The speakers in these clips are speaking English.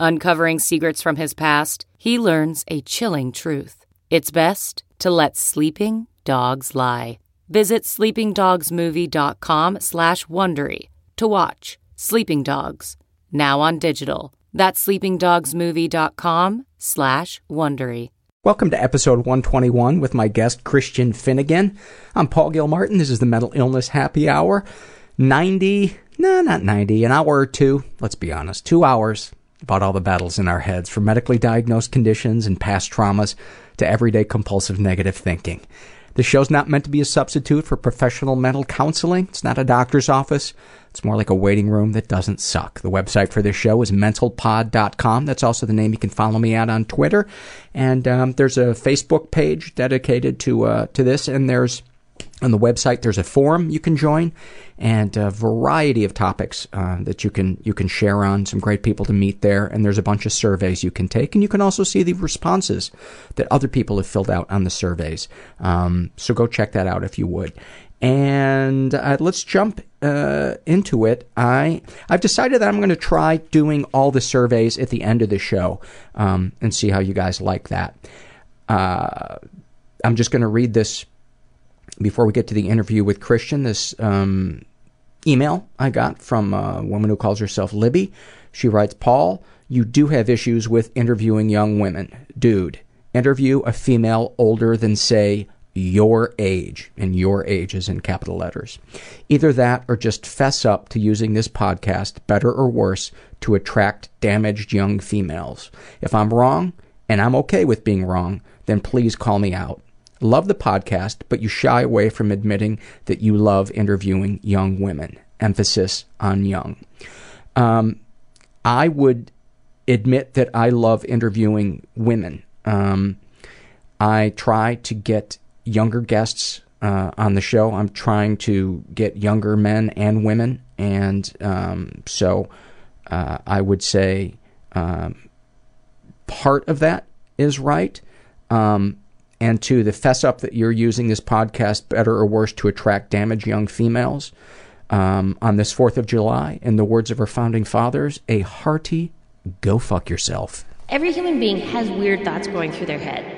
Uncovering secrets from his past, he learns a chilling truth. It's best to let sleeping dogs lie. Visit sleepingdogsmovie.com slash Wondery to watch Sleeping Dogs, now on digital. That's sleepingdogsmovie.com slash Wondery. Welcome to episode 121 with my guest Christian Finnegan. I'm Paul Gilmartin. This is the Mental Illness Happy Hour. 90, no, not 90, an hour or two, let's be honest, two hours about all the battles in our heads, from medically diagnosed conditions and past traumas to everyday compulsive negative thinking. The show's not meant to be a substitute for professional mental counseling. It's not a doctor's office. It's more like a waiting room that doesn't suck. The website for this show is mentalpod.com. That's also the name you can follow me at on Twitter. And um, there's a Facebook page dedicated to uh, to this, and there's on the website there's a forum you can join and a variety of topics uh, that you can you can share on some great people to meet there and there's a bunch of surveys you can take and you can also see the responses that other people have filled out on the surveys um, so go check that out if you would and uh, let's jump uh, into it. I I've decided that I'm going to try doing all the surveys at the end of the show um, and see how you guys like that. Uh, I'm just going to read this before we get to the interview with Christian, this um, email I got from a woman who calls herself Libby. She writes, Paul, you do have issues with interviewing young women. Dude, interview a female older than, say, your age, and your age is in capital letters. Either that or just fess up to using this podcast, better or worse, to attract damaged young females. If I'm wrong, and I'm okay with being wrong, then please call me out. Love the podcast, but you shy away from admitting that you love interviewing young women. Emphasis on young. Um, I would admit that I love interviewing women. Um, I try to get younger guests uh, on the show. I'm trying to get younger men and women, and um, so uh, I would say um, part of that is right. Um, and to the fess up that you're using this podcast better or worse to attract damaged young females um, on this 4th of July, in the words of our founding fathers, a hearty go fuck yourself. Every human being has weird thoughts going through their head.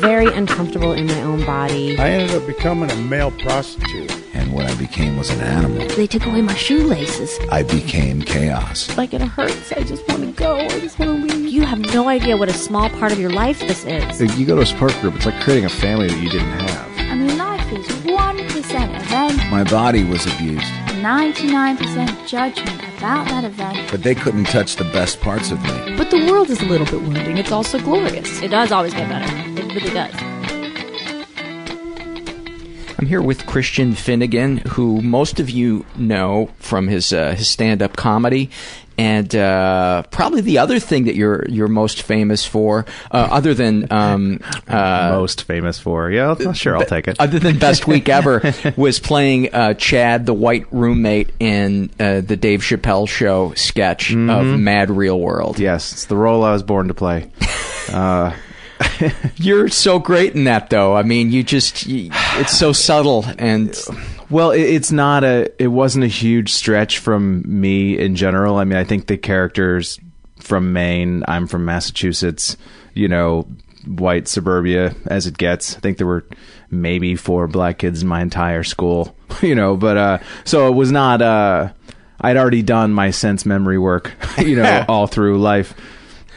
Very uncomfortable in my own body. I ended up becoming a male prostitute. And what I became was an animal. They took away my shoelaces. I became chaos. Like it hurts. I just want to go. I just want to leave. You have no idea what a small part of your life this is. You go to a support group, it's like creating a family that you didn't have. I mean, life is 1% event. My body was abused. 99% judgment about that event. But they couldn't touch the best parts of me. But the world is a little bit wounding. It's also glorious. It does always get better. It really does. I'm here with Christian Finnegan, who most of you know from his uh, his stand up comedy. And uh, probably the other thing that you're you're most famous for, uh, other than um, uh, Most famous for. Yeah, I'll- sure, I'll take it. other than best week ever, was playing uh, Chad, the white roommate, in uh, the Dave Chappelle show sketch of Mhm. Mad Real World. Yes, it's the role I was born to play. Uh, You're so great in that, though. I mean, you just you, it's so subtle and Well, it, it's not a. It wasn't a huge stretch from me in general. I mean, I think the characters from Maine. I'm from Massachusetts. You know, white suburbia as it gets. I think there were maybe four black kids in my entire school. You know, but uh, so it was not. Uh, I'd already done my sense memory work. You know, all through life.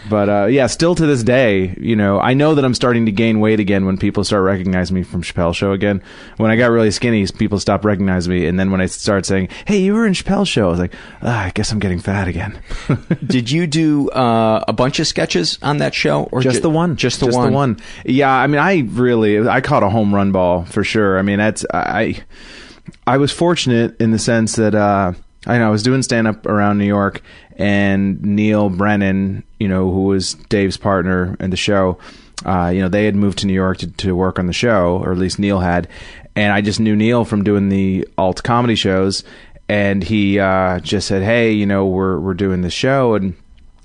But uh, yeah, still to this day, you know, I know that I'm starting to gain weight again when people start recognizing me from Chappelle Show again. When I got really skinny, people stopped recognizing me, and then when I start saying, "Hey, you were in Chappelle Show," I was like, ah, "I guess I'm getting fat again." Did you do uh, a bunch of sketches on that show, or just ju- the one, Just the just one. the one. Yeah, I mean, I really, I caught a home run ball for sure. I mean, that's I, I was fortunate in the sense that uh, I know I was doing stand up around New York, and Neal Brennan, you know, who was Dave's partner in the show, uh, you know, they had moved to New York to, to work on the show, or at least Neal had, and I just knew Neal from doing the alt comedy shows, and he uh, just said, "Hey, you know, we're we're doing this show, and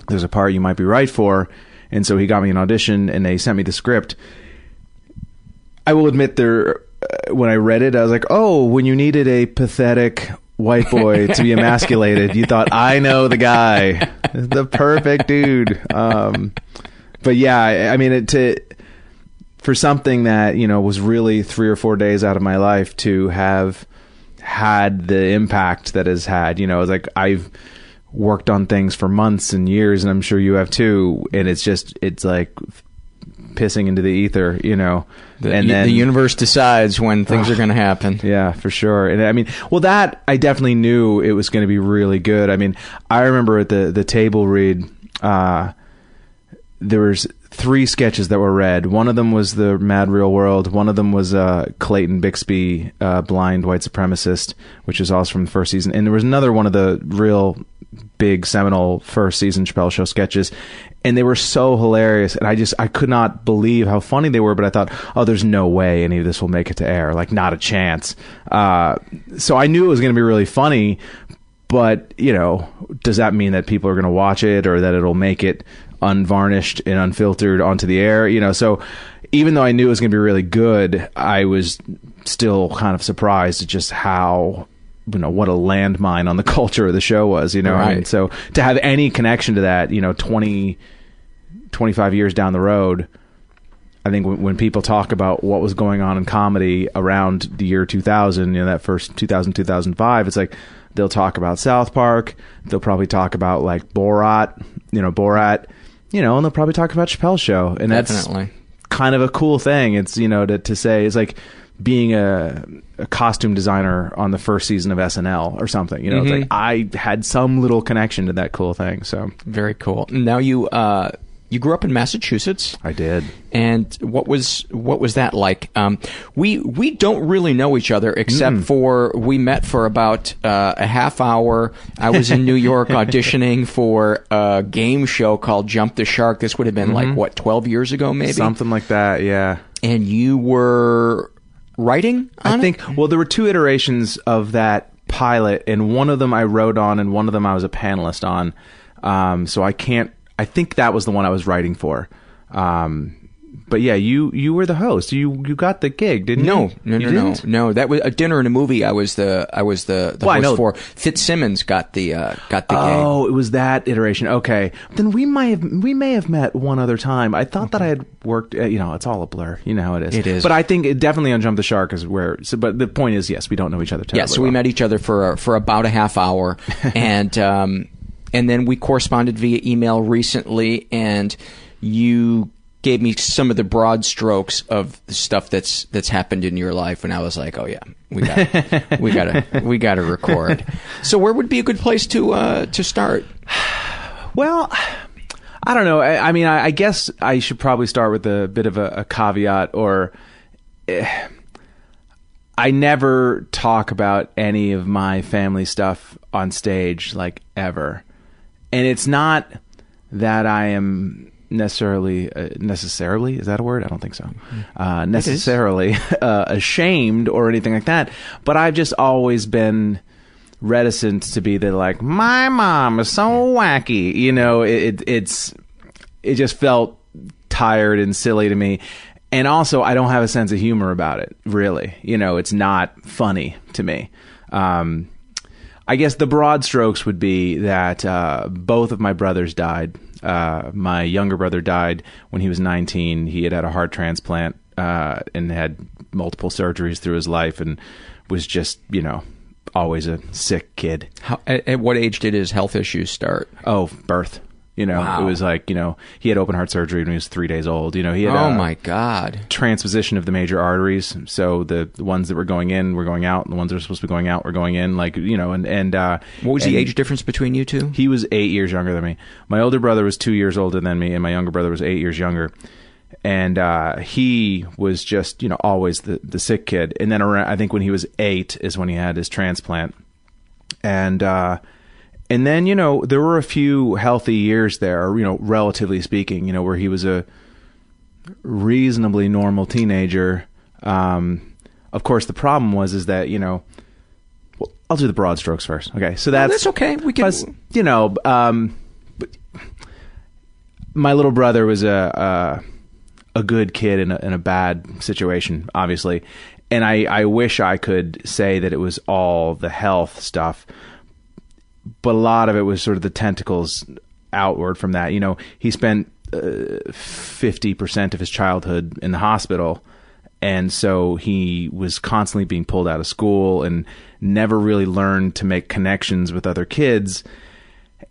there's a part you might be right for." And so he got me an audition, and they sent me the script. I will admit, there uh, when I read it, I was like, "Oh, when you needed a pathetic white boy to be emasculated, you thought I know the guy, the perfect dude." Um, but yeah, I, I mean, it, to for something that you know was really three or four days out of my life to have had the impact that has had, you know, it's like I've worked on things for months and years, and I'm sure you have too, and it's just it's like pissing into the ether, you know. The, and then the universe decides when things are going to happen. yeah, for sure. And I mean, well, that I definitely knew it was going to be really good. I mean, I remember at the the table read, uh, there was three sketches that were read. One of them was the Mad Real World. One of them was uh, Clayton Bixby, uh, blind white supremacist, which is also from the first season. And there was another one of the real big seminal first season Chappelle Show sketches. And they were so hilarious, and I just I could not believe how funny they were. But I thought, oh, there's no way any of this will make it to air, like not a chance. Uh, so I knew it was going to be really funny, but you know, does that mean that people are going to watch it or that it'll make it unvarnished and unfiltered onto the air? You know, so even though I knew it was going to be really good, I was still kind of surprised at just how you know what a landmine on the culture of the show was. You know, Right. and so to have any connection to that, you know, 20, 25 years down the road. I think when, when people talk about what was going on in comedy around the year 2000, you know, that first 2000, 2005, it's like they'll talk about South Park. They'll probably talk about like Borat, you know, Borat, you know, and they'll probably talk about Chappelle's show. And that's Definitely. kind of a cool thing. It's, you know, to, to say, it's like being a, a costume designer on the first season of SNL or something. You know, Mhm. it's like I had some little connection to that cool thing. So Very cool. Now you uh, you grew up in Massachusetts. I did. And what was what was that like? Um, we we don't really know each other except Mm. for we met for about uh, a half hour. I was in New York auditioning for a game show called Jump the Shark. This would have been like Mhm. what twelve years ago, maybe something like that. Yeah. And you were writing. I on it? think well, there were two iterations of that pilot, and one of them I wrote on, and one of them I was a panelist on. Um, so I can't. I think that was the one I was writing for. Um, but yeah, you you were the host. You you got the gig, didn't No, you? no, You no, no, didn't? no. That was a dinner and a movie. I was the I was the, the Well, I host know. for. Fitzsimmons got the uh, got the gig. Oh, it was that iteration. Okay, then we might have we may have met one other time. I thought that I had worked. Uh, you know, it's all a blur. You know how it is. It is. But I think it definitely on Jump the Shark is where. So, but the point is, yes, we don't know each other. Yeah, terribly so we met each other for for about a half hour, and um, and then we corresponded via email recently, and you gave me some of the broad strokes of the stuff that's that's happened in your life, and I was like, oh yeah, we gotta, we got to we got to record. So where would be a good place to uh, to start? Well, I don't know. I, I mean, I, I guess I should probably start with a bit of a, a caveat, or eh, I never talk about any of my family stuff on stage, like ever. And it's not that I am necessarily uh, necessarily is that a word? I don't think so. Uh, necessarily uh, ashamed or anything like that. But I've just always been reticent to be the like my mom is so wacky. You know, it, it it's it just felt tired and silly to me. And also, I don't have a sense of humor about it. Really, you know, it's not funny to me. Um, I guess the broad strokes would be that uh, both of my brothers died. Uh, my younger brother died when he was 19. He had had a heart transplant uh, and had multiple surgeries through his life, and was just, you know, always a sick kid. How, at, at what age did his health issues start? Oh, birth. You know, Wow. it was like you know he had open heart surgery when he was three days old. You know, he had Oh uh, my God. transposition of the major arteries. So the, the ones that were going in were going out, and the ones that were supposed to be going out were going in. Like you know, and and uh, What was the age difference between you two? He was eight years younger than me. My older brother was two years older than me, and my younger brother was eight years younger. And uh, he was just you know always the the sick kid. And then around, I think when he was eight is when he had his transplant. And uh, and then you know there were a few healthy years there, you know, relatively speaking, you know, where he was a reasonably normal teenager. Um, of course, the problem was is that you know, well, I'll do the broad strokes first. Okay, so that's that's okay. We can- plus, you know, um, but my little brother was a a, a good kid in a, in a bad situation, obviously, and I I wish I could say that it was all the health stuff, but a lot of it was sort of the tentacles outward from that. You know, he spent uh, fifty percent of his childhood in the hospital, and so he was constantly being pulled out of school and never really learned to make connections with other kids.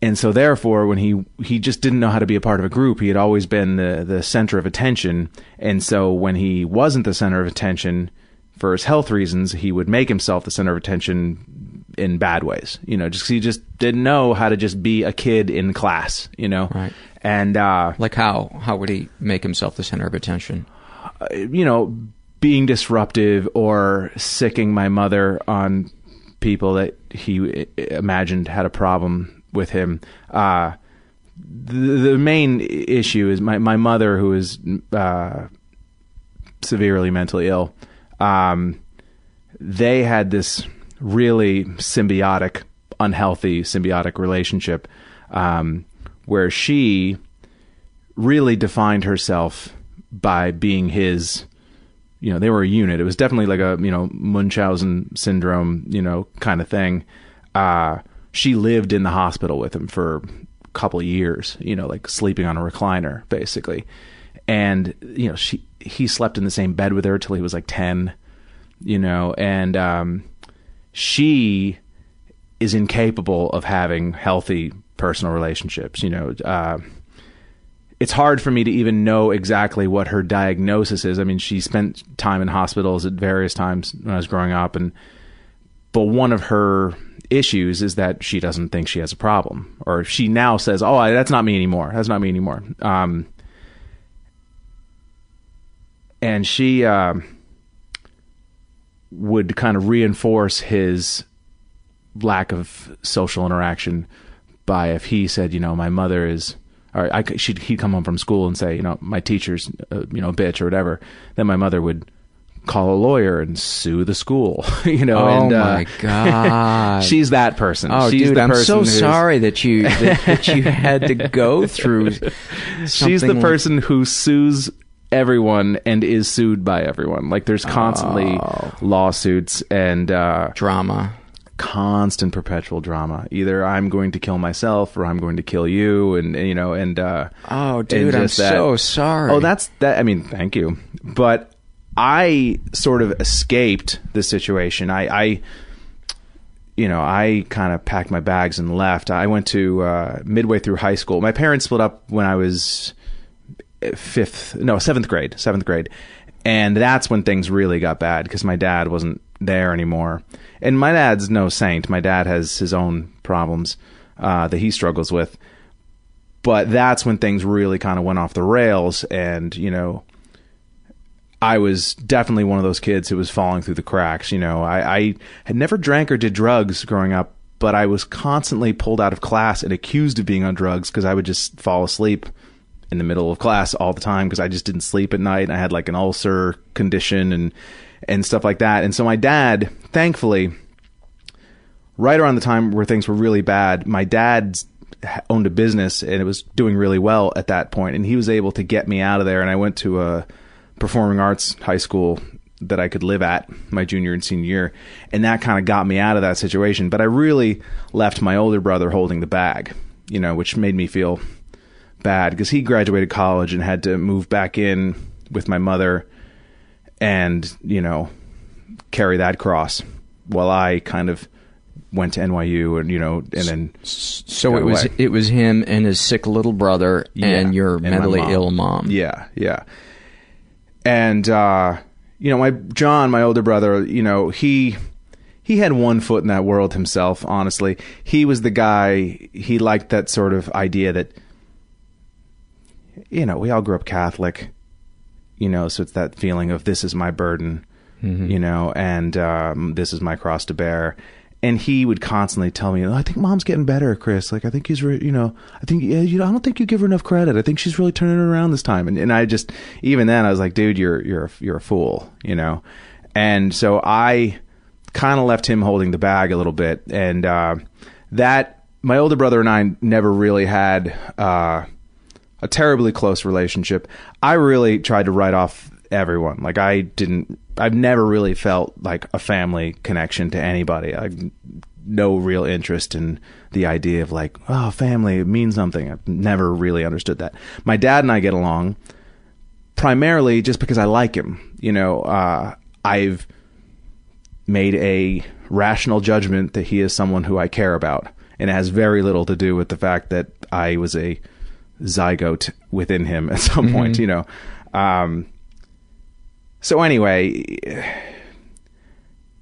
And so therefore when he he just didn't know how to be a part of a group. He had always been the the center of attention. And so when he wasn't the center of attention for his health reasons, he would make himself the center of attention in bad ways. You know, just 'cause he just didn't know how to just be a kid in class, you know. Right. And uh Like how? How would he make himself the center of attention? you know, being disruptive or sicking my mother on people that he imagined had a problem with him. Uh, the, the main issue is my, my mother, who is uh, severely mentally ill. Um, they had this really symbiotic, unhealthy symbiotic relationship um, where she really defined herself by being his you know they were a unit. It was definitely like a you know munchausen syndrome you know kind of thing. Uh she lived in the hospital with him for a couple years you know like sleeping on a recliner basically. And you know she he slept in the same bed with her till he was like 10 you know and um she is incapable of having healthy personal relationships you know uh it's hard for me to even know exactly what her diagnosis is. I mean, she spent time in hospitals at various times when I was growing up, and but one of her issues is that she doesn't think she has a problem, or she now says, "Oh, that's not me anymore. That's not me anymore." Um, and she um would kind of reinforce his lack of social interaction by if he said, you know, my mother is, or I, she'd, he'd come home from school and say, you know, my teacher's, uh, you know, a bitch or whatever. Then my mother would call a lawyer and sue the school, you know. Oh and, uh, my God. she's that person. Oh, she's dude, the I'm person so sorry that you that, that you had to go through. She's the something like- person who sues everyone and is sued by everyone. Like there's constantly lawsuits and uh, drama, constant perpetual drama. Either I'm going to kill myself or I'm going to kill you, and, and, you know, and uh, Oh, dude, I'm that- so sorry. Oh, that's that. I mean, thank you, but I sort of escaped the situation. I. I you know, I kind of packed my bags and left. I went to uh, midway through high school. My parents split up when I was fifth, no, seventh grade, seventh grade, and that's when things really got bad because my dad wasn't there anymore. And my dad's no saint. My dad has his own problems uh, that he struggles with, but that's when things really kind of went off the rails. And you know, I was definitely one of those kids who was falling through the cracks. You know, I, I had never drank or did drugs growing up, but I was constantly pulled out of class and accused of being on drugs because I would just fall asleep in the middle of class all the time because I just didn't sleep at night. I had like an ulcer condition and and stuff like that. And so my dad, thankfully, right around the time where things were really bad, my dad owned a business and it was doing really well at that point, and he was able to get me out of there. And I went to a performing arts high school that I could live at my junior and senior year, and that kind of got me out of that situation. But I really left my older brother holding the bag, you know, which made me feel bad because he graduated college and had to move back in with my mother and, you know, carry that cross while I kind of went to NYU and, you know, and then. So it was away. it was him and his sick little brother and your and mentally mom. ill mom. Yeah, yeah. And uh, you know, my John, my older brother, you know, he he had one foot in that world himself, honestly. He was the guy he liked that sort of idea that you know, we all grew up Catholic, you know, so it's that feeling of this is my burden, you know, and um, this is my cross to bear. And he would constantly tell me, "I think mom's getting better, Chris. Like I think he's, re- you know, I think, yeah, you know, I don't think you give her enough credit. I think she's really turning it around this time." And and I just, even then, I was like, "Dude, you're you're a- you're a fool," you know. And so I kind of left him holding the bag a little bit, and uh, that my older brother and I never really had. Uh, a terribly close relationship. I really tried to write off everyone. Like I didn't I've never really felt like a family connection to anybody. I no real interest in the idea of like, oh, family means something. I've never really understood that. My dad and I get along primarily just because I like him. You know, uh, I've made a rational judgment that he is someone who I care about. And it has very little to do with the fact that I was a zygote within him at some point, you know. Um, so anyway,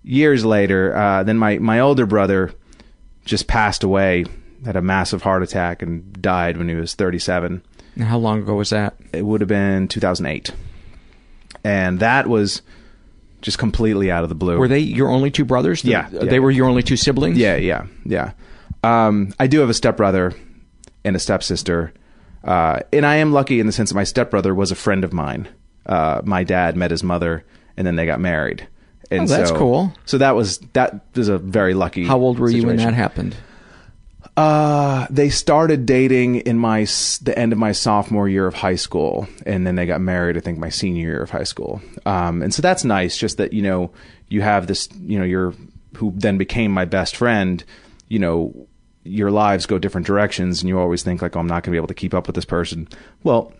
years later, uh, then my, my older brother just passed away, had a massive heart attack and died when he was 37. Now, How long ago was that? It would have been 2008. And that was just completely out of the blue. Were they your only two brothers? The- Yeah, They were your only two siblings? Yeah, yeah, yeah. Um, I do have a stepbrother and a stepsister, uh, and I am lucky in the sense that my stepbrother was a friend of mine. Uh, my dad met his mother, and then they got married. And Oh, that's so- cool. So that was that was a very lucky. How old were you when that happened? Uh, they started dating in my the end of my sophomore year of high school, and then they got married. I think my senior year of high school. Um, and so that's nice. Just that you know you have this you know your who then became my best friend. You know your lives go different directions, and you always think like, oh, I'm not going to be able to keep up with this person. Well,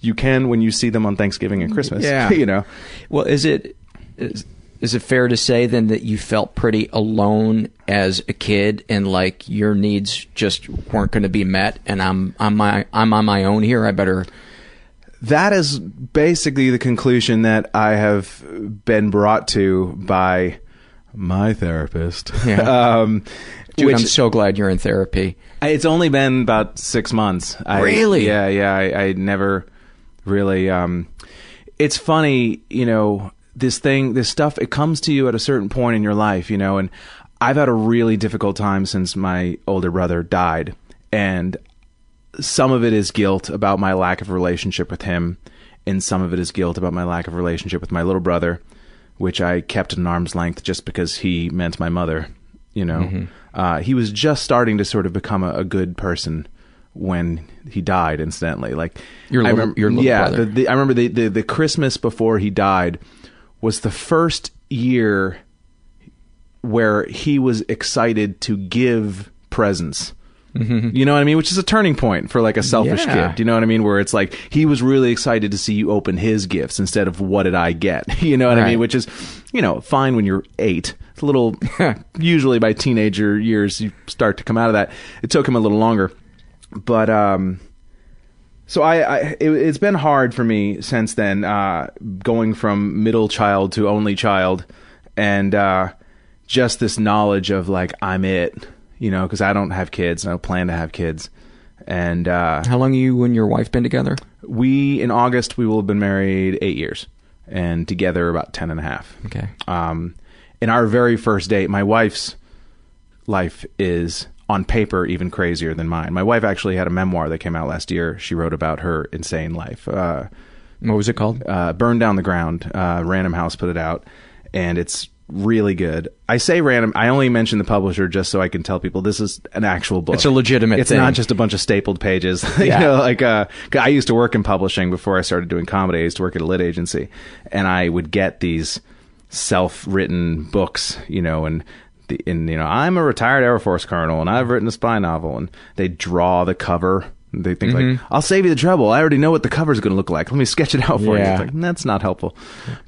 you can when you see them on Thanksgiving and Christmas. Yeah. you know. Well, is it is, is it fair to say then that you felt pretty alone as a kid and like your needs just weren't going to be met and I'm I'm my I'm on my own here. I better that is basically the conclusion that I have been brought to by my therapist. Yeah. um, Dude, which- I'm so glad you're in therapy. It's only been about six months. I, Really? Yeah, yeah. I, I never really. Um, it's funny, you know, this thing, this stuff. It comes to you at a certain point in your life, you know. And I've had a really difficult time since my older brother died, and some of it is guilt about my lack of relationship with him, and some of it is guilt about my lack of relationship with my little brother, which I kept at an arm's length just because he meant my mother. You know, Mhm. Uh, he was just starting to sort of become a, a good person when he died. Incidentally, like Your I little- remem- your little yeah, brother. The, the, I remember the, the the Christmas before he died was the first year where he was excited to give presents. You know what I mean? Which is a turning point for like a selfish Yeah. kid. You know what I mean? Where it's like he was really excited to see you open his gifts instead of what did I get? You know what I mean? Which is, you know, fine when you're eight. It's a little, usually by teenager years, you start to come out of that. It took him a little longer. But, um, so I, I it, it's been hard for me since then, uh, going from middle child to only child, and uh, just this knowledge of like I'm it, you know, because I don't have kids and I don't plan to have kids, and uh, How long you and your wife been together? we in August we will have been married eight years. and together about ten and a half. Okay. Um, in our very first date, my wife's life is on paper even crazier than mine. My wife actually had a memoir that came out last year. She wrote about her insane life. Uh, what was it called? Uh, Burn Down the Ground. Uh, Random House put it out, and it's really good. I say random. I only mention the publisher just so I can tell people this is an actual book. It's a legitimate It's thing. not just a bunch of stapled pages. you Yeah. know, like uh, I used to work in publishing before I started doing comedy. I used to work at a lit agency, and I would get these self-written books, you know, and. The, and you know, I'm a retired Air Force colonel, and I've written a spy novel. And they draw the cover. They think Mhm. like, "I'll save you the trouble. I already know what the cover's going to look like. Let me sketch it out for you." Yeah. It's like that's not helpful.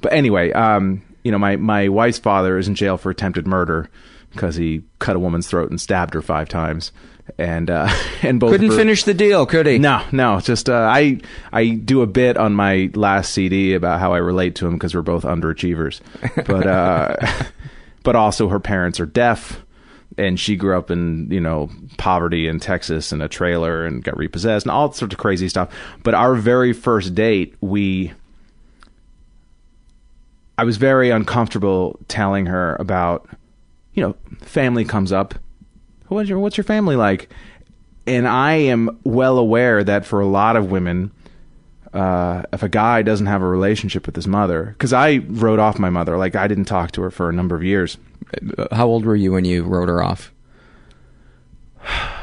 But anyway, um, you know, my my wife's father is in jail for attempted murder because he cut a woman's throat and stabbed her five times, and uh, and both Couldn't finish the deal, could he? No, no. Just uh, I I do a bit on my last CD about how I relate to him because we're both underachievers, but uh, but also her parents are deaf. And she grew up in, you know, poverty in Texas in a trailer and got repossessed and all sorts of crazy stuff. But our very first date, we I was very uncomfortable telling her about, you know, family comes up. What's your What's your family like? And I am well aware that for a lot of women, uh, if a guy doesn't have a relationship with his mother, because I wrote off my mother, like I didn't talk to her for a number of years. How old were you when you wrote her off?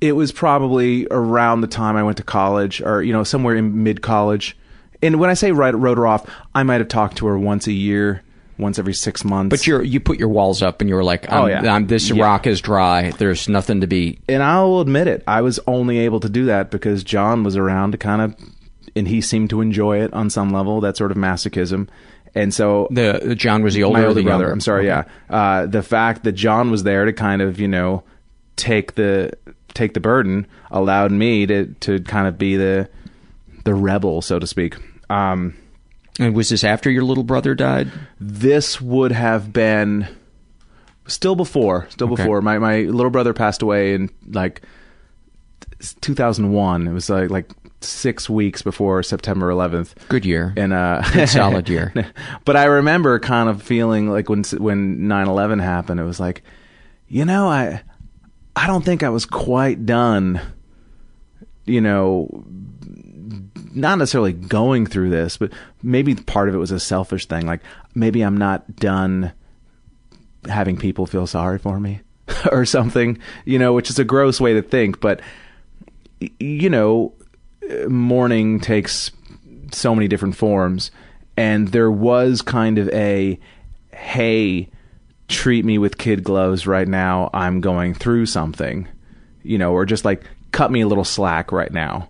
It was probably around the time I went to college, or you know, somewhere in mid college. And when I say write, wrote her off, I might have talked to her once a year, once every six months. But you you put your walls up and you were like, Oh, I'm, yeah. I'm, this Yeah. rock is dry. There's nothing to be. and I'll admit it, I was only able to do that because John was around to kind of, and he seemed to enjoy it on some level, that sort of masochism. And so The John was the older, my or older the brother. younger? I'm sorry. Okay. Yeah, uh, the fact that John was there to kind of you know take the take the burden allowed me to to kind of be the the rebel, so to speak. Um, And was this after your little brother died? this would have been still before, still Okay. before. My my little brother passed away in like 2001. It was like like six weeks before September 11th. Good year. And uh, Good solid year. but I remember kind of feeling like when when 9/11 happened, it was like, you know, I I don't think I was quite done. You know, not necessarily going through this, but maybe part of it was a selfish thing. Like maybe I'm not done having people feel sorry for me or something, you know, which is a gross way to think, but you know, mourning takes so many different forms and there was kind of a hey, treat me with kid gloves right now. I'm going through something, you know, or just like cut me a little slack right now.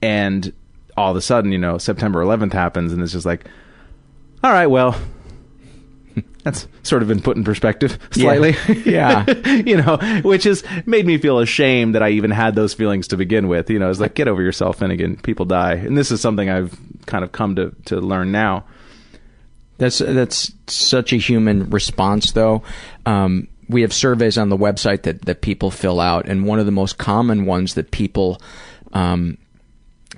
And all of a sudden, you know, September 11th happens and it's just like, all right, well, that's sort of been put in perspective slightly. Yeah. you know, which has made me feel ashamed that I even had those feelings to begin with. You know, it's like, get over yourself, Finnegan. People die. And this is something I've kind of come to, to learn now. That's that's such a human response, though. Um, we have surveys on the website that that people fill out, and one of the most common ones that people, um,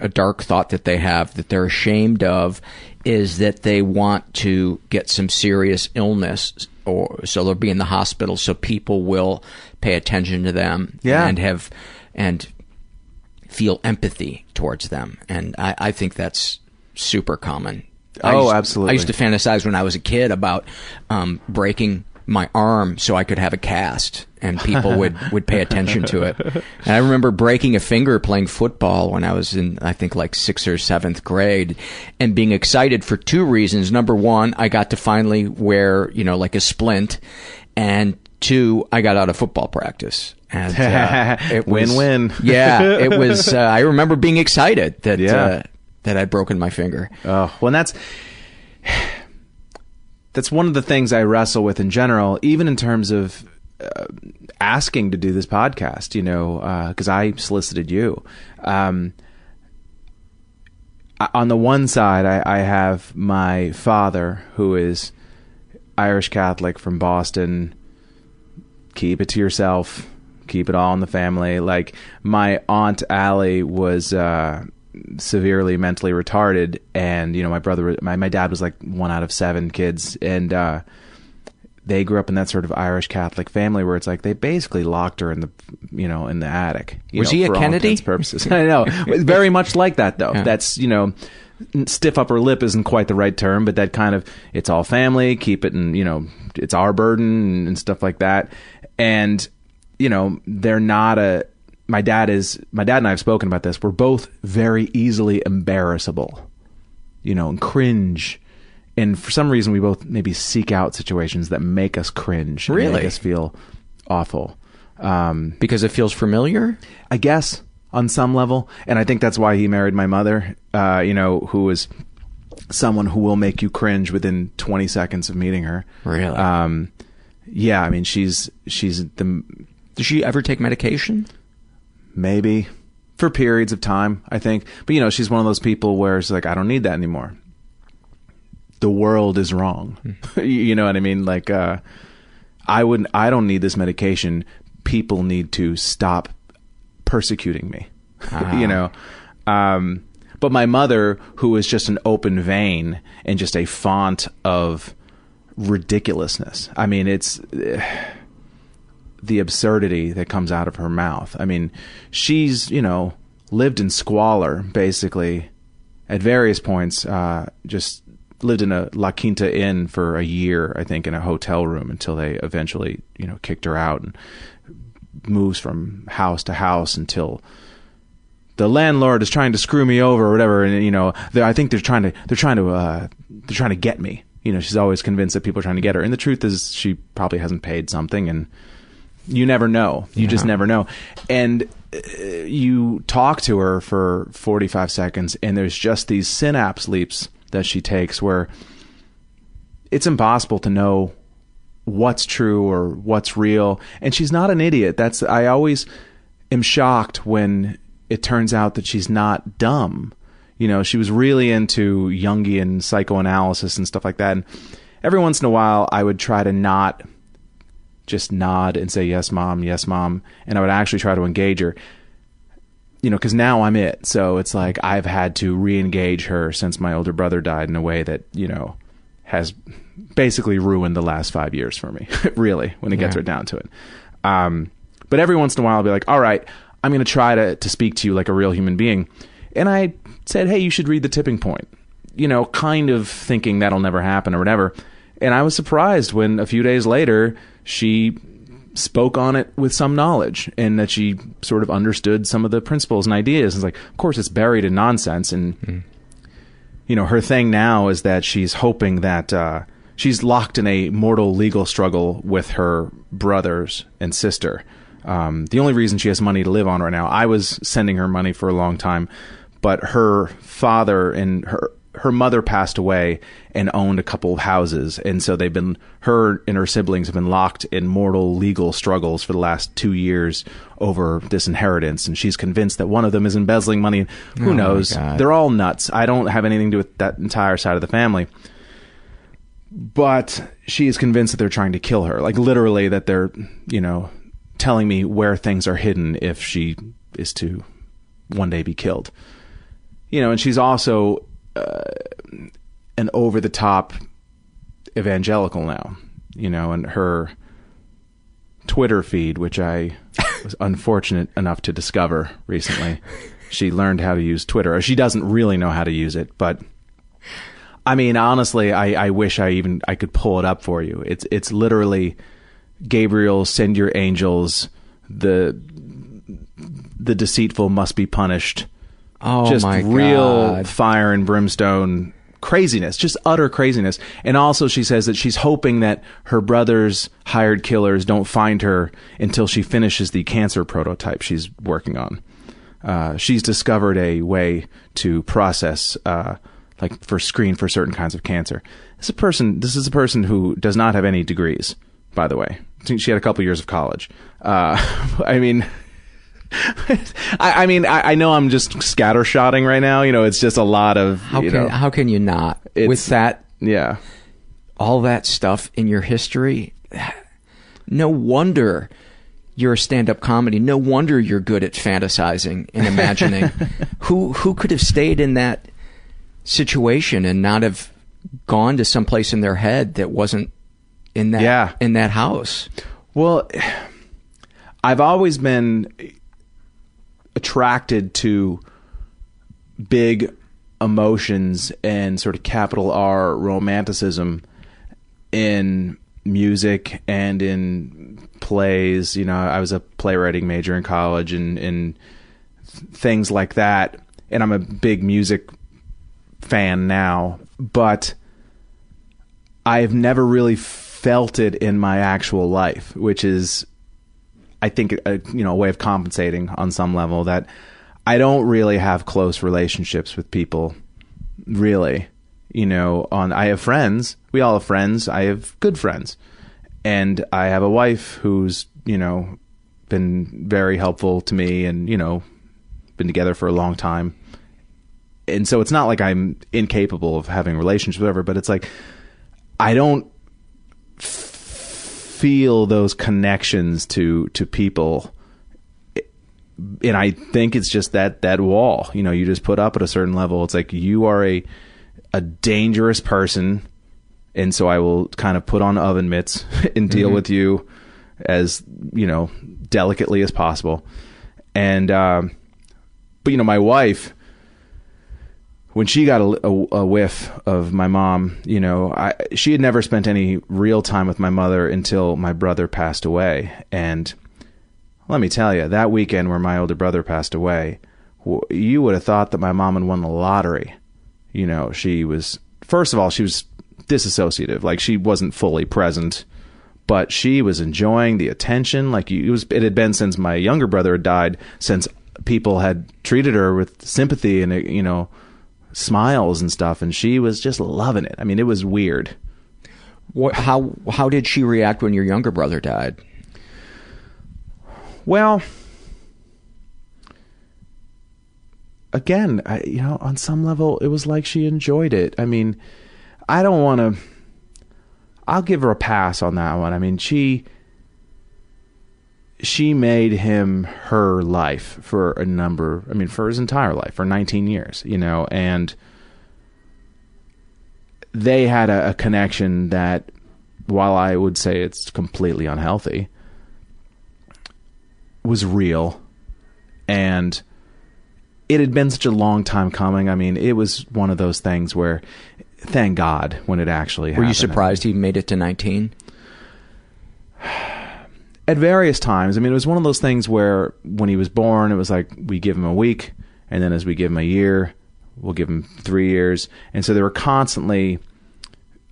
a dark thought that they have that they're ashamed of, is that they want to get some serious illness, or so they'll be in the hospital, so people will pay attention to them, Yeah. and have and feel empathy towards them, and I, I think that's super common. I Oh, used- absolutely. I used to fantasize when I was a kid about um, breaking my arm so I could have a cast, and people would, would pay attention to it. And I remember breaking a finger playing football when I was in, I think, like sixth or seventh grade, and being excited for two reasons. Number one, I got to finally wear, you know, like a splint, and two, I got out of football practice. And uh, it was- Win-win. yeah, it was. Uh, I remember being excited that Yeah. uh, that I'd broken my finger. Oh, well, and that's that's one of the things I wrestle with in general, even in terms of uh, asking to do this podcast. You know, because I solicited you. Um, on the one side, I, I have my father, who is Irish Catholic from Boston. Keep it to yourself. Keep it all in the family. Like my aunt Allie was. Uh, severely mentally retarded, and you know my brother, my my dad was like one out of seven kids, and uh, they grew up in that sort of Irish Catholic family where it's like they basically locked her in the you know in the attic. you Was know, he a Kennedy? purposes. I know, very much like that though. That's you know. Stiff upper lip isn't quite the right term, but that kind of it's all family, keep it and you know it's our burden and stuff like that. And you know they're not a. My dad is my dad and I have spoken about this. We're both very easily embarrassable, you know, and cringe. And for some reason, we both maybe seek out situations that make us cringe, and Really? make us feel awful. Um, because it feels familiar. I guess on some level, and I think that's why he married my mother. Uh, you know, who is someone who will make you cringe within 20 seconds of meeting her. Really? Um, yeah, I mean, she's she's the Does she ever take medication? Maybe for periods of time. I think, but you know, she's one of those people where it's like, I don't need that anymore. The world is wrong. Hmm. you know what I mean? Like, uh, I wouldn't. I don't need this medication. People need to stop persecuting me. Ah. you know. Um, but my mother, who is just an open vein and just a font of ridiculousness. I mean, it's the absurdity that comes out of her mouth. I mean, she's, you know, lived in squalor basically at various points, uh, just lived in a La Quinta Inn for a year, I think, in a hotel room until they eventually, you know, kicked her out and moves from house to house until the landlord is trying to screw me over or whatever. And you know i think they're trying to they're trying to uh they're trying to get me. You know she's always convinced that people are trying to get her. And the truth is she probably hasn't paid something. And you never know. You just never know. And uh, you talk to her for 45 seconds and there's just these synapse leaps that she takes where it's impossible to know what's true or what's real. And she's not an idiot. That's i always am shocked when it turns out that she's not dumb. You know she was really into jungian psychoanalysis and stuff like that. And every once in a while i would try to not just nod and say yes mom yes mom. And i would actually try to engage her you know because now i'm it. So it's like i've had to re-engage her since my older brother died in a way that you know has basically ruined the last five years for me really when it gets Yeah. right down to it. Um, but every once in a while i'll be like all right i'm going to try to to speak to you like a real human being. And i said hey you should read the tipping point you know kind of thinking that'll never happen or whatever. And i was surprised when a few days later she spoke on it with some knowledge and that she sort of understood some of the principles and ideas. It's like, of course, it's buried in nonsense. And, you know, her thing now is that she's hoping that uh, she's locked in a mortal legal struggle with her brothers and sister. Um, the only reason she has money to live on right now, I was sending her money for a long time, but her father and her her mother passed away and owned a couple of houses. And so they've been her and her siblings have been locked in mortal legal struggles for the last two years over this inheritance. And she's convinced that one of them is embezzling money. Who Oh, knows? They're all nuts. I don't have anything to do with that entire side of the family. But she is convinced that they're trying to kill her. Like literally that they're you know telling me where things are hidden if she is to one day be killed. You know and she's also uh, an over the top evangelical now you know and her twitter feed which i was unfortunate enough to discover recently she learned how to use twitter or she doesn't really know how to use it but I mean, honestly, I, I wish I even I could pull it up for you. It's it's literally Gabriel, send your angels. The the deceitful must be punished. Oh just my real God. fire and brimstone craziness, just utter craziness. And also, she says that she's hoping that her brother's hired killers don't find her until she finishes the cancer prototype she's working on. Uh, she's discovered a way to process, uh, like for screen for certain kinds of cancer. This is a person. This is a person who does not have any degrees, by the way. I think she had a couple years of college. Uh, I mean. I, I mean, I, I know I'm just scattershotting right now. You know, it's just a lot of. How you can know, how can you not with that yeah, all that stuff in your history? No wonder you're a stand-up comedy. No wonder you're good at fantasizing and imagining. who who could have stayed in that situation and not have gone to some place in their head that wasn't in that Yeah. in that house? Well, I've always been attracted to big emotions and sort of capital R romanticism in music and in plays. You know, I was a playwriting major in college and, and things like that. And I'm a big music fan now, but I've never really felt it in my actual life, which is, I think, a, you know, a way of compensating on some level that I don't really have close relationships with people, really. You know, on I have friends. We all have friends. I have good friends, and I have a wife who's you know been very helpful to me, and you know, been together for a long time. And so it's not like I'm incapable of having relationships, whatever. But it's like I don't feel those connections to to people and I think it's just that that wall, you know, you just put up at a certain level. It's like you are a a dangerous person, and so I will kind of put on oven mitts and deal Mhm. with you as you know delicately as possible. And um, but you know, my wife, when she got a, a, a whiff of my mom, you know, I she had never spent any real time with my mother until my brother passed away, and let me tell you, that weekend where my older brother passed away, you would have thought that my mom had won the lottery. You know, she was first of all, she was disassociative, like she wasn't fully present, but she was enjoying the attention. Like it was, it had been since my younger brother had died, since people had treated her with sympathy and you know smiles and stuff, and she was just loving it. I mean, it was weird. What, how how did she react when your younger brother died? Well, again, I, you know, on some level, it was like she enjoyed it. I mean, I don't want to. I'll give her a pass on that one. I mean, she she made him her life for a number. I mean, for his entire life, for 19 years. You know, and they had a, a connection that, while I would say it's completely unhealthy, was real and it had been such a long time coming. I mean, it was one of those things where thank God when it actually Were you surprised he made it to 19? At various times. I mean, it was one of those things where when he was born, it was like we give him a week and then as we give him a year, we'll give him 3 years. And so they were constantly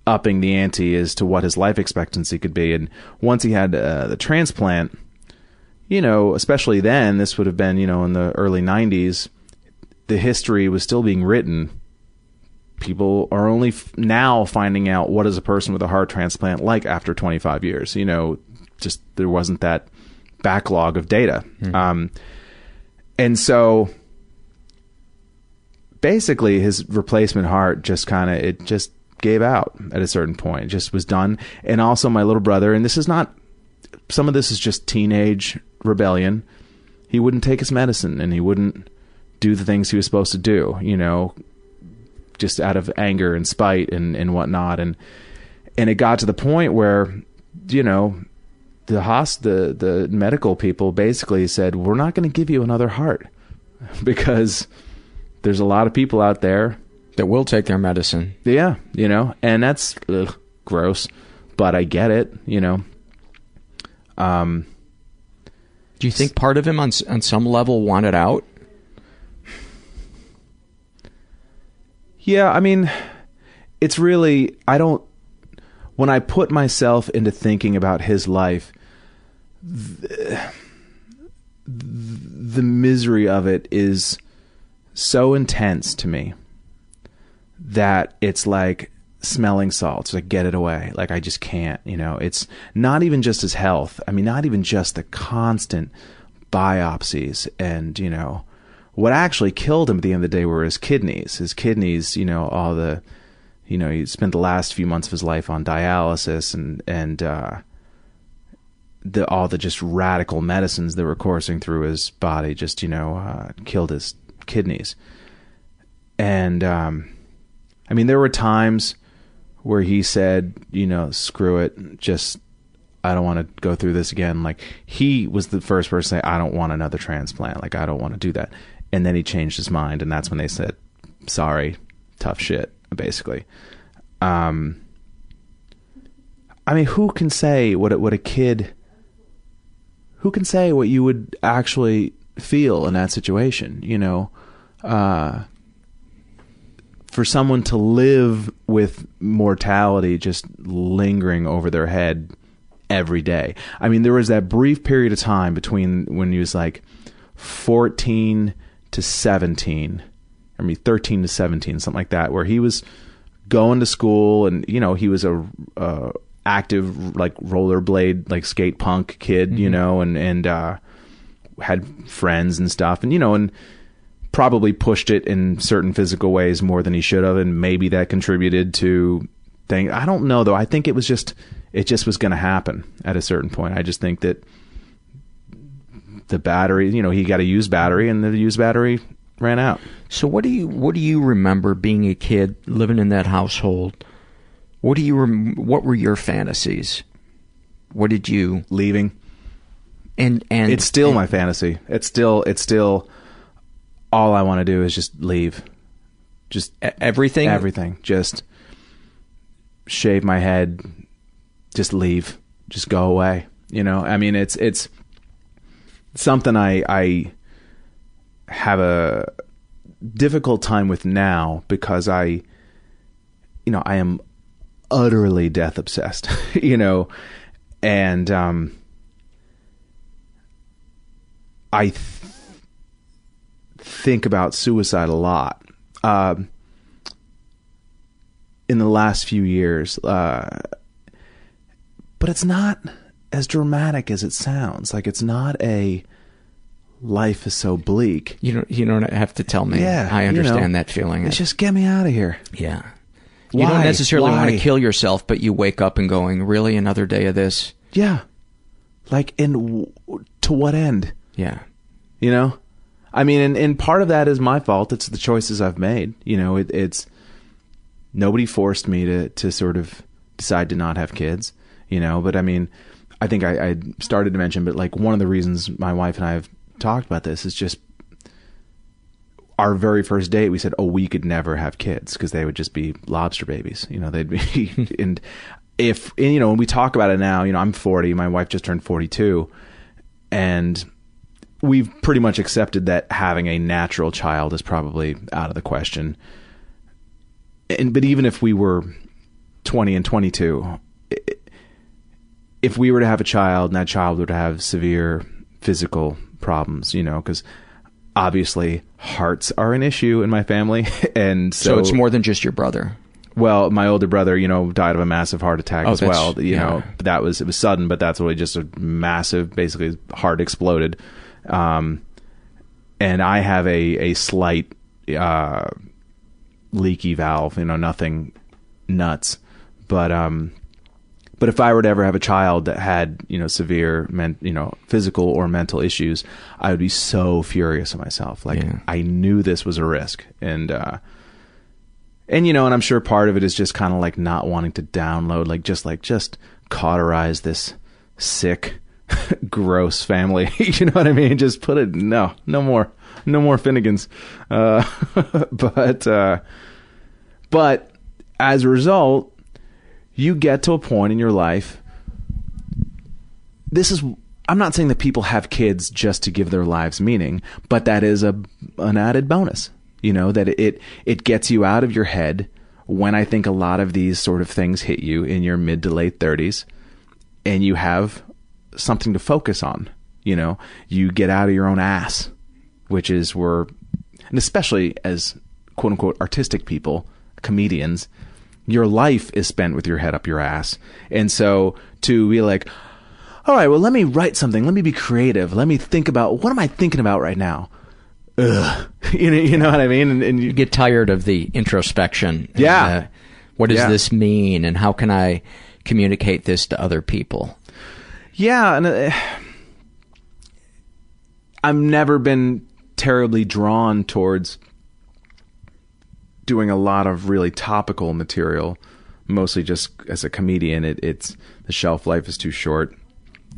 upping the ante as to what his life expectancy could be and once he had uh, the transplant you know, especially then, this would have been, you know, in the early 90s, the history was still being written. People are only f- now finding out what is a person with a heart transplant like after 25 years. You know, just there wasn't that backlog of data. Um, and so basically his replacement heart just kind of, it just gave out at a certain point. It just was done. And also my little brother, and this is not some of this is just teenage rebellion. He wouldn't take his medicine and he wouldn't do the things he was supposed to do, you know, just out of anger and spite and, and whatnot. And, and it got to the point where, you know, the host, the, the medical people basically said, we're not going to give you another heart because there's a lot of people out there that will take their medicine. Yeah. You know, and that's ugh, gross, but I get it, you know. Um, Do you think part of him on on some level wanted out? Yeah, I mean, it's really I don't when I put myself into thinking about his life the, the misery of it is so intense to me that it's like smelling salts like get it away. Like i just can't you know? It's not even just his health. I mean not even just the constant biopsies and you know what actually killed him at the end of the day were his kidneys. His kidneys you know all the you know he spent the last few months of his life on dialysis and and uh the all the just radical medicines that were coursing through his body just you know uh, killed his kidneys. And um, I mean, there were times where he said, you know, screw it, just I don't want to go through this again. Like he was the first person to say, I don't want another transplant. Like I don't want to do that. And then he changed his mind, and that's when they said, sorry, tough shit, basically. Um, I mean, who can say what what a kid? Who can say what you would actually feel in that situation? You know, uh, for someone to live with mortality just lingering over their head every day. I mean, there was that brief period of time between when he was like 14 to 17, I mean 13 to 17, something like that, where he was going to school and you know he was a uh, active like rollerblade like skate punk kid, mm-hmm. you know, and and uh, had friends and stuff, and you know, and probably pushed it in certain physical ways more than he should have, and maybe that contributed to thing. I don't know though. I think it was just it just was going to happen at a certain point. I just think that the battery, you know, he got a used battery, and the used battery ran out. So what do you what do you remember being a kid living in that household? What do you rem- what were your fantasies? What did you leaving? And and it's still and, my fantasy. It's still it's still all I want to do is just leave. Just everything everything. Just shave my head, just leave. Just go away. You know, I mean it's it's something I I have a difficult time with now because I you know, I am utterly death obsessed, you know, and um I th- think about suicide a lot. Uh, in the last few years, uh, but it's not as dramatic as it sounds. Like it's not a life is so bleak. You don't you don't have to tell me. Yeah, I understand you know, that feeling. It's just get me out of here. Yeah. Why? You don't necessarily Why? want to kill yourself, but you wake up and going, "Really, another day of this?" Yeah. Like, and w- to what end? Yeah. You know, I mean, and, and part of that is my fault. It's the choices I've made. You know, it, it's nobody forced me to to sort of decide to not have kids. You know, but I mean, I think I, I started to mention, but like one of the reasons my wife and I have talked about this is just our very first date. We said, oh, we could never have kids because they would just be lobster babies. You know, they'd be and if and, you know when we talk about it now, you know, I'm 40. My wife just turned 42, and we've pretty much accepted that having a natural child is probably out of the question. And but even if we were 20 and 22, if we were to have a child and that child were to have severe physical problems, you know, because obviously hearts are an issue in my family, and so, So it's more than just your brother. well, my older brother, you know, died of a massive heart attack Oh, as well. You yeah. know, that was it was sudden, but that's really just a massive, basically, heart exploded. Um, and I have a a slight uh, leaky valve. You know, nothing nuts, but um, but if I were to ever have a child that had you know severe men, you know physical or mental issues, I would be so furious at myself. Like Yeah. I knew this was a risk, and uh, and you know, and I'm sure part of it is just kind of like not wanting to download, like just like just cauterize this sick, gross family. you know what I mean? Just put it no, no more, no more Finnegans. Uh, but uh, but as a result, you get to a point in your life. This is. I'm not saying that people have kids just to give their lives meaning, but that is a an added bonus. You know that it it gets you out of your head when I think a lot of these sort of things hit you in your mid to late 30s, and you have something to focus on. You know, you get out of your own ass, which is where, and especially as quote unquote artistic people, comedians, your life is spent with your head up your ass. And so to be like, all right, well, let me write something. Let me be creative. Let me think about what am I thinking about right now? Ugh. You know, you know what I mean? And, and you, You get tired of the introspection. and, Yeah. uh, what does Yeah. this mean, and how can I communicate this to other people? Yeah, and uh, I've never been terribly drawn towards doing a lot of really topical material. Mostly just as a comedian, it, it's the shelf life is too short.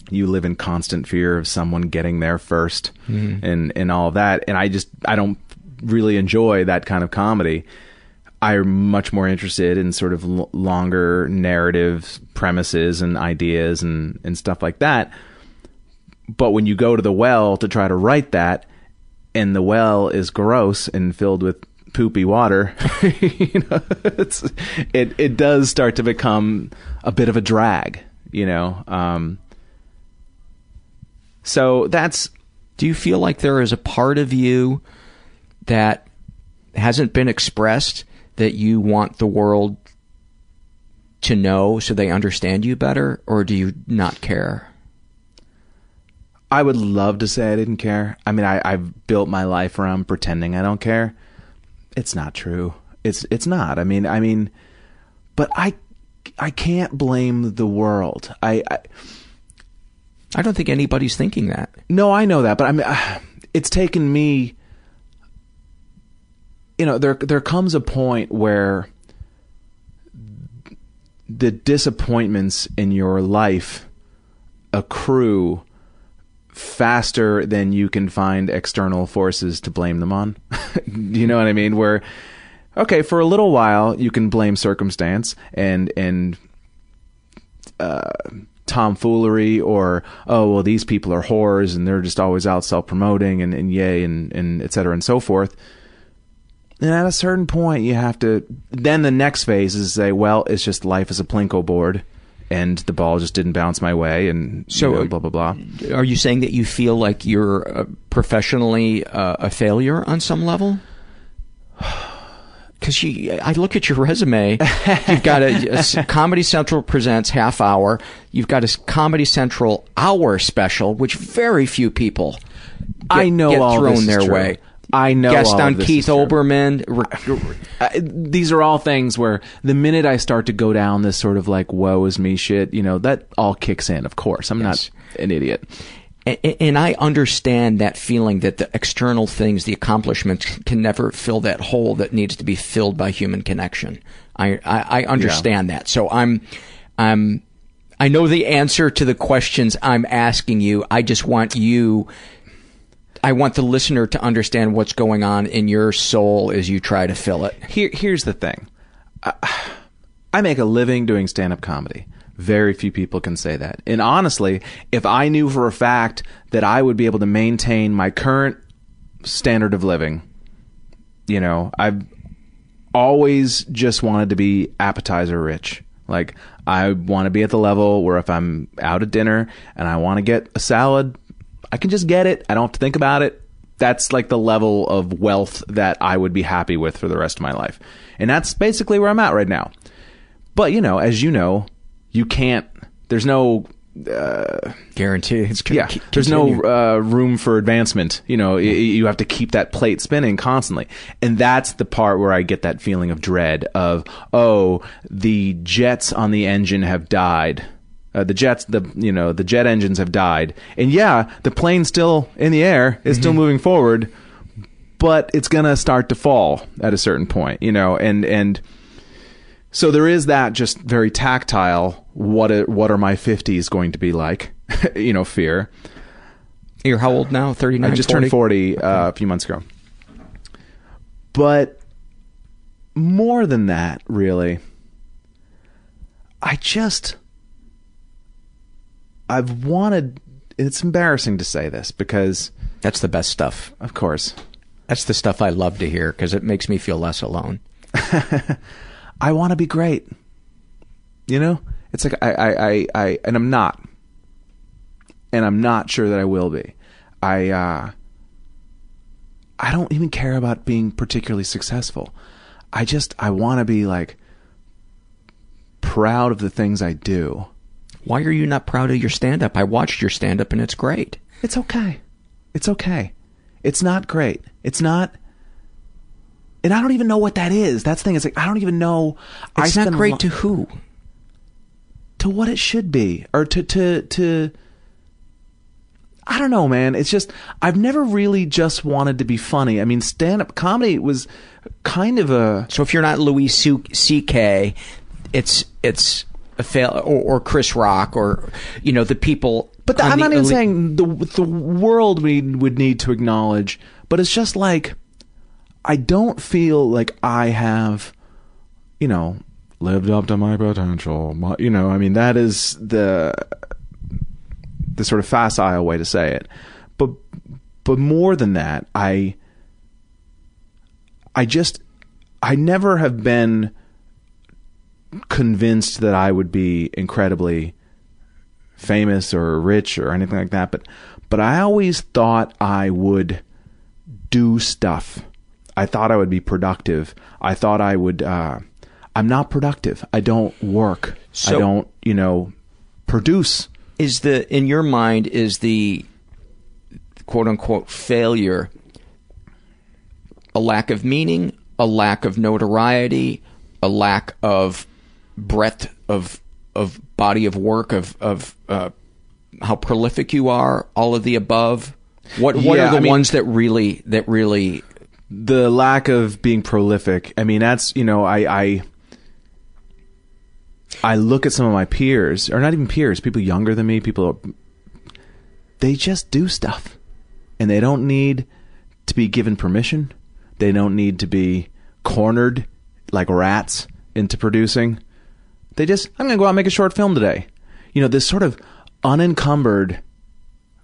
You live in constant fear of someone getting there 1st Mhm. and and all of that. And I just I don't really enjoy that kind of comedy. I'm much more interested in sort of l- longer narrative premises and ideas and, and stuff like that. But when you go to the well to try to write that, and the well is gross and filled with poopy water, you know, it it does start to become a bit of a drag, you know. Um, so that's. Do you feel like there is a part of you that hasn't been expressed that you want the world to know so they understand you better, or do you not care? I would love to say I didn't care. I mean, I, I've built my life around pretending I don't care. It's not true. It's it's not. I mean, I mean, but I I can't blame the world. I I, I don't think anybody's thinking that. no, I know that, but I mean, uh, it's taken me. You know, there there comes a point where the disappointments in your life accrue faster than you can find external forces to blame them on. you know what I mean? Where okay, for a little while you can blame circumstance and and uh, tomfoolery or oh well these people are whores and they're just always out self promoting and, and yay and and et cetera and so forth. And at a certain point, you have to. Then the next phase is say, well, it's just life as a plinko board, and the ball just didn't bounce my way, and So, you know, blah blah blah. Are you saying that you feel like you're uh, professionally uh, a failure on some level? Because I look at your resume, you've got a Comedy Central presents half hour. You've got a Comedy Central hour special, which very few people get, I know get all thrown their way. I know Guest on Keith. Olbermann. Uh, these are all things where the minute I start to go down this sort of like woe is me shit, you know, that all kicks in. Of course, I'm not an idiot. And I understand that feeling that the external things, the accomplishments, can never fill that hole that needs to be filled by human connection. I I, I understand that. So I'm I'm I know the answer to the questions I'm asking you. I just want you. I want the listener to understand what's going on in your soul as you try to fill it. Here, here's the thing. I, I make a living doing stand-up comedy. Very few people can say that. And honestly, if I knew for a fact that I would be able to maintain my current standard of living, you know, I've always just wanted to be appetizer rich. Like I want to be at the level where if I'm out at dinner and I want to get a salad, I can just get it. I don't have to think about it. That's like the level of wealth that I would be happy with for the rest of my life. And that's basically where I'm at right now. But, you know, as you know, you can't, there's no, uh, Guarantee. It's gonna yeah, there's no uh, room for advancement. You know, y- you have to keep that plate spinning constantly, and that's the part where I get that feeling of dread of oh, the jets on the engine have died. Uh, the jets, the you know, the jet engines have died, and yeah, the plane's still in the air, it's still moving forward, but it's gonna start to fall at a certain point. You know, and and so there is that just very tactile. What are, what are my fifties going to be like? you know, fear. You're how old now? 39, I just turned 40 uh, a few months ago. But more than that, really, I just. I've wanted. It's embarrassing to say this because. That's the best stuff. Of course. That's the stuff I love to hear because it makes me feel less alone. I want to be great. You know? It's like I, I, I, I and I'm not. And I'm not sure that I will be. I uh I don't even care about being particularly successful. I just I want to be like proud of the things I do. Why are you not proud of your stand up? I watched your stand up and it's great. It's okay. It's okay. It's not great. It's not and I don't even know what that is. That's the thing. It's like I don't even know. It's I not great lo- to who? to what it should be, or to to to I don't know, man. It's just I've never really just wanted to be funny. I mean, stand up comedy was kind of a So if you're not Louis C.K., it's it's fail or, or Chris Rock or you know the people. But on I'm the not even elite- saying the the world we would need to acknowledge, but it's just like I don't feel like I have, you know, lived up to my potential. My, you know, I mean that is the the sort of facile way to say it. But but more than that, I I just I never have been convinced that I would be incredibly famous or rich or anything like that, but but I always thought I would do stuff. I thought I would be productive. I thought I would. Uh, I'm not productive. I don't work. I don't, you know, produce. is the in your mind is the quote unquote failure a lack of meaning, a lack of notoriety, a lack of breadth of of body of work of of uh, how prolific you are, all of the above. What what Yeah, are the I mean- ones that really that really the lack of being prolific. I mean, that's you know, I I I look at some of my peers, or not even peers, people younger than me, people they just do stuff, and they don't need to be given permission. They don't need to be cornered like rats into producing. They just, I'm going to go out and make a short film today. You know, this sort of unencumbered,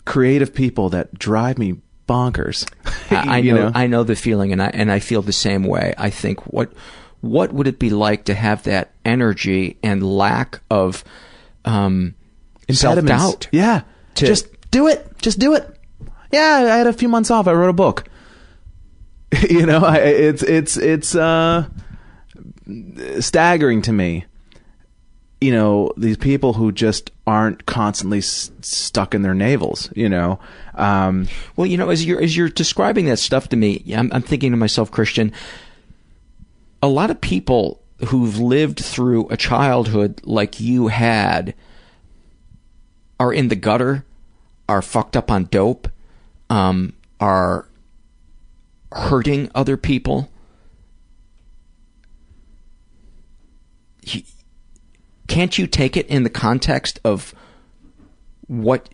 creative people that drive me bonkers. I, I You know, I know the feeling, and I and I feel the same way. I think what what would it be like to have that energy and lack of um, self doubt? Yeah. To- just do it. Just do it. Yeah, I had a few months off. I wrote a book. you know, I, it's it's it's uh, staggering to me. You know, these people who just aren't constantly s- stuck in their navels. You know, um, Well, you know, as you're as you're describing that stuff to me, I'm, I'm thinking to myself, Christian. A lot of people who've lived through a childhood like you had are in the gutter, are fucked up on dope, um, are hurting other people. Can't you take it in the context of what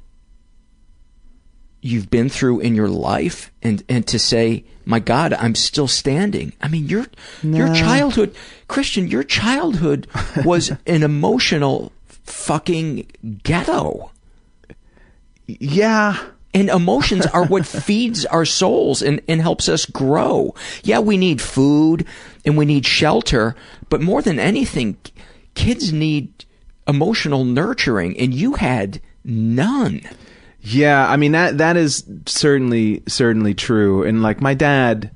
you've been through in your life and and to say my god i'm still standing. I mean your your childhood christian your childhood was an emotional fucking ghetto. Yeah. And emotions are what feeds our souls and, and helps us grow. Yeah, we need food and we need shelter, but more than anything, kids need emotional nurturing, and you had none. Yeah, I mean that that is certainly certainly true. And like my dad,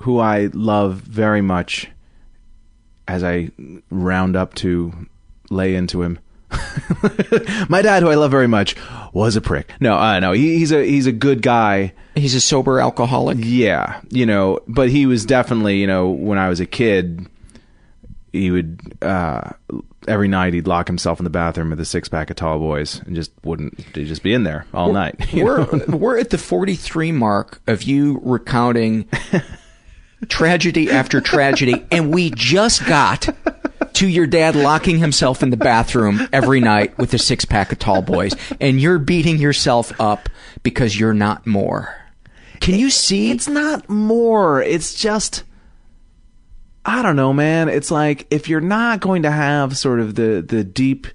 who I love very much, as I round up to lay into him. my dad, who I love very much, was a prick. No, uh, no, he, he's a he's a good guy. He's a sober alcoholic. Yeah, you know, but he was definitely, you know, when I was a kid, he would uh, every night he'd lock himself in the bathroom with a six pack of tall boys and just wouldn't he'd just be in there all night. We're know? we're at the 43 mark of you recounting tragedy after tragedy, and we just got to your dad locking himself in the bathroom every night with a six pack of tall boys, and you're beating yourself up because you're not more. Can you see? It's not more. It's just I don't know, man. It's like if you're not going to have sort of the the deep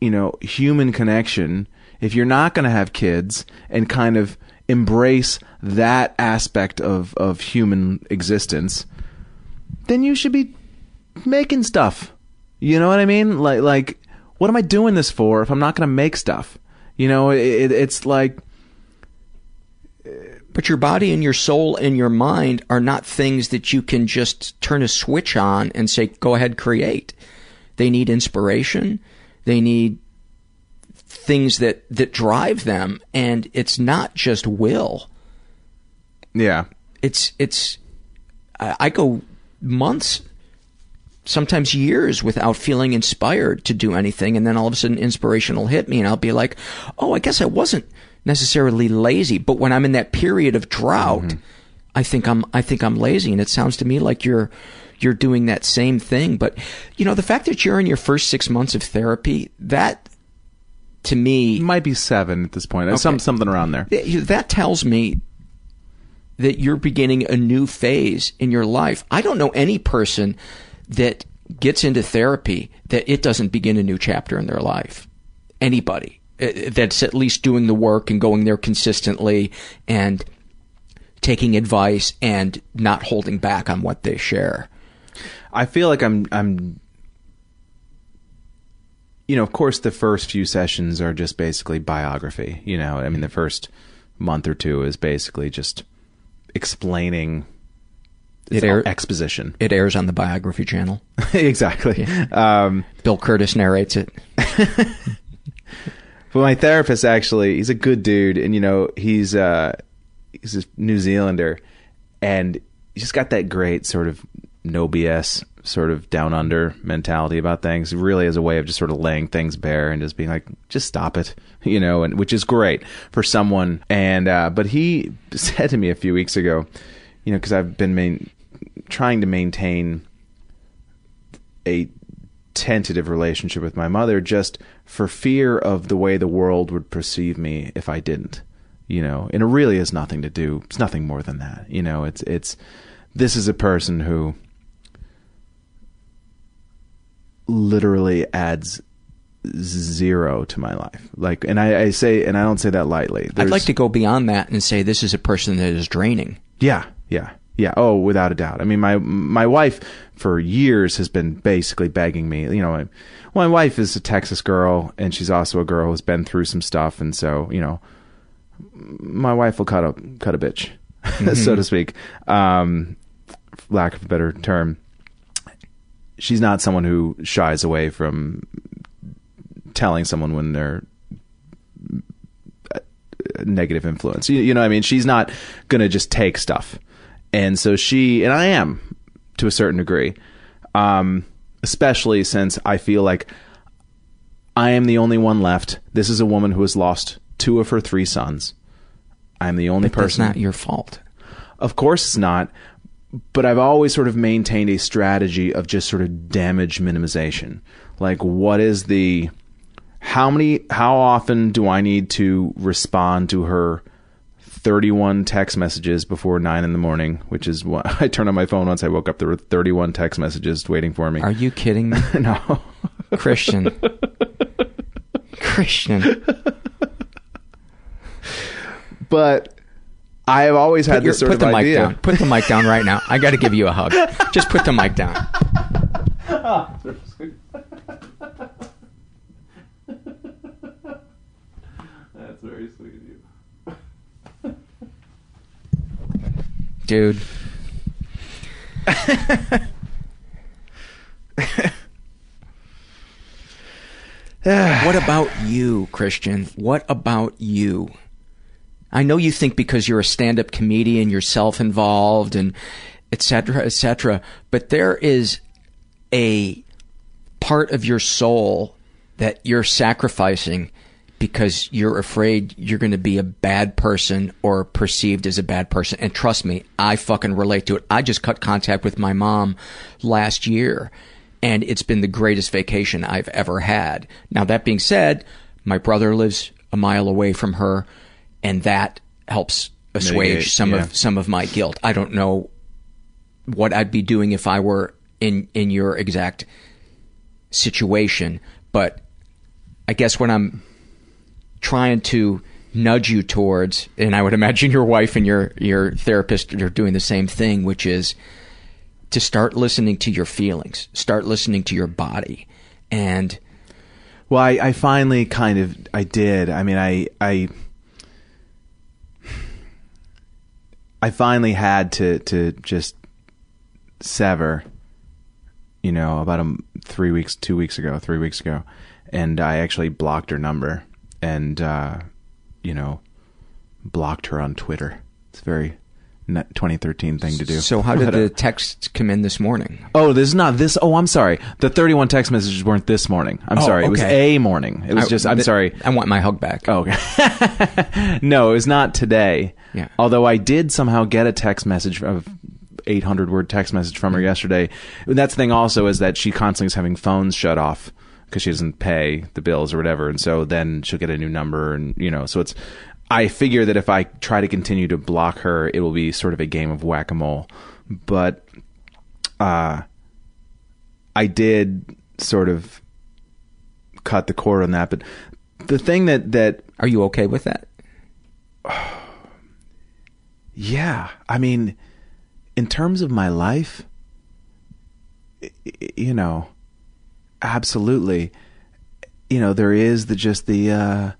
you know, human connection, if you're not going to have kids and kind of embrace that aspect of of human existence, then you should be making stuff. You know what I mean? Like like what am I doing this for if I'm not going to make stuff? You know, it, it, it's like But your body and your soul and your mind are not things that you can just turn a switch on and say, go ahead, create. They need inspiration. They need things that, that drive them. And it's not just will. yeah. It's, it's, I, I go months, sometimes years without feeling inspired to do anything. And then all of a sudden inspiration will hit me and I'll be like, oh, I guess I wasn't necessarily lazy, but when I'm in that period of drought, mm-hmm. I think I'm I think I'm lazy, and it sounds to me like you're you're doing that same thing. But you know, the fact that you're in your first six months of therapy, that to me might be seven at this point. Some something around there. That tells me that you're beginning a new phase in your life. I don't know any person that gets into therapy that it doesn't begin a new chapter in their life. Anybody that's at least doing the work and going there consistently and taking advice and not holding back on what they share. I feel like I'm I'm you know, of course the first few sessions are just basically biography, you know. I mean the first month or two is basically just explaining It all air- exposition. It airs on the biography channel. exactly. Um Bill Kurtis narrates it. But my therapist actually, he's a good dude, and you know, he's uh he's a New Zealander, and he's just got that great sort of no BS sort of down under mentality about things. Really, as a way of just sort of laying things bare and just being like, just stop it, you know, and which is great for someone. And uh, but he said to me a few weeks ago, you know, because I've been main, trying to maintain a tentative relationship with my mother just for fear of the way the world would perceive me if I didn't. You know, and it really has nothing to do. It's nothing more than that. You know, it's it's this is a person who literally adds zero to my life. Like, and I, I say, and I don't say that lightly. I'd like to go beyond that and say this is a person that is draining. yeah, yeah, yeah. Oh, without a doubt. I mean, my my wife for years has been basically begging me. You know, my, wife is a Texas girl, and she's also a girl who's been through some stuff, and so you know, my wife will cut a cut a bitch, so to speak. Um, lack of a better term. She's not someone who shies away from telling someone when they're negative influence. You, you know what I mean? She's not going to just take stuff. And so she, and I am to a certain degree, um, especially since I feel like I am the only one left. This is a woman who has lost two of her three sons. I'm the only But that's person. not your fault. Of course it's not. But I've always sort of maintained a strategy of just sort of damage minimization. Like, what is the. How many. How often do I need to respond to her 31 text messages before 9 in the morning? Which is what. I turned on my phone once I woke up. There were 31 text messages waiting for me. Are you kidding me? no. Christian. Christian. But. I have always had Put, your- this sort put of the mic down. Put the mic down right now. I got to give you a hug. Just put the mic down. That's very sweet of you. Dude. what about you, Christian? What about you? I know you think because you're a stand-up comedian, you're self-involved and etc., cetera, et cetera, but there is a part of your soul that you're sacrificing because you're afraid you're going to be a bad person or perceived as a bad person. And trust me, I fucking relate to it. I just cut contact with my mom last year and it's been the greatest vacation I've ever had. Now, that being said, my brother lives a mile away from her and that helps assuage Mitigate, some yeah. of some of my guilt. I don't know what I'd be doing if I were in in your exact situation, but I guess what I'm trying to nudge you towards, and I would imagine your wife and your your therapist are doing the same thing, which is to start listening to your feelings, start listening to your body, and Well, I, I finally kind of I did. I mean, I I I finally had to to just sever. You know, about a three weeks, two weeks ago, three weeks ago, and I actually blocked her number, and uh, you know, blocked her on Twitter. It's a very, 2013 thing to do. So how did uh, the texts come in this morning? Oh, this is not this. Oh, I'm sorry. The 31 text messages weren't this morning. I'm Oh, sorry. It was a morning. It was I- just. I'm th- sorry. I want my hug back. Oh, okay. no, it was not today. Yeah. Although I did somehow get a text message of 800 word text message Mm-hmm. from her yesterday. And that's the thing also is that she constantly is having phones shut off because she doesn't pay the bills or whatever. And so then she'll get a new number and, you know, so it's, I figure that if I try to continue to block her, it will be sort of a game of whack-a-mole. But, uh, I did sort of cut the cord on that. But the thing that, that, Are you okay with that? yeah, I mean, in terms of my life, you know, absolutely. You know, there is the just the uh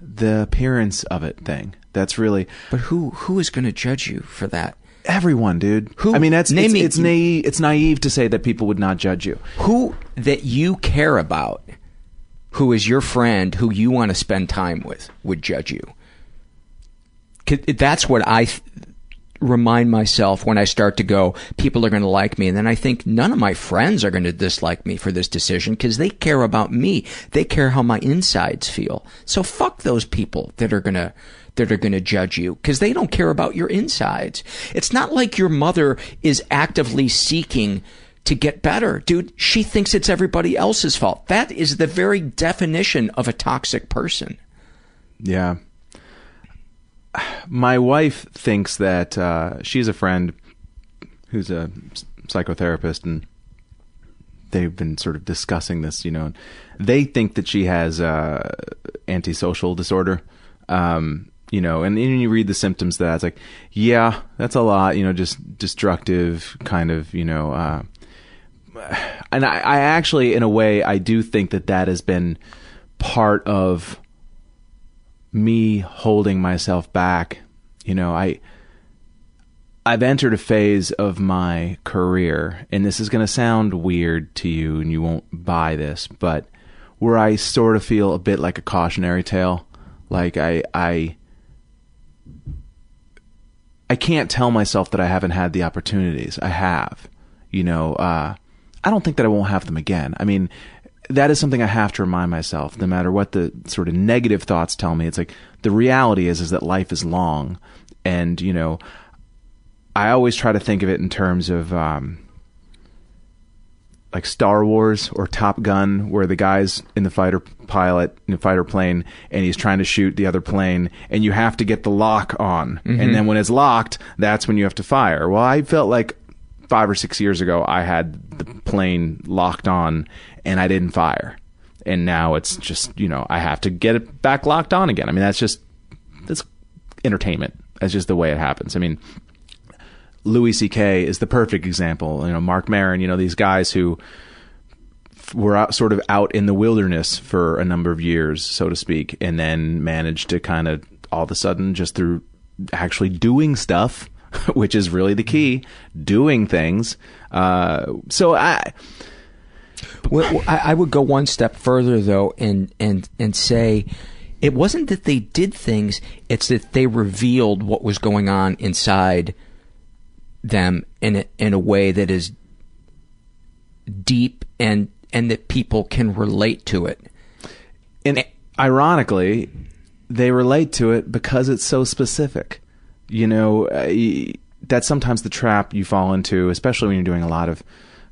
the appearance of it thing. That's really But who who is going to judge you for that? everyone, dude. Who- I mean, that's it's, me- it's naive. It's naive to say that people would not judge you. Who that you care about, who is your friend, who you want to spend time with, would judge you. That's what I remind myself when I start to go, people are going to like me. And then I think none of my friends are going to dislike me for this decision because they care about me. They care how my insides feel. So fuck those people that are going to that are going to judge you because they don't care about your insides. It's not like your mother is actively seeking to get better. Dude, she thinks it's everybody else's fault. That is the very definition of a toxic person. Yeah. My wife thinks that uh, she's a friend who's a psychotherapist, and they've been sort of discussing this. You know, they think that she has uh, antisocial disorder. Um, you know, and then you read the symptoms that it's like, yeah, that's a lot. You know, just destructive kind of. You know, uh, and I, I actually, in a way, I do think that that has been part of me holding myself back. You know, I I've entered a phase of my career, and this is going to sound weird to you, and you won't buy this, but where I sort of feel a bit like a cautionary tale. Like I I I can't tell myself that I haven't had the opportunities. I have. You know, uh, I don't think that I won't have them again. I mean, that is something I have to remind myself, no matter what the sort of negative thoughts tell me. It's like the reality is is that life is long, and you know, I always try to think of it in terms of um, like Star Wars or Top Gun, where the guy's in the fighter pilot in the fighter plane and he's trying to shoot the other plane, and you have to get the lock on, Mhm. and then when it's locked, that's when you have to fire. Well, I felt like five or six years ago, I had the plane locked on and I didn't fire. And now it's just, you know, I have to get it back locked on again. I mean, that's just, that's entertainment. That's just the way it happens. I mean, Louis C.K. is the perfect example. You know, Marc Maron, you know, these guys who were out, sort of out in the wilderness for a number of years, so to speak, and then managed to kind of all of a sudden just through actually doing stuff, which is really the key, doing things. Uh, so I, Well, I, I would go one step further though, and and and say it wasn't that they did things; it's that they revealed what was going on inside them in a, in a way that is deep and and that people can relate to it. and ironically, they relate to it because it's so specific. You know, that's sometimes the trap you fall into, especially when you're doing a lot of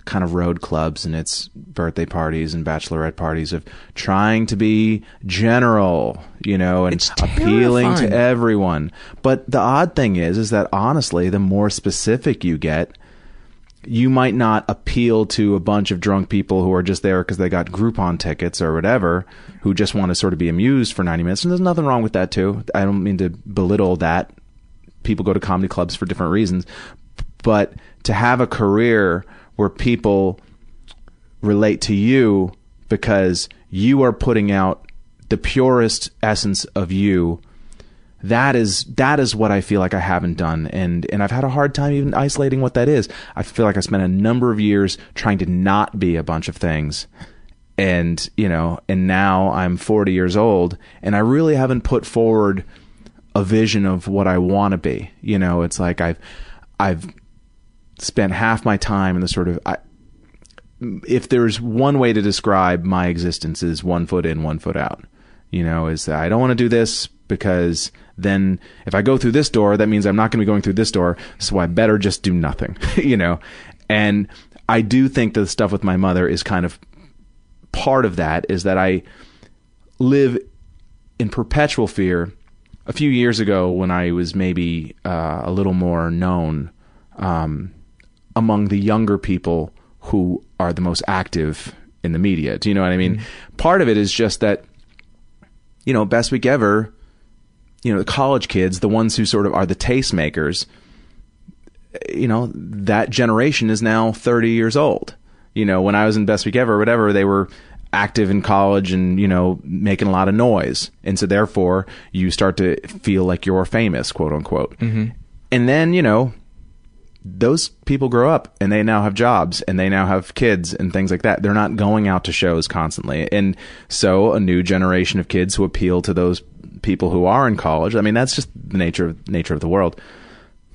kind of road clubs and it's birthday parties and bachelorette parties of trying to be general, you know, and It's appealing to everyone. But the odd thing is, is that honestly, the more specific you get, you might not appeal to a bunch of drunk people who are just there because they got Groupon tickets or whatever, who just want to sort of be amused for 90 minutes. And there's nothing wrong with that, too. I don't mean to belittle that. People go to comedy clubs for different reasons. But to have a career where people relate to you because you are putting out the purest essence of you that is that is what I feel like I haven't done and and I've had a hard time even isolating what that is. I feel like I spent a number of years trying to not be a bunch of things. And, you know, and now I'm 40 years old and I really haven't put forward a vision of what I want to be. You know, it's like I've I've spent half my time in the sort of I, if there's one way to describe my existence is one foot in, one foot out. You know, is I don't want to do this because then if I go through this door, that means I'm not going to be going through this door, so I better just do nothing. you know, and I do think that the stuff with my mother is kind of part of that. Is that I live in perpetual fear. A few years ago, when I was maybe uh, a little more known um, among the younger people who are the most active in the media. Do you know what I mean? Mm-hmm. Part of it is just that, you know, best week ever, you know, the college kids, the ones who sort of are the tastemakers, you know, that generation is now 30 years old. You know, when I was in best week ever or whatever, they were active in college and you know making a lot of noise and so therefore you start to feel like you're famous quote unquote mm-hmm. and then you know those people grow up and they now have jobs and they now have kids and things like that. They're not going out to shows constantly. And so a new generation of kids who appeal to those people who are in college i mean that's just the nature of nature of the world.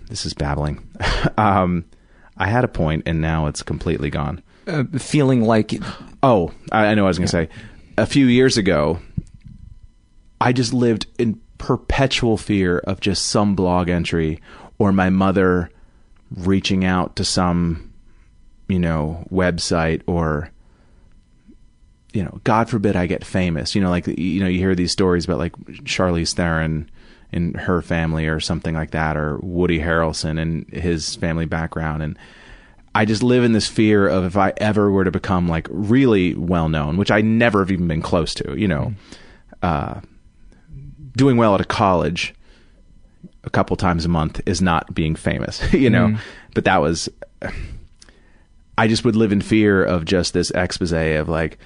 This is babbling. Um, i had a point and now it's completely gone. Uh, feeling like oh I, I know what i was going to yeah. say. A few years ago i just lived in perpetual fear of just some blog entry or my mother reaching out to some you know website or you know god forbid i get famous. You know like you know you hear these stories about like charlize theron and her family or something like that or woody harrelson and his family background. And I just live in this fear of if I ever were to become like really well known, which I never have even been close to, you know, uh, doing well at a college a couple times a month is not being famous, you know, mm. but that was, I just would live in fear of just this expose of like,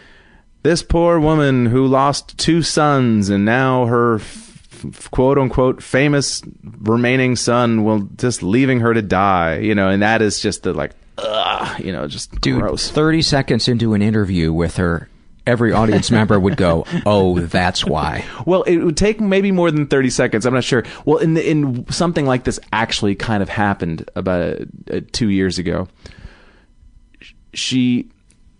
this poor woman who lost two sons and now her f- quote unquote famous remaining son will just leaving her to die, you know, and that is just the like, ugh, you know, just Dude, gross. 30 seconds into an interview with her, every audience member would go, "Oh, that's why." Well, it would take maybe more than 30 seconds. I'm not sure. Well, in the, in something like this actually kind of happened about uh, 2 years ago. She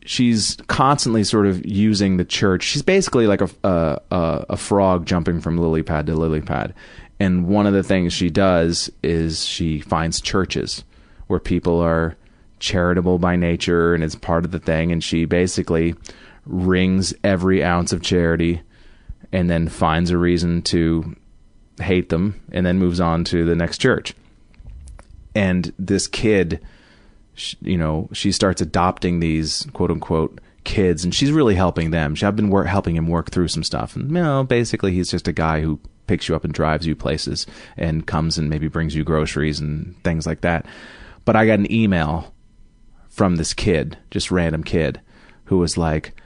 she's constantly sort of using the church. She's basically like a a, a frog jumping from lily pad to lily pad. And one of the things she does is she finds churches where people are charitable by nature and it's part of the thing and she basically wrings every ounce of charity and then finds a reason to hate them and then moves on to the next church. And this kid you know she starts adopting these quote unquote kids and she's really helping them. I've been helping him work through some stuff. And you know basically he's just a guy who picks you up and drives you places and comes and maybe brings you groceries and things like that. But i got an email from this kid, just random kid, who was like,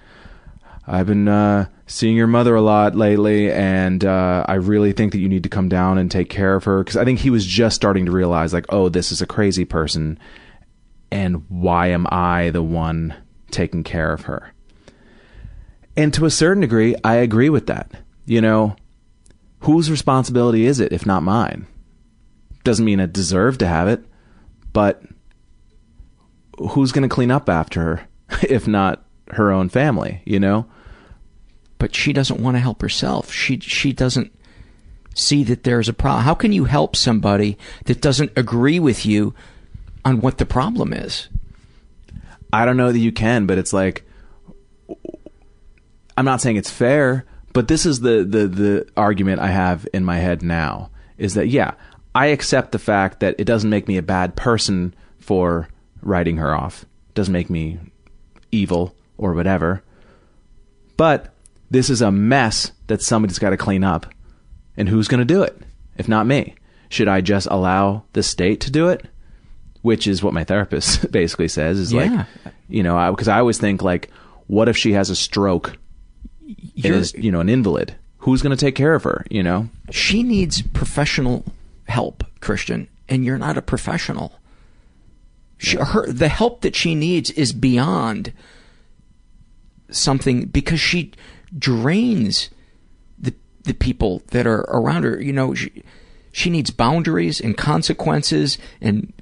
I've been uh, seeing your mother a lot lately, and uh, I really think that you need to come down and take care of her. Because I think he was just starting to realize, like, oh, this is a crazy person, and why am I the one taking care of her? And to a certain degree, I agree with that. You know, whose responsibility is it if not mine? Doesn't mean I deserve to have it, but who's going to clean up after her if not her own family, you know? But she doesn't want to help herself. She she doesn't see that there's a problem. How can you help somebody that doesn't agree with you on what the problem is? I don't know that you can, but it's like I'm not saying it's fair, but this is the the the argument I have in my head now is that yeah, I accept the fact that it doesn't make me a bad person for writing her off. It Doesn't make me evil or whatever. But this is a mess that somebody's got to clean up. And who's going to do it if not me? Should I just allow the state to do it? Which is what my therapist basically says is yeah. like, you know, because I, I, always think like, what if she has a stroke? You're, is, you know, an invalid. Who's going to take care of her? You know, she needs professional help, Christian, and you're not a professional. She, her, the help that she needs is beyond something because she drains the the people that are around her. You know, she, she needs boundaries and consequences and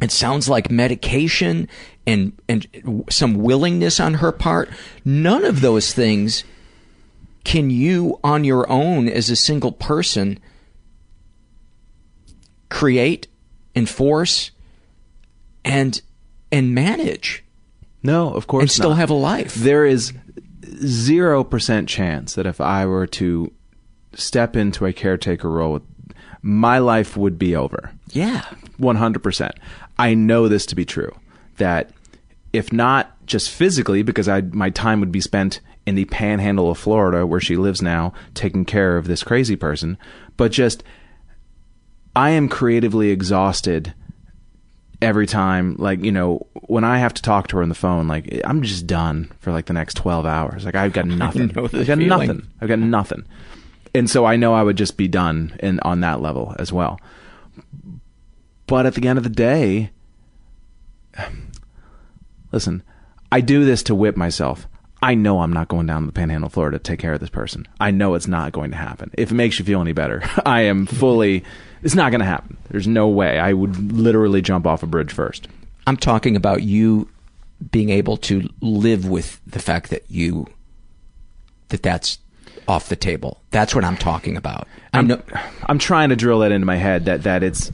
it sounds like medication and and some willingness on her part. None of those things can you on your own as a single person create, enforce and and manage. No, of course and still not. have a life. There is zero percent chance that if I were to step into a caretaker role, my life would be over. Yeah. 100%. I know this to be true. That if not just physically, because I my time would be spent in the panhandle of Florida where she lives now, taking care of this crazy person, but just I am creatively exhausted every time like you know when i have to talk to her on the phone like i'm just done for like the next 12 hours. Like i've got nothing. i've got feeling. nothing. I've got nothing. And so i know i would just be done in on that level as well. But at the end of the day listen i do this to whip myself. I know i'm not going down to the panhandle florida to take care of this person. I know it's not going to happen. If it makes you feel any better i am fully it's not going to happen there's no way i would literally jump off a bridge first I'm talking about you being able to live with the fact that you that that's off the table. That's what I'm talking about. I'm, I'm trying to drill that into my head that that it's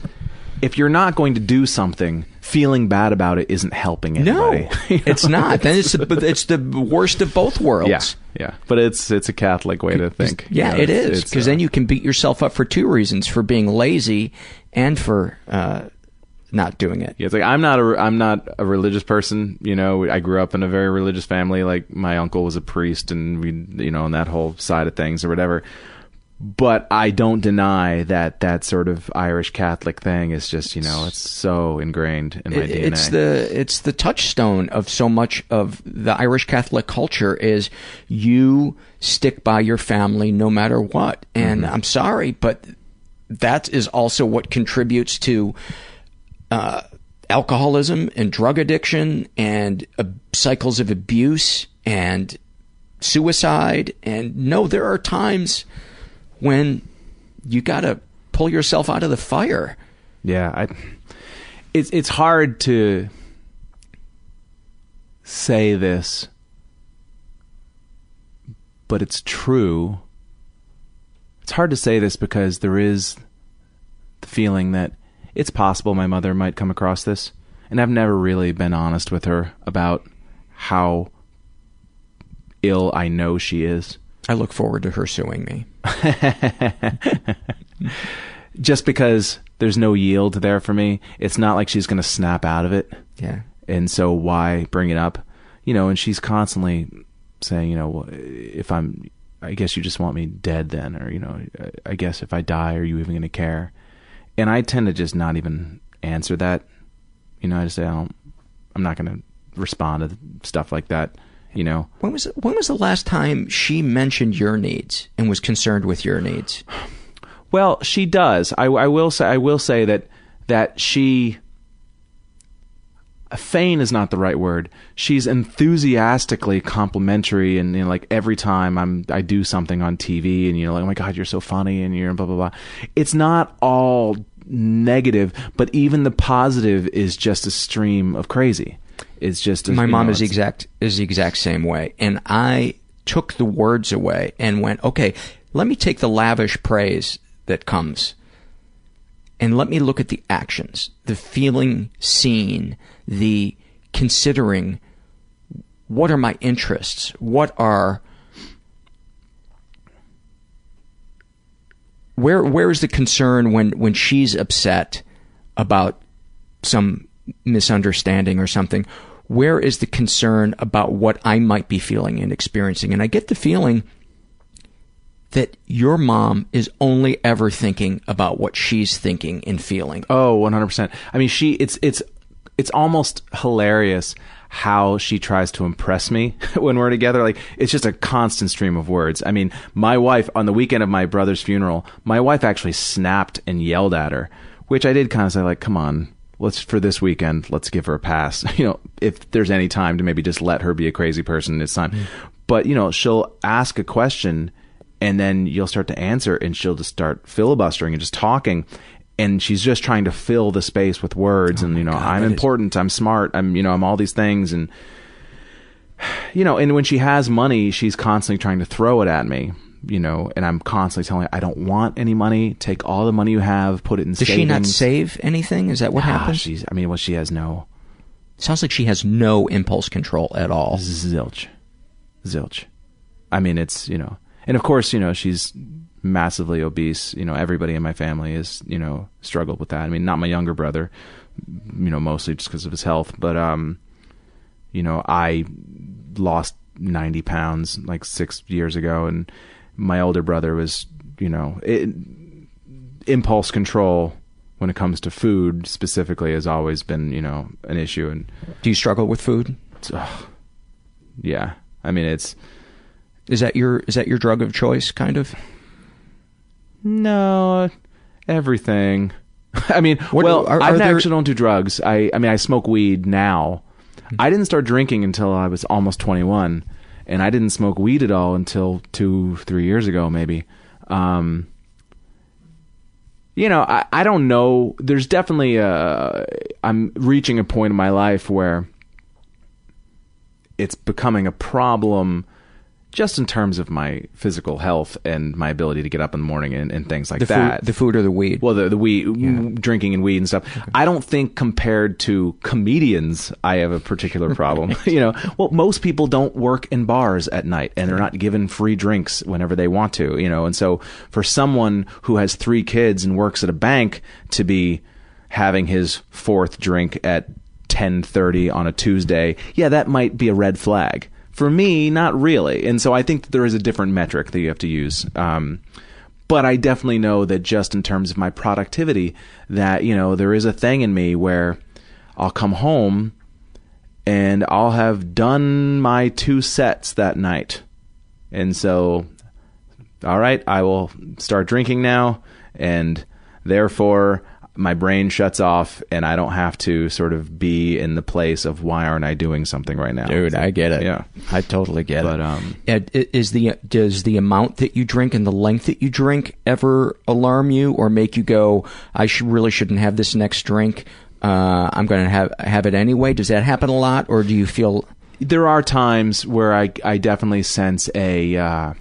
if you're not going to do something, feeling bad about it isn't helping anybody. no, it's not. Then it's the, it's the worst of both worlds. yeah, yeah. But it's it's a Catholic way to think. Yeah, You know, it's- because uh, then you can beat yourself up for two reasons: for being lazy and for uh, not doing it. Yeah, it's like I'm not a I'm not a religious person. You know, I grew up in a very religious family. Like my uncle was a priest, and we, you know, and that whole side of things or whatever. But I don't deny that that sort of Irish Catholic thing is just you know it's so ingrained in my It- DNA. It's the it's the touchstone of so much of the Irish Catholic culture is you stick by your family no matter what. And Mm-hmm. I'm sorry, but that is also what contributes to uh, alcoholism and drug addiction and uh, cycles of abuse and suicide. And no, there are times when you got to pull yourself out of the fire. Yeah, I, it's it's hard to say this, but it's true. It's hard to say this because there is the feeling that it's possible my mother might come across this, and I've never really been honest with her about how ill I know she is. I look forward to her suing me. just because there's no yield there for me, it's not like she's going to snap out of it. Yeah. And so why bring it up? You know, and she's constantly saying, you know, well, if I'm, I guess you just want me dead then, or, you know, I guess if I die, are you even going to care? And I tend to just not even answer that. You know, I just say, I don't, I'm not going to respond to stuff like that, you know. When was when was the last time she mentioned your needs and was concerned with your needs? Well, she does. I, I will say. I will say that that she. Feign is not the right word. She's enthusiastically complimentary, and you know, like every time I'm I do something on TV, and you know, like, oh my god, you're so funny, and you're blah blah blah. It's not all negative, but even the positive is just a stream of crazy. It's just My mom know, is the exact is the exact same way, and I took the words away and went, okay, let me take the lavish praise that comes, and let me look at the actions, the feeling seen, the considering. What are my interests? What are where where is the concern when when she's upset about some misunderstanding or something where is the concern about what i might be feeling and experiencing and i get the feeling that your mom is only ever thinking about what she's thinking and feeling Oh, 100%. I mean, she it's it's it's almost hilarious how she tries to impress me when we're together. Like it's just a constant stream of words. I mean, my wife on the weekend of my brother's funeral, my wife actually snapped and yelled at her, which I did kind of say like, "Come on, let's for this weekend, let's give her a pass." You know, if there's any time to maybe just let her be a crazy person, it's time. Mm-hmm. But, you know, she'll ask a question and then you'll start to answer and she'll just start filibustering and just talking and she's just trying to fill the space with words oh and you know i'm that is- important i'm smart i'm you know i'm all these things and you know and when she has money she's constantly trying to throw it at me you know and i'm constantly telling her i don't want any money. Take all the money you have put it in Does she not save anything? Is that what Ah, happens? she's i mean well she has no. Sounds like she has no impulse control at all. zilch. Zilch. I mean it's you know and of course you know she's massively obese. You know everybody in my family is you know struggled with that. I mean not my younger brother you know mostly just because of his health but um you know i lost 90 pounds like six years ago and my older brother was you know it, impulse control when it comes to food specifically has always been you know an issue and Do you struggle with food? ugh, yeah i mean it's Is that your is that your drug of choice? Kind of. No, everything. I mean, What- well, are- I are there- actually don't do drugs. I, I mean, I smoke weed now. Hmm. I didn't start drinking until I was almost 21, and I didn't smoke weed at all until two, three years ago, maybe. Um, you know, I, I don't know. There's definitely a. I'm reaching a point in my life where it's becoming a problem just in terms of my physical health and my ability to get up in the morning and, and things like The that. food, the food or the weed. well, the the weed, drinking and weed and stuff. I don't think compared to comedians, I have a particular problem. you know, well, most people don't work in bars at night and they're not given free drinks whenever they want to. You know, and so for someone who has three kids and works at a bank to be having his fourth drink at 10:30 on a Tuesday, yeah, that might be a red flag. For me, not really. And so I think that there is a different metric that you have to use. Um, but I definitely know that just in terms of my productivity, that you know there is a thing in me where I'll come home and I'll have done my two sets that night, and so all right, I will start drinking now, and therefore my brain shuts off, and I don't have to sort of be in the place of why aren't I doing something right now, Dude, I get it. Yeah. I totally get But, it. um, Ed, is the does the amount that you drink and the length that you drink ever alarm you or make you go, I should really shouldn't have this next drink? Uh, I'm going to have have it anyway. Does that happen a lot, or do you feel? there are times where I I definitely sense a uh,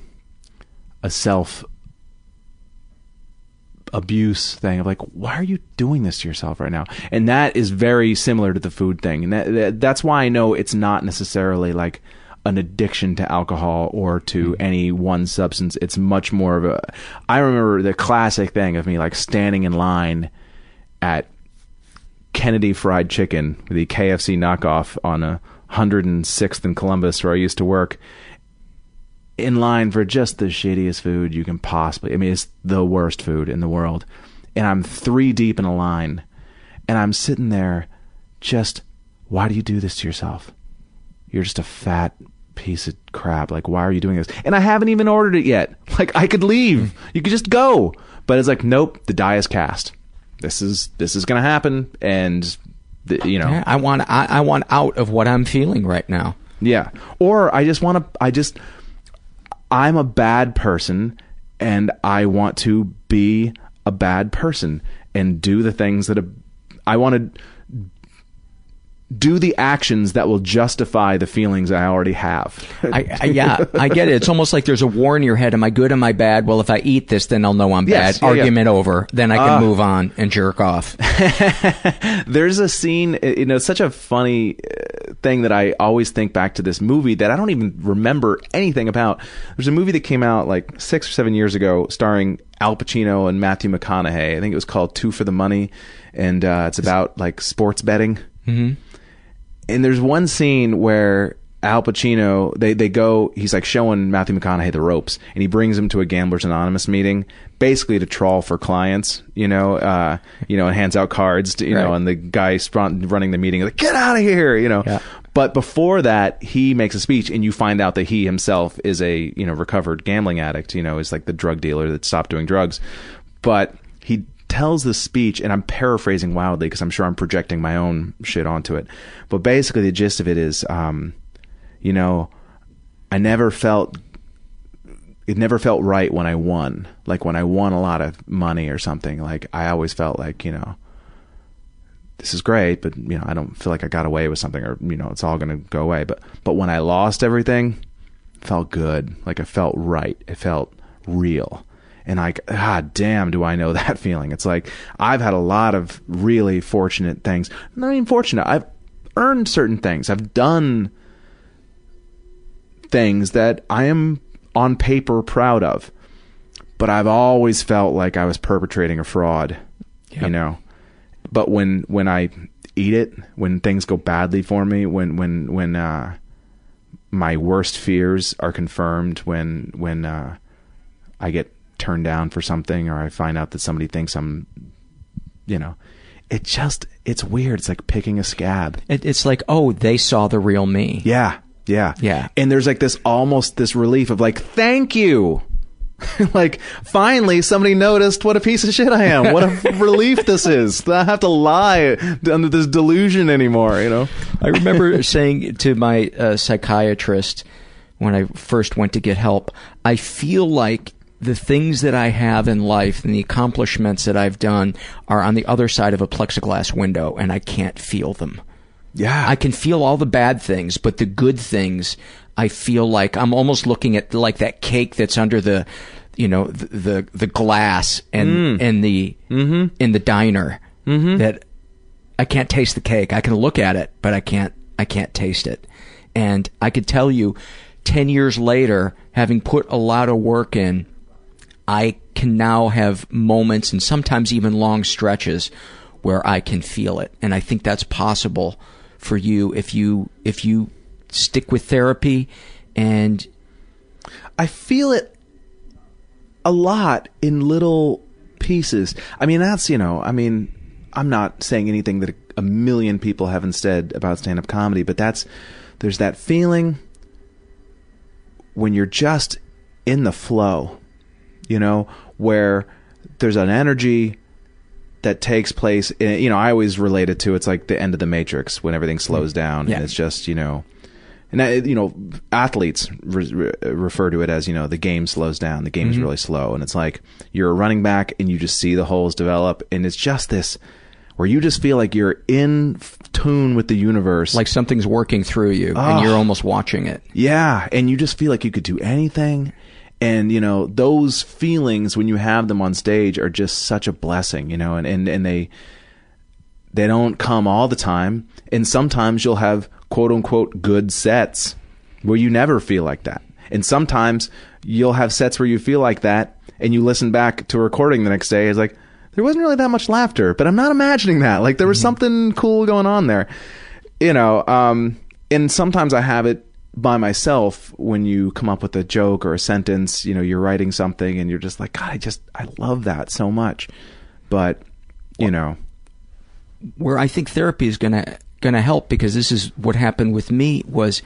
a self abuse thing of like why are you doing this to yourself right now? And that is very similar to the food thing. And that, that that's why I know it's not necessarily like an addiction to alcohol or to hmm. any one substance. It's much more of a I remember the classic thing of me like standing in line at Kennedy Fried Chicken, the KFC knockoff on a 106th in Columbus, where I used to work, in line for just the shittiest food you can possibly. I mean, it's the worst food in the world, and I'm three deep in a line, and I'm sitting there, just why do you do this to yourself? You're just a fat piece of crap. Like, why are you doing this? And I haven't even ordered it yet. Like, I could leave. You could just go. But it's like, nope, the die is cast. This is this is gonna happen, and the, you know, Yeah, I want I, I want out of what I'm feeling right now. yeah. Or I just want to. I just. I'm a bad person, and I want to be a bad person and do the things that a, I want to do the actions that will justify the feelings I already have. I, I yeah, I get it. It's almost like there's a war in your head. Am I good? Am I bad? Well, if I eat this, then I'll know I'm Yes, bad. yeah, yeah. Argument over. Then I can Ah. move on and jerk off. There's a scene, uh, you know, such a funny uh, thing that I always think back to this movie that I don't even remember anything about. There's a movie that came out like six or seven years ago starring Al Pacino and Matthew McConaughey. I think it was called Two for the Money, and uh, it's about like sports betting. Mm-hmm. And there's one scene where Al Pacino, they, they go, he's like showing Matthew McConaughey the ropes, and he brings him to a Gamblers Anonymous meeting, basically to trawl for clients, you know, uh, you know, and hands out cards, to, you know, and the guy running the meeting is like, get out of here, you know. Yeah. But before that, he makes a speech, and you find out that he himself is a, you know, recovered gambling addict, you know, is like the drug dealer that stopped doing drugs. But tells this speech, and I'm paraphrasing wildly because I'm sure I'm projecting my own shit onto it. But basically, the gist of it is, um, you know, I never felt it never felt right when I won. Like when I won a lot of money or something. Like I always felt like you know, this is great, but you know, I don't feel like I got away with something or you know, it's all going to go away. But but when I lost everything, felt good. Like it felt right. It felt real. And like, ah, damn, do I know that feeling? It's like I've had a lot of really fortunate things. Not even fortunate. I've earned certain things. I've done things that I am on paper proud of. But I've always felt like I was perpetrating a fraud, you know. But when when I eat it, when things go badly for me, when when when uh my worst fears are confirmed, when when uh I get turned down for something or I find out that somebody thinks I'm you know, it just it's weird. It's like picking a scab. It, it's like, oh, they saw the real me. Yeah. Yeah. Yeah. And there's like this almost this relief of like, thank you. like finally somebody noticed what a piece of shit I am. What a relief this is. That I have to lie under this delusion anymore, you know. I remember saying to my uh, psychiatrist when I first went to get help, I feel like the things that I have in life and the accomplishments that I've done are on the other side of a plexiglass window and I can't feel them. Yeah. I can feel all the bad things, but the good things, I feel like I'm almost looking at like that cake that's under the, you know, the the, the glass and Mm. and the Mm-hmm. in the diner Mhm. that I can't taste the cake. I can look at it, but I can't I can't taste it. And I could tell you 10 years later, having put a lot of work in, I can now have moments and sometimes even long stretches where I can feel it. And I think that's possible for you if you if you stick with therapy and I feel it a lot in little pieces. I mean, that's, you know, I mean, I'm not saying anything that a million people haven't said about stand up comedy, but that's, there's that feeling when you're just in the flow, you know, where there's an energy that takes place. In, you know, I always relate it to it's like the end of the Matrix when everything slows down Yeah. and it's just, you know, and that, you know, athletes re- re- refer to it as you know the game slows down, the game's Mhm. really slow, and it's like you're a running back and you just see the holes develop, and it's just this where you just feel like you're in tune with the universe, like something's working through you Ah. and you're almost watching it. yeah, and you just feel like you could do anything. And you know those feelings when you have them on stage are just such a blessing, you know, and and, and they they don't come all the time, and sometimes you'll have quote unquote good sets where you never feel like that, and sometimes you'll have sets where you feel like that, and you listen back to a recording the next day, it's like there wasn't really that much laughter, but I'm not imagining that, like there was something cool going on there, you know, um, and sometimes I have it by myself when you come up with a joke or a sentence, you know, you're writing something and you're just like, God, I just, I love that so much. But, you know, where I think therapy is gonna gonna help because this is what happened with me was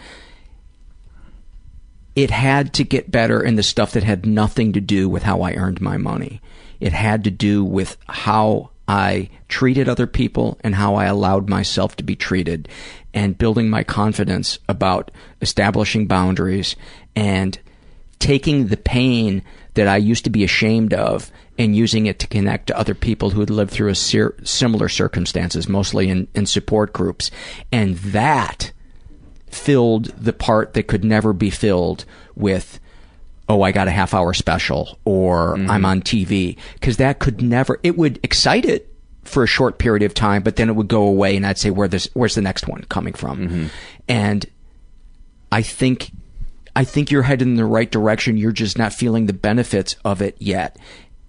it had to get better in the stuff that had nothing to do with how I earned my money. It had to do with how I treated other people and how I allowed myself to be treated and building my confidence about establishing boundaries and taking the pain that I used to be ashamed of and using it to connect to other people who had lived through a ser- similar circumstances, mostly in, in support groups. And that filled the part that could never be filled with, oh, I got a half hour special or mm-hmm. I'm on TV. Because that could never, it would excite it for a short period of time, but then it would go away and I'd say, Where this, where's the next one coming from? Mm-hmm. And I think I think you're headed in the right direction. You're just not feeling the benefits of it yet.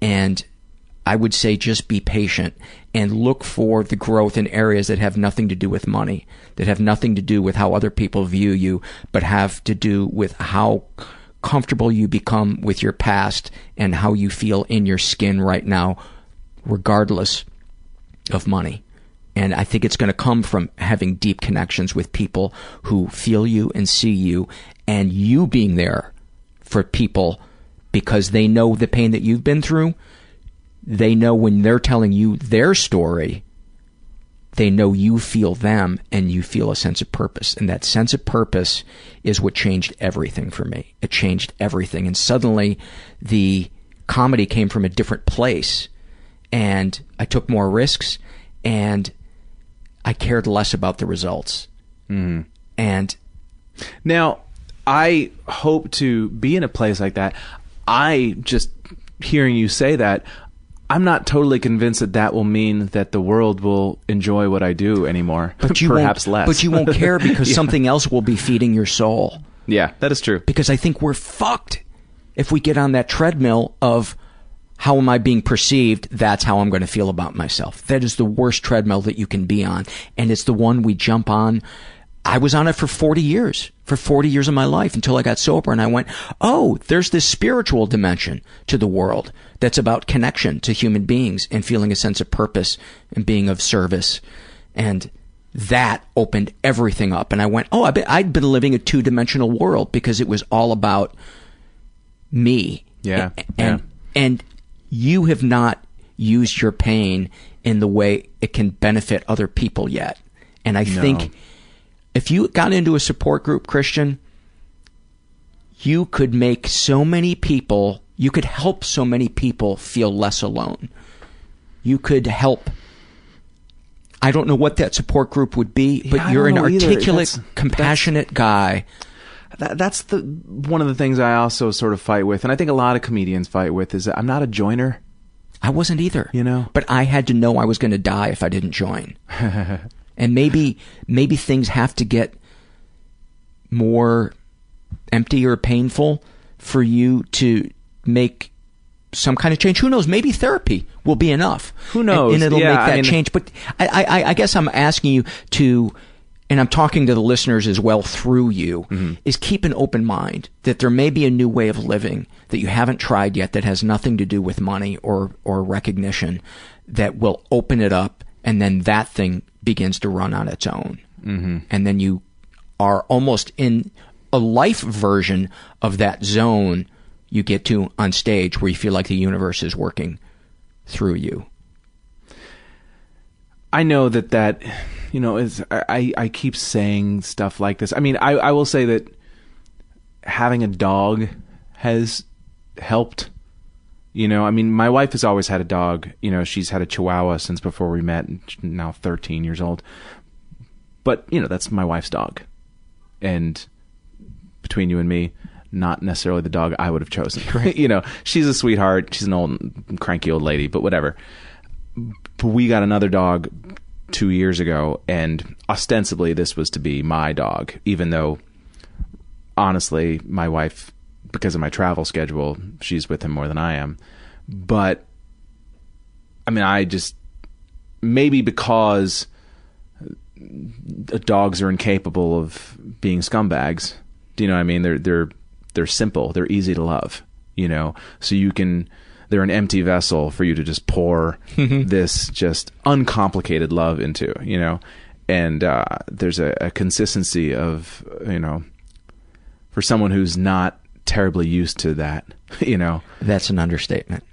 And I would say just be patient and look for the growth in areas that have nothing to do with money, that have nothing to do with how other people view you, but have to do with how comfortable you become with your past and how you feel in your skin right now, regardless of money. And I think it's going to come from having deep connections with people who feel you and see you, and you being there for people because they know the pain that you've been through. They know when they're telling you their story they know you feel them and you feel a sense of purpose. And that sense of purpose is what changed everything for me. It changed everything. And suddenly the comedy came from a different place and I took more risks and I cared less about the results. Mhm. And Now, I hope to be in a place like that. I just hearing you say that, I'm not totally convinced that that will mean that the world will enjoy what I do anymore. but you perhaps less. But you won't care because Yeah. something else will be feeding your soul. Yeah, that is true. Because I think we're fucked if we get on that treadmill of how am I being perceived? That's how I'm going to feel about myself. That is the worst treadmill that you can be on. And it's the one we jump on. I was on it for 40 years, for 40 years of my life until I got sober and I went, oh, there's this spiritual dimension to the world that's about connection to human beings and feeling a sense of purpose and being of service. And that opened everything up. And I went, oh, been, I'd been living a two dimensional world because it was all about me. Yeah, And, and you have not used your pain in the way it can benefit other people yet. And I No. think if you got into a support group, Christian, you could make so many people, you could help so many people feel less alone. You could help. I don't know what that support group would be, but Yeah, you're an articulate, That's- compassionate guy. That, that's the one of the things I also sort of fight with, and I think a lot of comedians fight with, is that I'm not a joiner. I wasn't either. You know, but I had to know I was going to die if I didn't join. and maybe maybe things have to get more empty or painful for you to make some kind of change. Who knows? Maybe therapy will be enough. Who knows? And, and it'll Yeah, make I that mean- change. But I, I, I guess I'm asking you to, and I'm talking to the listeners as well through you, Mm-hmm. is keep an open mind that there may be a new way of living that you haven't tried yet that has nothing to do with money or, or recognition that will open it up and then that thing begins to run on its own. Mhm. And then you are almost in a life version of that zone you get to on stage where you feel like the universe is working through you. I know that that you know is I I keep saying stuff like this. I mean, I I will say that having a dog has helped. You know, I mean, my wife has always had a dog. You know, she's had a Chihuahua since before we met. Now thirteen years old, but you know that's my wife's dog, and between you and me, not necessarily the dog I would have chosen. you know, she's a sweetheart. She's an old cranky old lady, but whatever but we got another dog two years ago, and ostensibly this was to be my dog, even though honestly, my wife, because of my travel schedule, she's with him more than I am. But I mean, I just maybe because dogs are incapable of being scumbags. Do you know what I mean? They're they're they're simple. They're easy to love. You know, so you can. They're an empty vessel for you to just pour this just uncomplicated love into. You know, and uh, there's a, a consistency of you know, for someone who's not terribly used to that. You know, That's an understatement.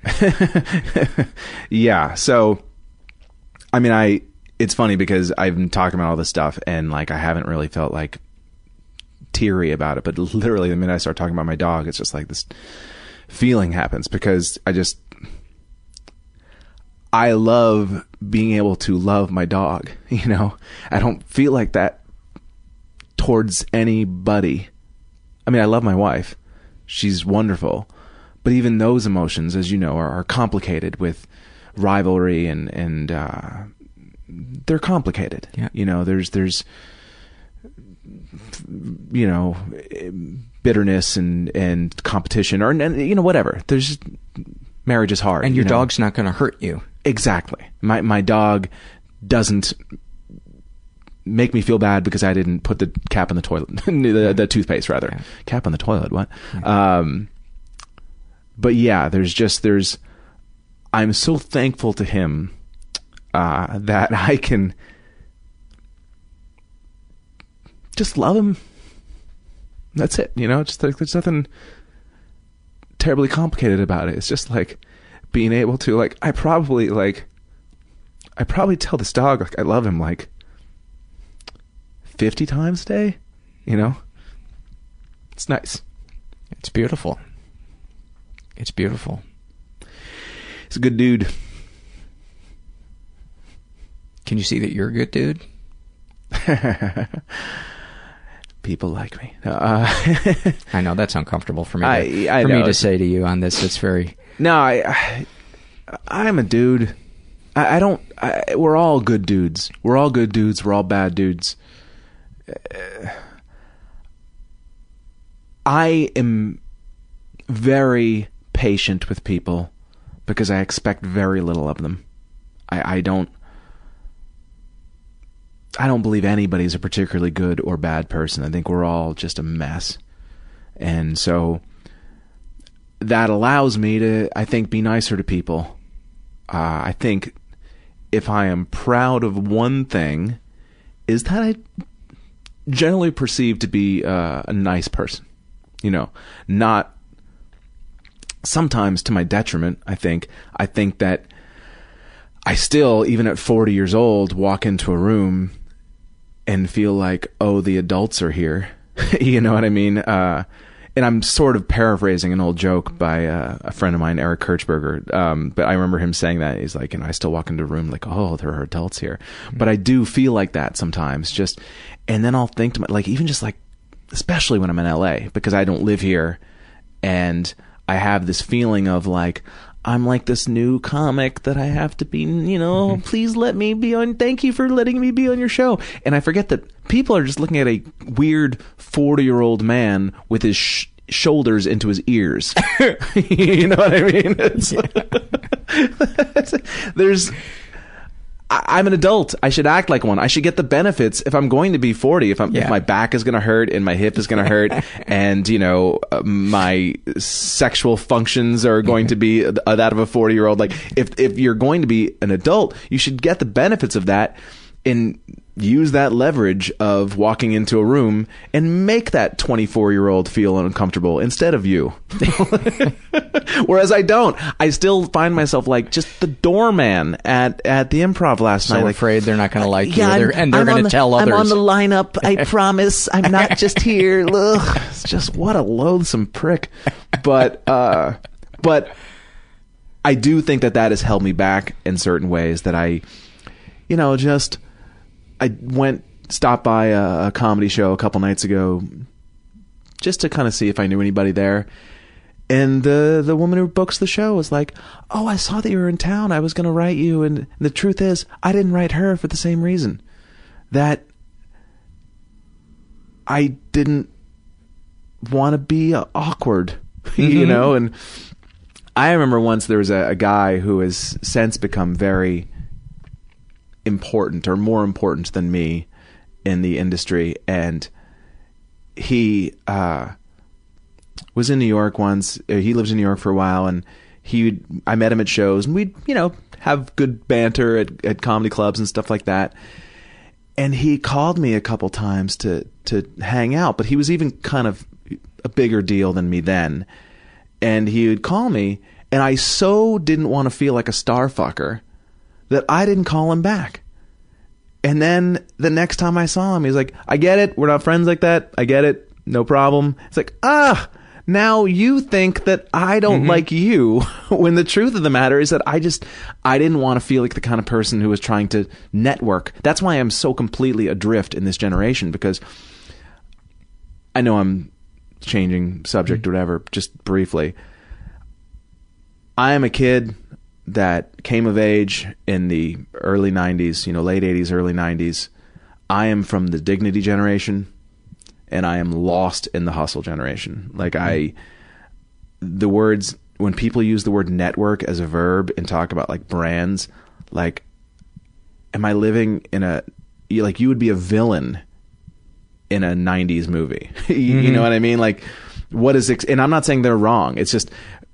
yeah. So, I mean, I it's funny because I've been talking about all this stuff and like I haven't really felt like teary about it, but literally the minute I start talking about my dog, it's just like this feeling happens because I just I love being able to love my dog, you know. I don't feel like that towards anybody. I mean, I love my wife. She's wonderful. But even those emotions, as you know, are, are complicated with rivalry and and uh, they're complicated. Yeah. You know, there's there's you know bitterness and and competition or and, you know whatever. There's marriage is hard. And your you know? dog's not going to hurt you. Exactly. My my dog doesn't make me feel bad because I didn't put the cap on the toilet, the, the toothpaste rather. Cap on the toilet. What? Um, but yeah, there's just there's. I'm so thankful to him uh, that I can just love him. That's it. You know, just like there's nothing terribly complicated about it. It's just like being able to like I probably like I probably tell this dog like I love him like 50 times a day, you know? It's nice. It's beautiful. It's beautiful. He's a good dude. Can you see that you're a good dude? People like me. Uh, I know that's uncomfortable for me. To, I- I for know. me to say to you on this, it's very. no, I, I I'm a dude. I, I don't. I, we're all good dudes. We're all good dudes. We're all bad dudes. I am very patient with people because I expect very little of them. I, I don't. I don't believe anybody's a particularly good or bad person. I think we're all just a mess. And so that allows me to, I think, be nicer to people. Uh, I think if I am proud of one thing, is that I generally perceived to be uh, a nice person. You know, not sometimes to my detriment. I think. I think that I still, even at 40 years old, walk into a room and feel like, oh, the adults are here. you know what I mean? Uh, and I'm sort of paraphrasing an old joke by uh, a friend of mine, Eric Kirchberger. Um, but I remember him saying that. He's like, and I still walk into a room like, oh, there are adults here. But I do feel like that sometimes. Just, and then I'll think to my, like, even just like, especially when I'm in LA, because I don't live here, and I have this feeling of like, I'm like this new comic that I have to be, you know, mm-hmm. please let me be on, thank you for letting me be on your show. And I forget that people are just looking at a weird 40 year old man with his sh- shoulders into his ears. you know what I mean? It's there's, I- I'm an adult. I should act like one. I should get the benefits if I'm going to be 40. If I'm, if my back is going to hurt and my hip is going to hurt, and you know uh, my sexual functions are going to be uh, that of a 40 year old. Like if if you're going to be an adult, you should get the benefits of that and use that leverage of walking into a room and make that 24 year old feel uncomfortable instead of you. Whereas I don't. I still find myself like just the doorman at at the improv last So night. Like, afraid they're not going to like you, yeah, They're- and they're going to the- tell others. I'm on the lineup. I promise. I'm not just here. Ugh, it's just what a loathsome prick. But uh, but I do think that that has held me back in certain ways. That I, you know, just I went stopped by a, a comedy show a couple nights ago, just to kind of see if I knew anybody there. And the the woman who books the show was like, "Oh, I saw that you were in town. I was going to write you." And the truth is, I didn't write her for the same reason that I didn't want to be uh, awkward, you Mhm. know. And I remember once there was a, a guy who has since become very important or more important than me in the industry, and he uh, was in New York once. Uh, He lives in New York for a while, and he I met him at shows, and we'd you know have good banter at, at comedy clubs and stuff like that. And he called me a couple times to to hang out, but he was even kind of a bigger deal than me then. And he would call me, and I so didn't want to feel like a star fucker that I didn't call him back. And then the next time I saw him, he's like, I get it. We're not friends like that. I get it. No problem. It's like, ah, now you think that I don't like you when the truth of the matter is that I just, I didn't want to feel like the kind of person who was trying to network. That's why I'm so completely adrift in this generation because I know I'm changing subject or whatever, just briefly. I am a kid that came of age in the early 90s, you know, late 80s, early 90s. I am from the dignity generation and I am lost in the hustle generation. Like I the words when people use the word network as a verb and talk about like brands, like am I living in a like you would be a villain in a 90s movie. you, Mhm. know what I mean? Like what is ex- and I'm not saying they're wrong. It's just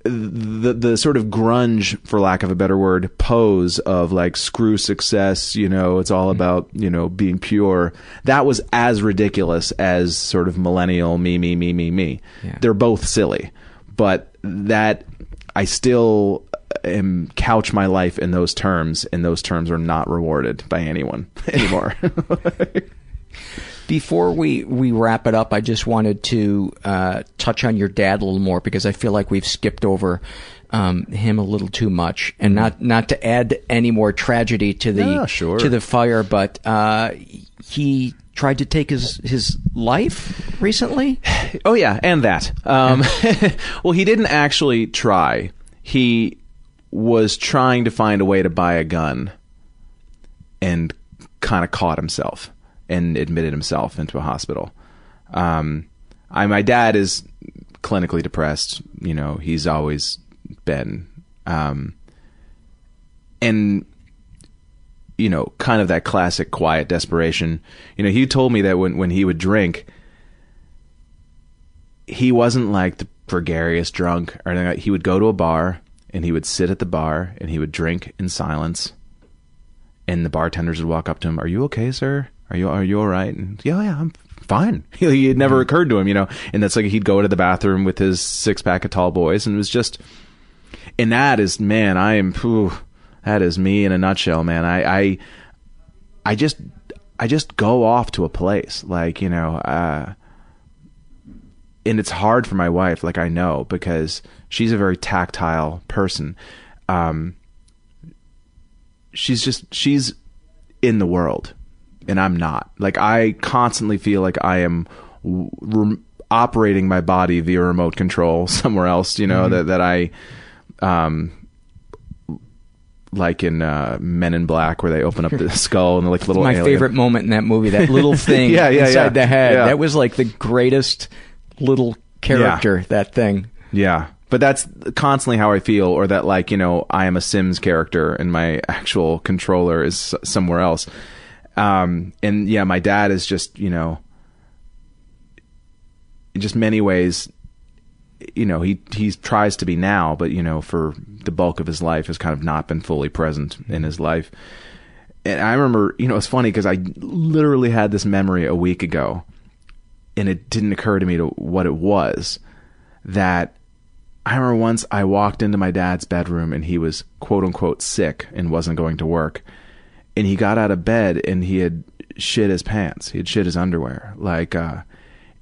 the the sort of grunge for lack of a better word pose of like screw success, you know, it's all mm-hmm. about, you know, being pure. That was as ridiculous as sort of millennial me me me me me. Yeah. They're both silly. But that I still uh, am couch my life in those terms, and those terms are not rewarded by anyone anymore. Before we, we wrap it up, I just wanted to uh, touch on your dad a little more because I feel like we've skipped over um, him a little too much, and not not to add any more tragedy to the Yeah, sure. to the fire, but uh, he tried to take his his life recently. Oh yeah, and that. Um, well, he didn't actually try. He was trying to find a way to buy a gun, and kind of caught himself and admitted himself into a hospital. Um, I my dad is clinically depressed. You know, he's always been, um, and you know, kind of that classic quiet desperation. You know, he told me that when when he would drink he wasn't like the gregarious drunk or anything. He would go to a bar and he would sit at the bar and he would drink in silence. And the bartenders would walk up to him, "Are you okay, sir? Are you are you all right?" And yeah, yeah, I'm fine. it never occurred to him, you know. And that's like he'd go to the bathroom with his six pack of tall boys, and it was just. And that is, man, I am. Whew, that is me in a nutshell, man. I, I, I just, I just go off to a place, like you know. uh and it's hard for my wife, like I know, because she's a very tactile person. Um, she's just she's in the world, and I'm not. Like I constantly feel like I am rem- operating my body via remote control somewhere else. You know Mhm. that that I, um, like in uh, Men in Black, where they open up the skull and the like little. my alien- favorite moment in that movie, that little thing Yeah, yeah, inside yeah. the head. Yeah. That was like the greatest little character. That thing. Yeah. But that's constantly how I feel, or that like, you know, I am a Sims character and my actual controller is somewhere else. Um, and yeah, my dad is just, you know, in just many ways, you know, he, he tries to be now, but you know, for the bulk of his life has kind of not been fully present in his life. And I remember, you know, it's funny because I literally had this memory a week ago and it didn't occur to me to what it was that I remember once I walked into my dad's bedroom and he was quote unquote sick and wasn't going to work. And he got out of bed and he had shit his pants. He had shit his underwear. Like, uh,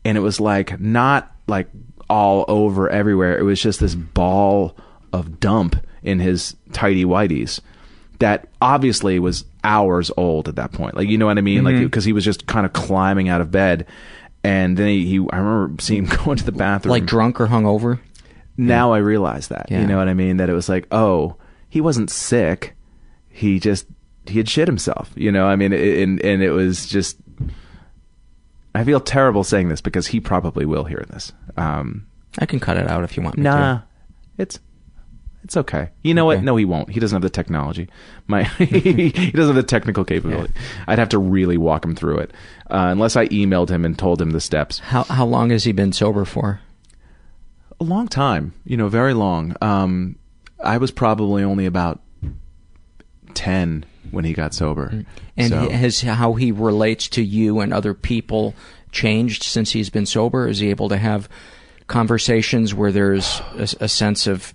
and it was like not like all over everywhere. It was just this ball of dump in his tidy whities that obviously was hours old at that point. Like, you know what I mean? Like, Mhm. because he was just kind of climbing out of bed. And then he, he, I remember seeing him go into the bathroom. Like drunk or hungover. Now I realize that. Yeah. You know what I mean? That it was like, oh, he wasn't sick. He just he had shit himself. You know, I mean, and and it was just. I feel terrible saying this because he probably will hear this. Um, I can cut it out if you want me nah, to. it's it's okay. You know what? No, he won't. He doesn't have the technology. My he doesn't have the technical capability. I'd have to really walk him through it, uh, unless I emailed him and told him the steps. How how long has he been sober for? a long time, you know, very long. Um, I was probably only about ten when he got sober. Mm. And So- has how he relates to you and other people changed since he's been sober? Is he able to have conversations where there's a, a sense of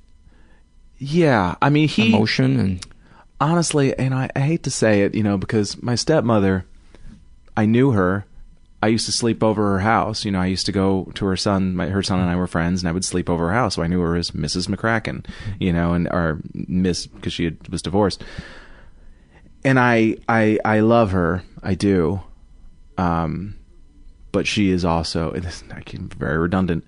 yeah, I mean, he emotion and honestly, and I, I hate to say it, you know, because my stepmother, I knew her. I used to sleep over her house. You know, I used to go to her son. My, her son and I were friends, and I would sleep over her house. So I knew her as Mrs. McCracken, you know, and or Miss because she had, was divorced. And I, I, I love her. I do. Um, but she is also, and this, I can very redundant,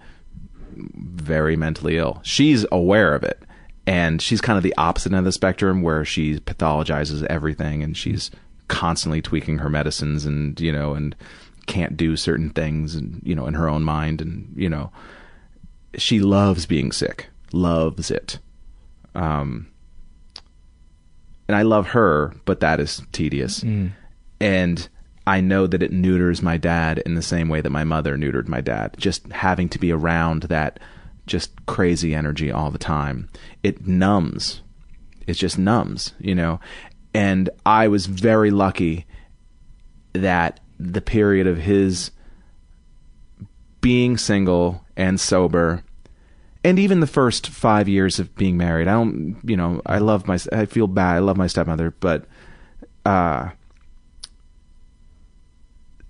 very mentally ill. She's aware of it. And she's kind of the opposite end of the spectrum where she pathologizes everything and she's constantly tweaking her medicines and, you know, and can't do certain things and, you know, in her own mind. And, you know, she loves being sick, loves it. Um, and I love her, but that is tedious. Mm. And I know that it neuters my dad in the same way that my mother neutered my dad. Just having to be around that just crazy energy all the time. It numbs. It just numbs, you know. And I was very lucky that the period of his being single and sober and even the first five years of being married, I don't, you know, I love my, I feel bad. I love my stepmother, but, uh,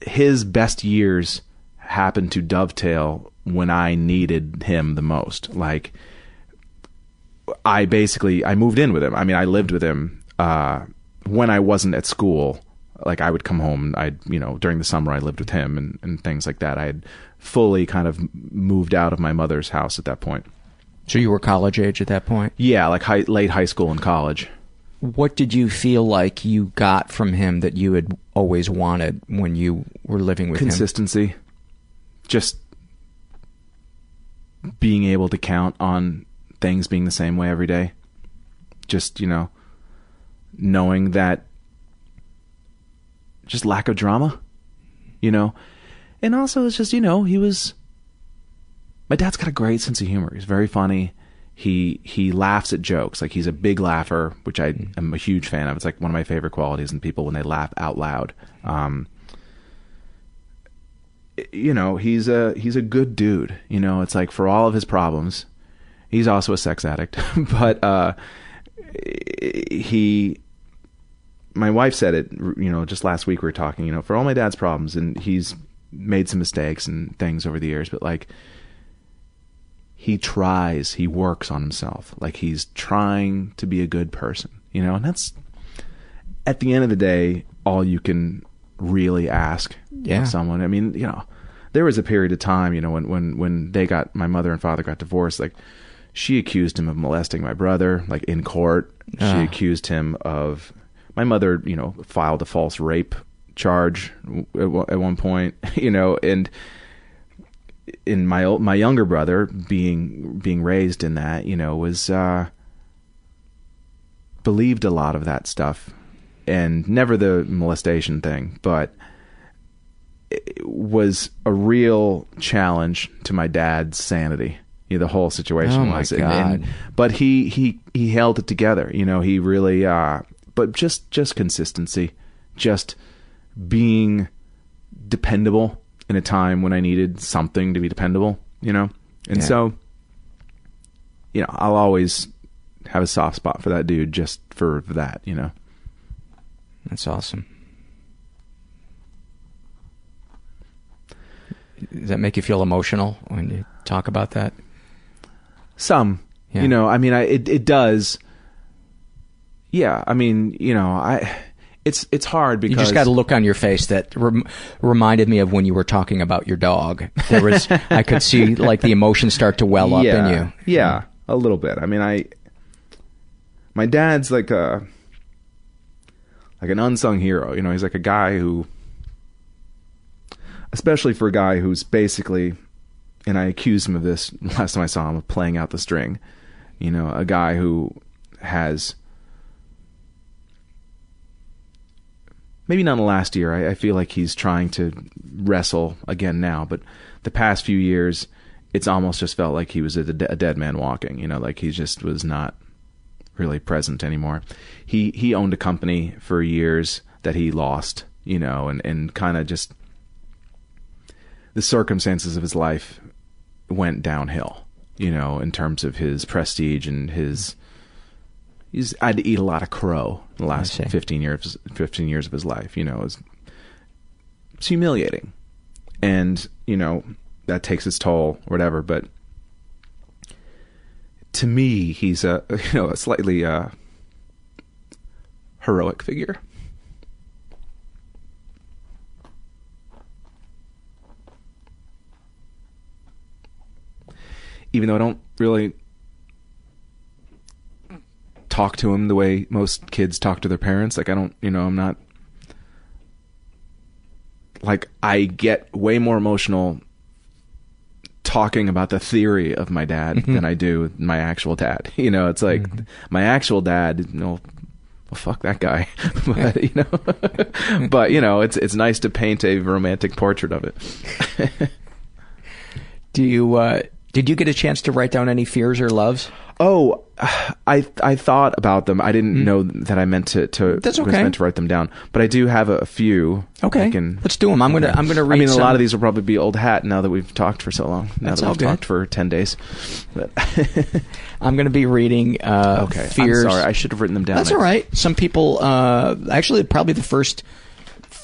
his best years happened to dovetail when I needed him the most. Like, I basically, I moved in with him. I mean, I lived with him, uh, when I wasn't at school. Like, I would come home, I'd, you know, during the summer, I lived with him and, and things like that. I had fully kind of moved out of my mother's house at that point. So you were college age at that point? Yeah, like high, late high school and college. What did you feel like you got from him that you had always wanted when you were living with him? Consistency. Just being able to count on things being the same way every day. Just, you know, knowing that just lack of drama, you know. And also it's just, you know, he was my dad's got a great sense of humor. He's very funny. He he laughs at jokes. Like he's a big laugher, which I am a huge fan of. It's like one of my favorite qualities in people when they laugh out loud. Um, you know, he's a he's a good dude. You know, it's like for all of his problems, he's also a sex addict. but uh, he, my wife said it. You know, just last week we were talking. You know, for all my dad's problems, and he's made some mistakes and things over the years, but like he tries, he works on himself. Like he's trying to be a good person, you know, and that's at the end of the day all you can really ask Yeah. of someone. I mean, you know, there was a period of time, you know, when when when they got my mother and father got divorced, like she accused him of molesting my brother, like in court. She Ah. accused him of my mother, you know, filed a false rape charge at one- at one point, you know, and in my my younger brother being being raised in that, you know, was uh believed a lot of that stuff and never the molestation thing, but it was a real challenge to my dad's sanity. You know, the whole situation Oh, was, And- and- but he he he held it together. You know, he really. uh But just just consistency, just being dependable in a time when I needed something to be dependable. You know, and Yeah. so you know, I'll always have a soft spot for that dude just for that. You know. That's awesome. Does that make you feel emotional when you talk about that? Some, Yeah. you know, I mean, I it it does. Yeah, I mean, you know, I it's it's hard because You just got a look on your face that rem- reminded me of when you were talking about your dog. There was, I could see like the emotions start to well up yeah, in you. Yeah, a little bit. I mean, I my dad's like a like an unsung hero. You know, he's like a guy who, especially for a guy who's basically, and I accused him of this last time I saw him of playing out the string. You know, a guy who has maybe not the last year. I, I feel like he's trying to wrestle again now, but the past few years, it's almost just felt like he was a, de- a dead man walking. You know, like he just was not really present anymore. He he owned a company for years that he lost. You know, and and kind of just the circumstances of his life went downhill. You know, in terms of his prestige and his. He's had to eat a lot of crow in the last fifteen years. Fifteen years of his life, you know, it's, it's humiliating, and you know that takes its toll, or whatever. But to me, he's a you know a slightly uh, heroic figure. Even though I don't really talk to him the way most kids talk to their parents, like I don't, you know, I'm not like I get way more emotional talking about the theory of my dad Mm-hmm. than I do my actual dad. You know, it's like my actual dad, you know, well, fuck that guy. but you know, but you know, it's it's nice to paint a romantic portrait of it. Do you uh, Did you get a chance to write down any fears or loves? Oh, I I thought about them. I didn't know that I meant to to. That's was okay. meant to write them down, but I do have a, a few. Okay. Can, Let's do them. I'm gonna- I'm gonna Read I mean, a lot of these will probably be old hat now that we've talked for so long. Now That's that all we've good. talked for ten days. I'm going to be reading uh, okay, fears. I'm sorry. I should have written them down. That's all right. Some people, uh, actually, probably the first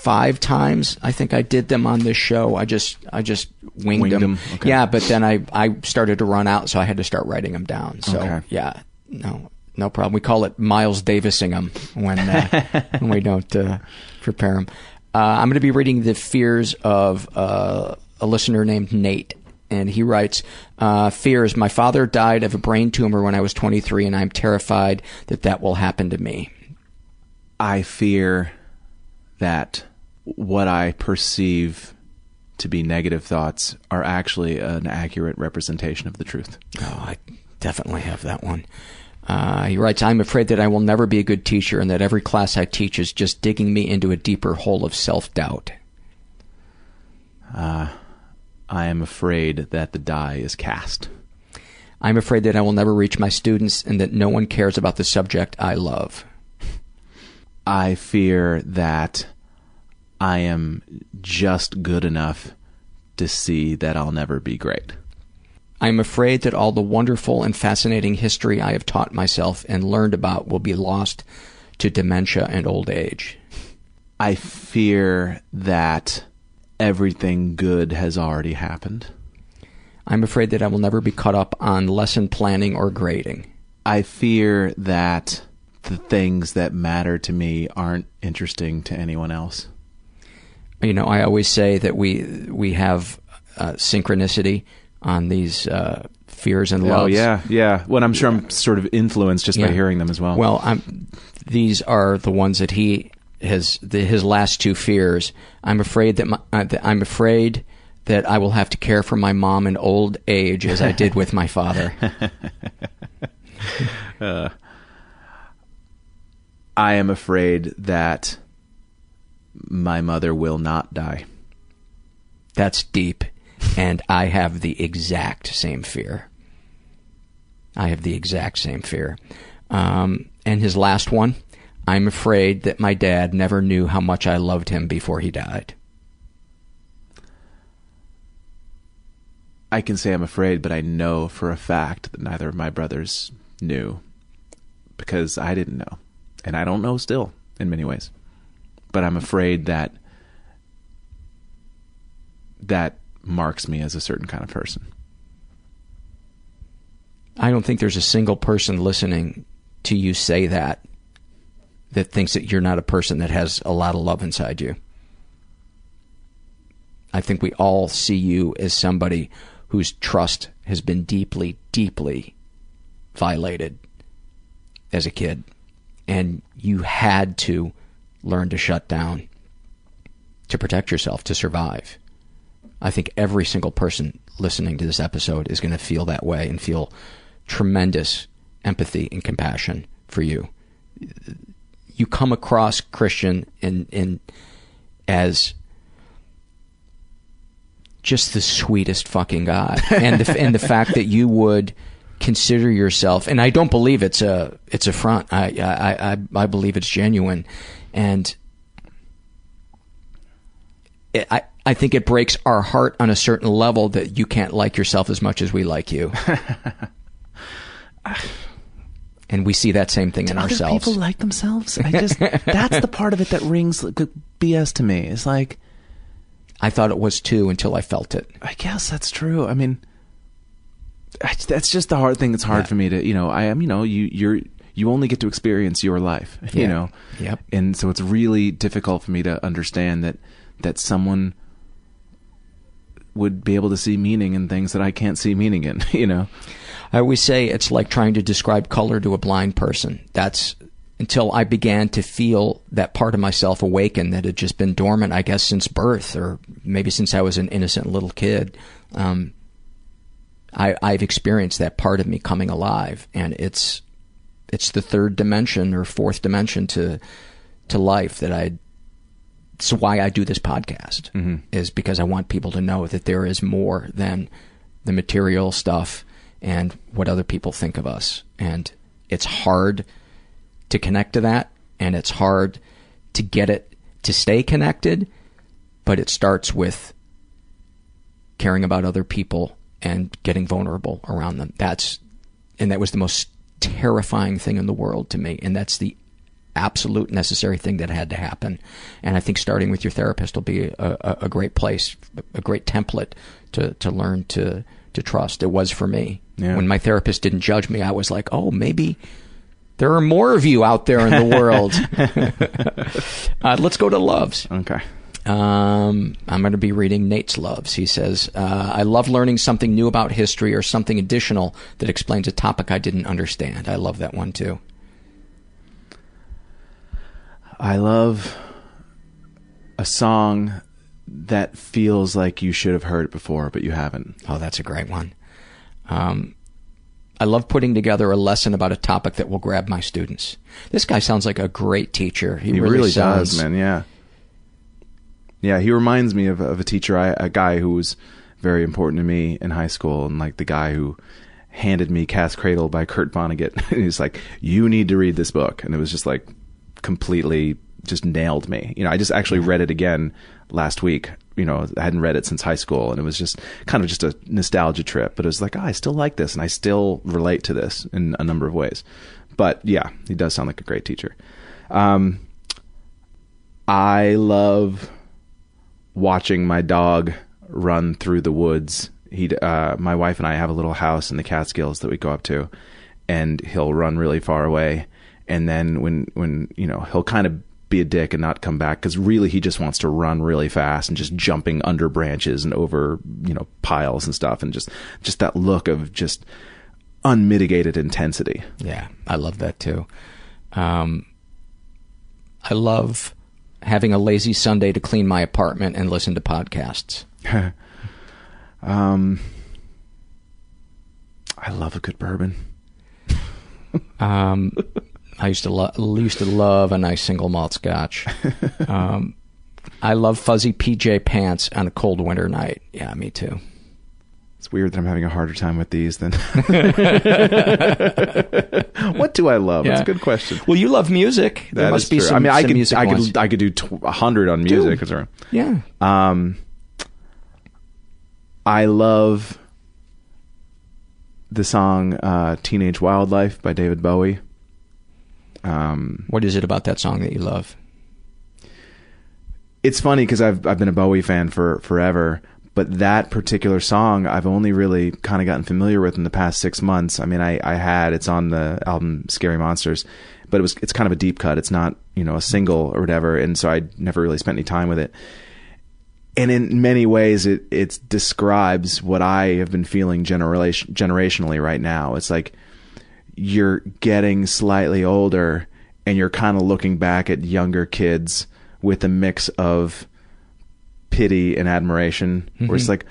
five times I think I did them on this show. I just, I just winged, Winged them. them, okay. Yeah, but then I, I started to run out, so I had to start writing them down. So Okay. yeah, no, no problem. We call it Miles Davising them when uh, when we don't uh, prepare them. Uh, I'm going to be reading the fears of uh, a listener named Nate. And he writes, uh, fears. My father died of a brain tumor when I was 23, and I'm terrified that that will happen to me. I fear that what I perceive to be negative thoughts are actually an accurate representation of the truth. Oh, I definitely have that one. Uh, he writes, I'm afraid that I will never be a good teacher and that every class I teach is just digging me into a deeper hole of self doubt. Uh, I am afraid that the die is cast. I'm afraid that I will never reach my students and that no one cares about the subject I love. I fear that I am just good enough to see that I'll never be great. I am afraid that all the wonderful and fascinating history I have taught myself and learned about will be lost to dementia and old age. I fear that everything good has already happened. I'm afraid that I will never be caught up on lesson planning or grading. I fear that the things that matter to me aren't interesting to anyone else. You know, I always say that we we have uh, synchronicity on these uh, fears and loves. Oh yeah, yeah. When I'm sure I'm sort of influenced just by hearing them as well. Well, I'm, these are the ones that he has. The, his last two fears. I'm afraid that, my, uh, that I'm afraid that I will have to care for my mom in old age as I did with my father. uh, I am afraid that my mother will not die. That's deep, and I have the exact same fear. I have the exact same fear. Um, and his last one, I'm afraid that my dad never knew how much I loved him before he died. I can say I'm afraid, but I know for a fact that neither of my brothers knew because I didn't know. And I don't know still in many ways. But I'm afraid that that marks me as a certain kind of person. I don't think there's a single person listening to you say that that thinks that you're not a person that has a lot of love inside you. I think we all see you as somebody whose trust has been deeply, deeply violated as a kid. And you had to learn to shut down to protect yourself, to survive. I think every single person listening to this episode is going to feel that way and feel tremendous empathy and compassion for you. You come across Christian in in as just the sweetest fucking guy, and the and the fact that you would consider yourself, and I don't believe it's a it's a front. I I I, I believe it's genuine, and it, I I think it breaks our heart on a certain level that you can't like yourself as much as we like you. and we see that same thing in Do other ourselves. people like themselves? I just that's the part of it that rings like BS to me. It's like I thought it was too until I felt it. I guess that's true. I mean, that's just the hard thing. It's hard for me to, you know, I am, you know, you you're you only get to experience your life, you know. Yep. And so it's really difficult for me to understand that that someone would be able to see meaning in things that I can't see meaning in, you know. I always say it's like trying to describe color to a blind person. That's until I began to feel that part of myself awaken that had just been dormant, I guess, since birth, or maybe since I was an innocent little kid. Um, I, I've experienced that part of me coming alive, and it's it's the third dimension or fourth dimension to to life that I. It's why I do this podcast Mm-hmm. is because I want people to know that there is more than the material stuff and what other people think of us. And it's hard to connect to that, and it's hard to get it to stay connected, but it starts with caring about other people and getting vulnerable around them. That's and that was the most terrifying thing in the world to me, and that's the absolute necessary thing that had to happen. And I think starting with your therapist will be a, a, a great place, a great template to to learn to to trust. It was for me. Yeah. When my therapist didn't judge me, I was like, oh, maybe there are more of you out there in the world. uh, let's go to loves. Okay. Um, I'm going to be reading Nate's loves. He says, uh, I love learning something new about history or something additional that explains a topic I didn't understand. I love that one too. I love a song that feels like you should have heard it before, but you haven't. Oh, that's a great one. Um, I love putting together a lesson about a topic that will grab my students. This guy sounds like a great teacher. He, He, really, really, sounds, does, man. Yeah. Yeah, he reminds me of, of a teacher, I, a guy who was very important to me in high school, and like the guy who handed me Cat's Cradle by Kurt Vonnegut. and he's like, "You need to read this book," and it was just like completely just nailed me. You know, I just actually read it again last week. You know, I hadn't read it since high school, and it was just kind of just a nostalgia trip. But it was like, oh, I still like this, and I still relate to this in a number of ways. But yeah, he does sound like a great teacher. Um, I love watching my dog run through the woods. He, uh, my wife and I have a little house in the Catskills that we go up to, and he'll run really far away. And then when, when you know, he'll kind of be a dick and not come back because really he just wants to run really fast and just jumping under branches and over you know piles and stuff and just just that look of just unmitigated intensity. Yeah, I love that too. Um, I love having a lazy Sunday to clean my apartment and listen to podcasts. um, I love a good bourbon. Um, I used to lo- used to love a nice single malt scotch. Um, I love fuzzy PJ pants on a cold winter night. Yeah, me too. It's weird that I'm having a harder time with these than. what do I love? That's a good question. Well, you love music. There That must is be true. some. I mean, I could, music I ones. could, I could do a hundred on music. Or, Yeah. Um, I love the song uh, "Teenage Wildlife" by David Bowie. Um, what is it about that song that you love? It's funny because I've I've been a Bowie fan for forever, but that particular song I've only really kind of gotten familiar with in the past six months. I mean, I, I had it's on the album Scary Monsters, but it was it's kind of a deep cut. It's not you know a single or whatever, and so I never really spent any time with it. And in many ways, it it describes what I have been feeling generation generationally right now. It's like you're getting slightly older, and you're kind of looking back at younger kids with a mix of pity and admiration where it's Mhm. like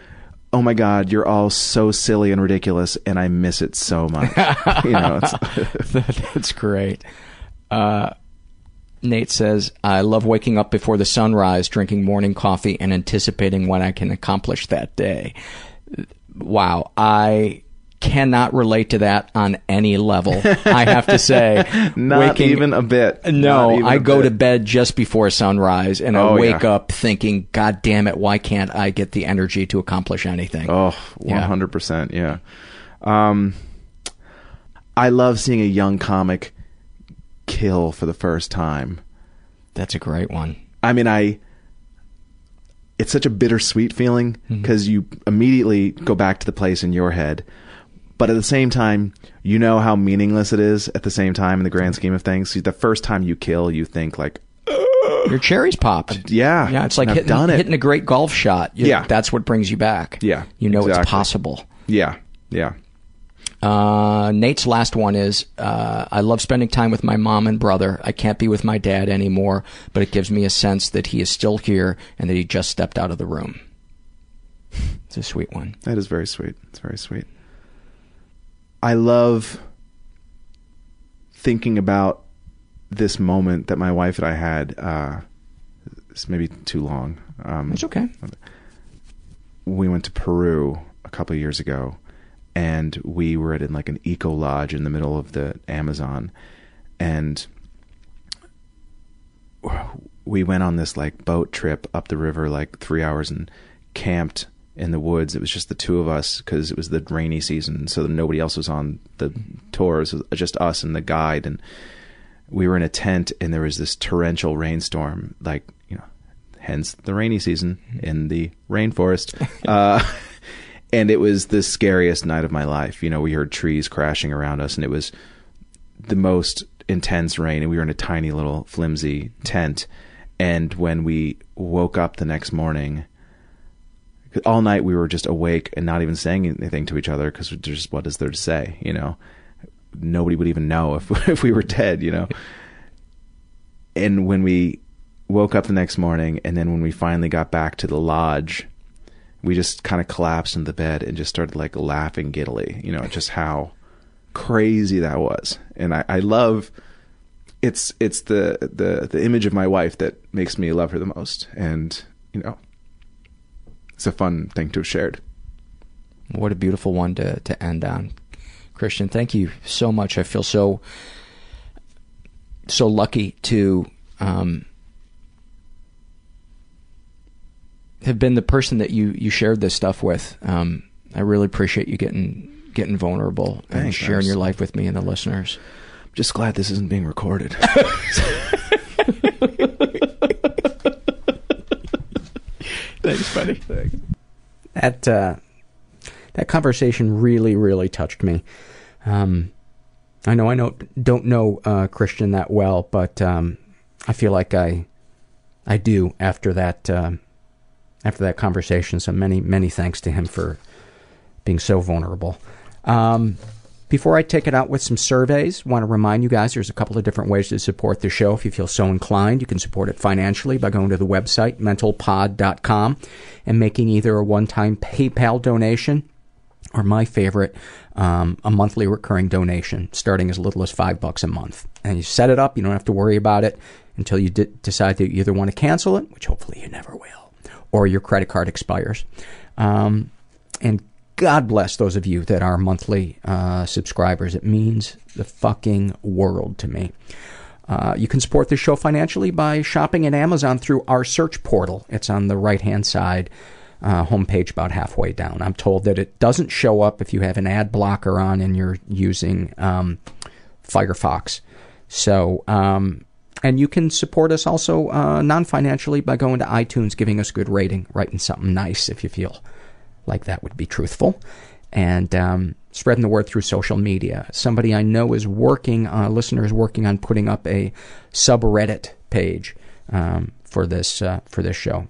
oh my god you're all so silly and ridiculous and i miss it so much you know That's great. Uh, Nate says, I love waking up before the sunrise, drinking morning coffee, and anticipating what I can accomplish that day. Wow. I cannot relate to that on any level. I have to say. Not even a bit. No, I go bit. to bed just before sunrise and I Oh, wake yeah. up thinking, God damn it, why can't I get the energy to accomplish anything? Oh, 100%. Yeah. Um, I love seeing a young comic kill for the first time. That's a great one. I mean, I. It's such a bittersweet feeling Mm-hmm. because you immediately go back to the place in your head, but at the same time, you know how meaningless it is. At the same time, in the grand scheme of things, the first time you kill, you think like, Your cherries popped. yeah, Yeah, it's like hitting, it. hitting a great golf shot. You- Yeah. That's what brings you back. Yeah, You know it's possible. Yeah, yeah. Uh, Nate's last one is uh, I love spending time with my mom and brother. I can't be with my dad anymore, but it gives me a sense that he is still here and that he just stepped out of the room. It's a sweet one. That is very sweet. It's very sweet. I love thinking about this moment that my wife and I had. Uh, it's maybe too long. Um, It's okay. we went to Peru a couple of years ago, and we were at in like an eco lodge in the middle of the Amazon, and we went on this like boat trip up the river, like three hours, and camped in the woods. It was just the two of us because it was the rainy season, so nobody else was on the tour. It just us and the guide, and we were in a tent, and there was this torrential rainstorm, like you know, hence the rainy season in the rainforest. uh, and it was the scariest night of my life. You know, we heard trees crashing around us, and it was the most intense rain, and we were in a tiny little flimsy tent. And when we woke up the next morning, all night we were just awake and not even saying anything to each other because just what is there to say, you know? Nobody would even know if if we were dead, you know. And when we woke up the next morning, and then when we finally got back to the lodge, we just kind of collapsed in the bed and just started like laughing giddily, you know, just how crazy that was. And I, I love it's it's the, the the image of my wife that makes me love her the most. And, you know, it's a fun thing to have shared. What a beautiful one to, to end on. Christian, thank you so much. I feel so so lucky to um, have been the person that you, you shared this stuff with. Um, I really appreciate you getting getting vulnerable and Thanks, sharing Ernest. your life with me and the listeners. I'm just glad this isn't being recorded. Thanks, buddy. That uh, that conversation really, really touched me. Um, I know I know don't know uh, Christian that well, but um, I feel like I I do after that um after that conversation. So many many thanks to him for being so vulnerable. Um, before I take it out with some surveys, want to remind you guys there's a couple of different ways to support the show if you feel so inclined. You can support it financially by going to the website mentalpod.com and making either a one-time PayPal donation or my favorite, um, a monthly recurring donation starting as little as five bucks a month. And you set it up, you don't have to worry about it until you d- decide that you either want to cancel it, which hopefully you never will, or your credit card expires. Um, and God bless those of you that are monthly uh, subscribers. It means the fucking world to me. Uh, you can support the show financially by shopping at Amazon through our search portal. It's on the right hand side uh, homepage about halfway down. I'm told that it doesn't show up if you have an ad blocker on and you're using um, Firefox. So, um, and you can support us also uh, non financially by going to iTunes, giving us good rating, writing something nice if you feel like that would be truthful, and um, spreading the word through social media. Somebody I know is working, uh, listener is working on putting up a subreddit page um, for this uh, for this show.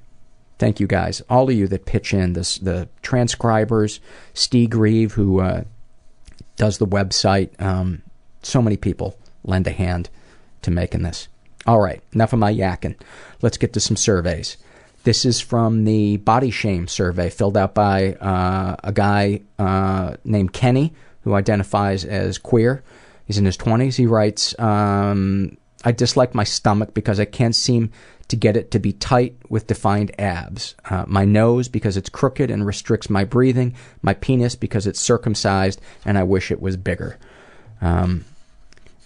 Thank you guys, all of you that pitch in. This the transcribers, Steve Grieve who uh, does the website. Um, so many people lend a hand to making this. All right, enough of my yakking. Let's get to some surveys. This is from the body shame survey filled out by uh, a guy uh, named Kenny who identifies as queer. He's in his 20s. He writes, um, I dislike my stomach because I can't seem to get it to be tight with defined abs. Uh, my nose because it's crooked and restricts my breathing. My penis because it's circumcised and I wish it was bigger. Um,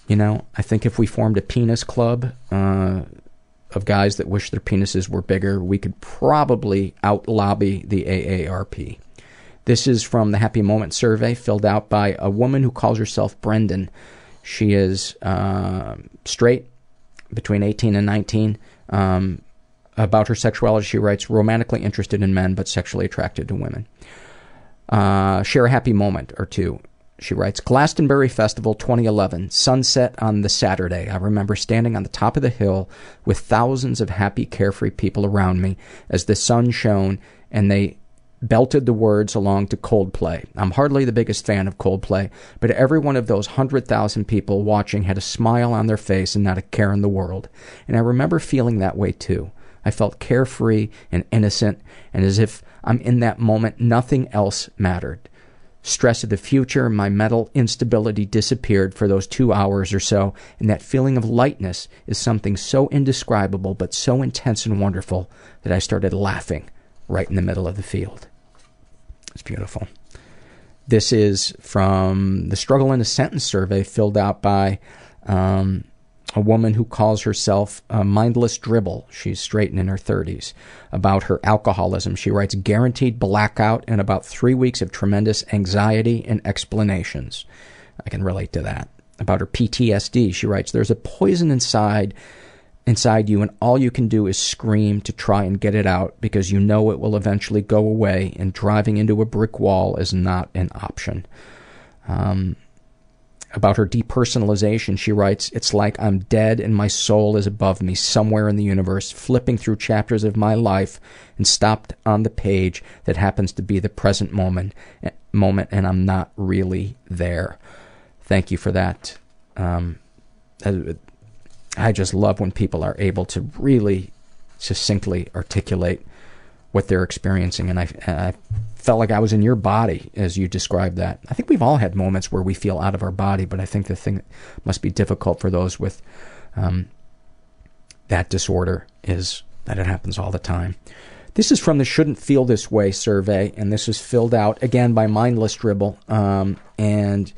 you know, I think if we formed a penis club uh, of guys that wish their penises were bigger, we could probably out lobby the AARP. This is from the Happy Moment survey filled out by a woman who calls herself Brendan. She is uh, straight, between 18 and 19. Um, about her sexuality, she writes, romantically interested in men but sexually attracted to women. Uh, share a happy moment or two. She writes, Glastonbury Festival 2011, sunset on the Saturday. I remember standing on the top of the hill with thousands of happy, carefree people around me as the sun shone and they belted the words along to Coldplay. I'm hardly the biggest fan of Coldplay, but every one of those 100,000 people watching had a smile on their face and not a care in the world. And I remember feeling that way too. I felt carefree and innocent, and as if I'm in that moment, nothing else mattered. Stress of the future, my mental instability disappeared for those two hours or so, and that feeling of lightness is something so indescribable but so intense and wonderful that I started laughing right in the middle of the field. It's beautiful. This is from the Struggle in a Sentence survey filled out by um, a woman who calls herself a mindless dribble. She's straight and in her 30s. About her alcoholism, she writes guaranteed blackout and about three weeks of tremendous anxiety and explanations. I can relate to that. About her PTSD, she writes there's a poison inside inside you and all you can do is scream to try and get it out because you know it will eventually go away and driving into a brick wall is not an option. Um, about her depersonalization, she writes, It's like I'm dead and my soul is above me somewhere in the universe, flipping through chapters of my life and stopped on the page that happens to be the present moment, moment and I'm not really there. Thank you for that. Um, I just love when people are able to really succinctly articulate what they're experiencing. And I, I felt like I was in your body as you described that. I think we've all had moments where we feel out of our body, but I think the thing that must be difficult for those with um, that disorder is that it happens all the time. This is from the Shouldn't Feel This Way survey, and this is filled out again by Mindless Dribble. Um, and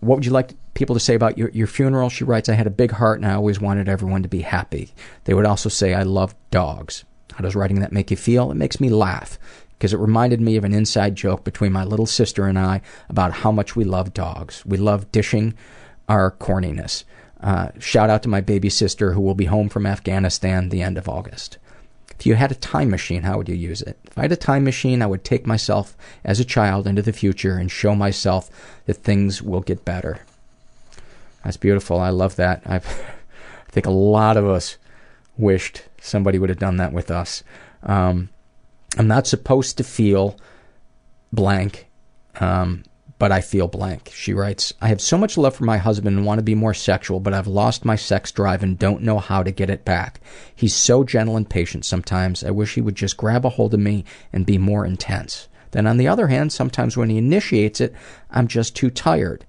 what would you like people to say about your, your funeral? She writes, I had a big heart and I always wanted everyone to be happy. They would also say, I love dogs. How does writing that make you feel? It makes me laugh because it reminded me of an inside joke between my little sister and I about how much we love dogs. We love dishing our corniness. Uh, shout out to my baby sister who will be home from Afghanistan the end of August. If you had a time machine, how would you use it? If I had a time machine, I would take myself as a child into the future and show myself that things will get better. That's beautiful. I love that. I've, I think a lot of us wished somebody would have done that with us. Um, I'm not supposed to feel blank, um, but I feel blank. She writes, I have so much love for my husband and want to be more sexual, but I've lost my sex drive and don't know how to get it back. He's so gentle and patient sometimes. I wish he would just grab a hold of me and be more intense. Then, on the other hand, sometimes when he initiates it, I'm just too tired.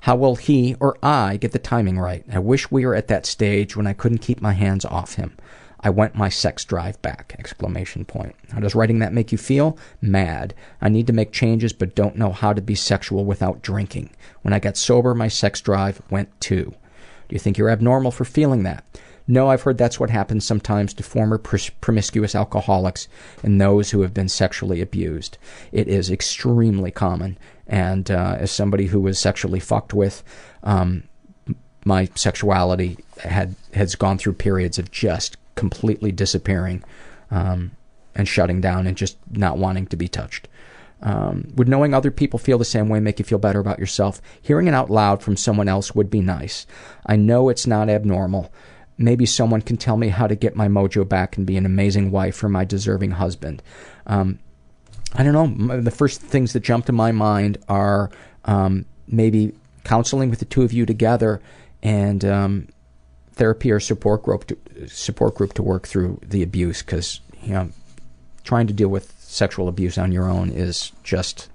How will he or I get the timing right? I wish we were at that stage when I couldn't keep my hands off him. I went my sex drive back! Exclamation point. How does writing that make you feel? Mad. I need to make changes but don't know how to be sexual without drinking. When I got sober, my sex drive went too. Do you think you're abnormal for feeling that? No, I've heard that's what happens sometimes to former pr- promiscuous alcoholics and those who have been sexually abused. It is extremely common. And uh, as somebody who was sexually fucked with, um, my sexuality had has gone through periods of just completely disappearing um, and shutting down and just not wanting to be touched. Um, would knowing other people feel the same way make you feel better about yourself? Hearing it out loud from someone else would be nice. I know it's not abnormal. Maybe someone can tell me how to get my mojo back and be an amazing wife for my deserving husband. Um, I don't know. The first things that jump to my mind are um, maybe counseling with the two of you together and um, therapy or support group to, support group to work through the abuse because you know trying to deal with sexual abuse on your own is just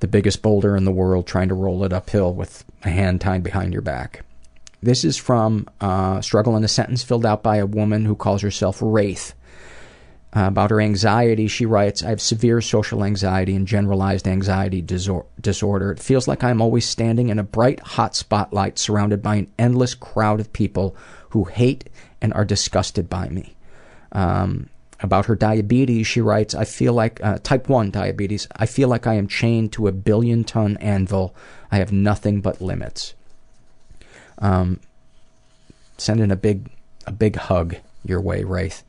the biggest boulder in the world trying to roll it uphill with a hand tied behind your back. This is from uh, Struggle in a Sentence filled out by a woman who calls herself Wraith. Uh, about her anxiety, she writes, I have severe social anxiety and generalized anxiety disor- disorder. It feels like I'm always standing in a bright, hot spotlight surrounded by an endless crowd of people who hate and are disgusted by me. Um, about her diabetes, she writes, I feel like, uh, type 1 diabetes, I feel like I am chained to a billion ton anvil. I have nothing but limits. Um, sending a big, a big hug your way, Wraith.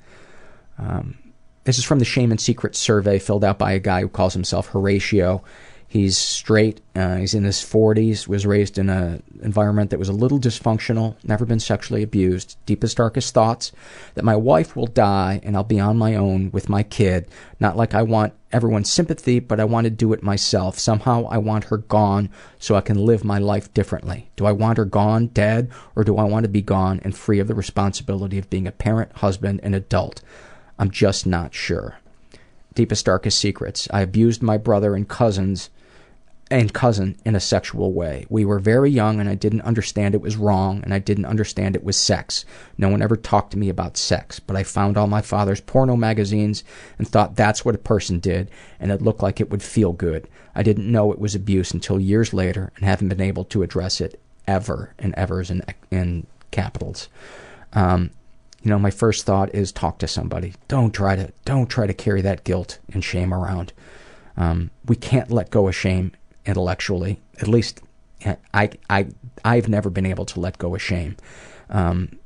Um, this is from the Shame and Secret survey filled out by a guy who calls himself Horatio. He's straight. Uh, he's in his 40s. Was raised in an environment that was a little dysfunctional. Never been sexually abused. Deepest, darkest thoughts that my wife will die and I'll be on my own with my kid. Not like I want everyone's sympathy, but I want to do it myself. Somehow I want her gone so I can live my life differently. Do I want her gone, dead, or do I want to be gone and free of the responsibility of being a parent, husband, and adult? I'm just not sure. Deepest, darkest secrets. I abused my brother and cousins and cousin in a sexual way. We were very young and I didn't understand it was wrong and I didn't understand it was sex. No one ever talked to me about sex, but I found all my father's porno magazines and thought that's what a person did and it looked like it would feel good. I didn't know it was abuse until years later and haven't been able to address it ever and ever in, in capitals. Um, you know, my first thought is talk to somebody. Don't try to don't try to carry that guilt and shame around. Um, we can't let go of shame intellectually. At least I, I, I've never been able to let go of shame um,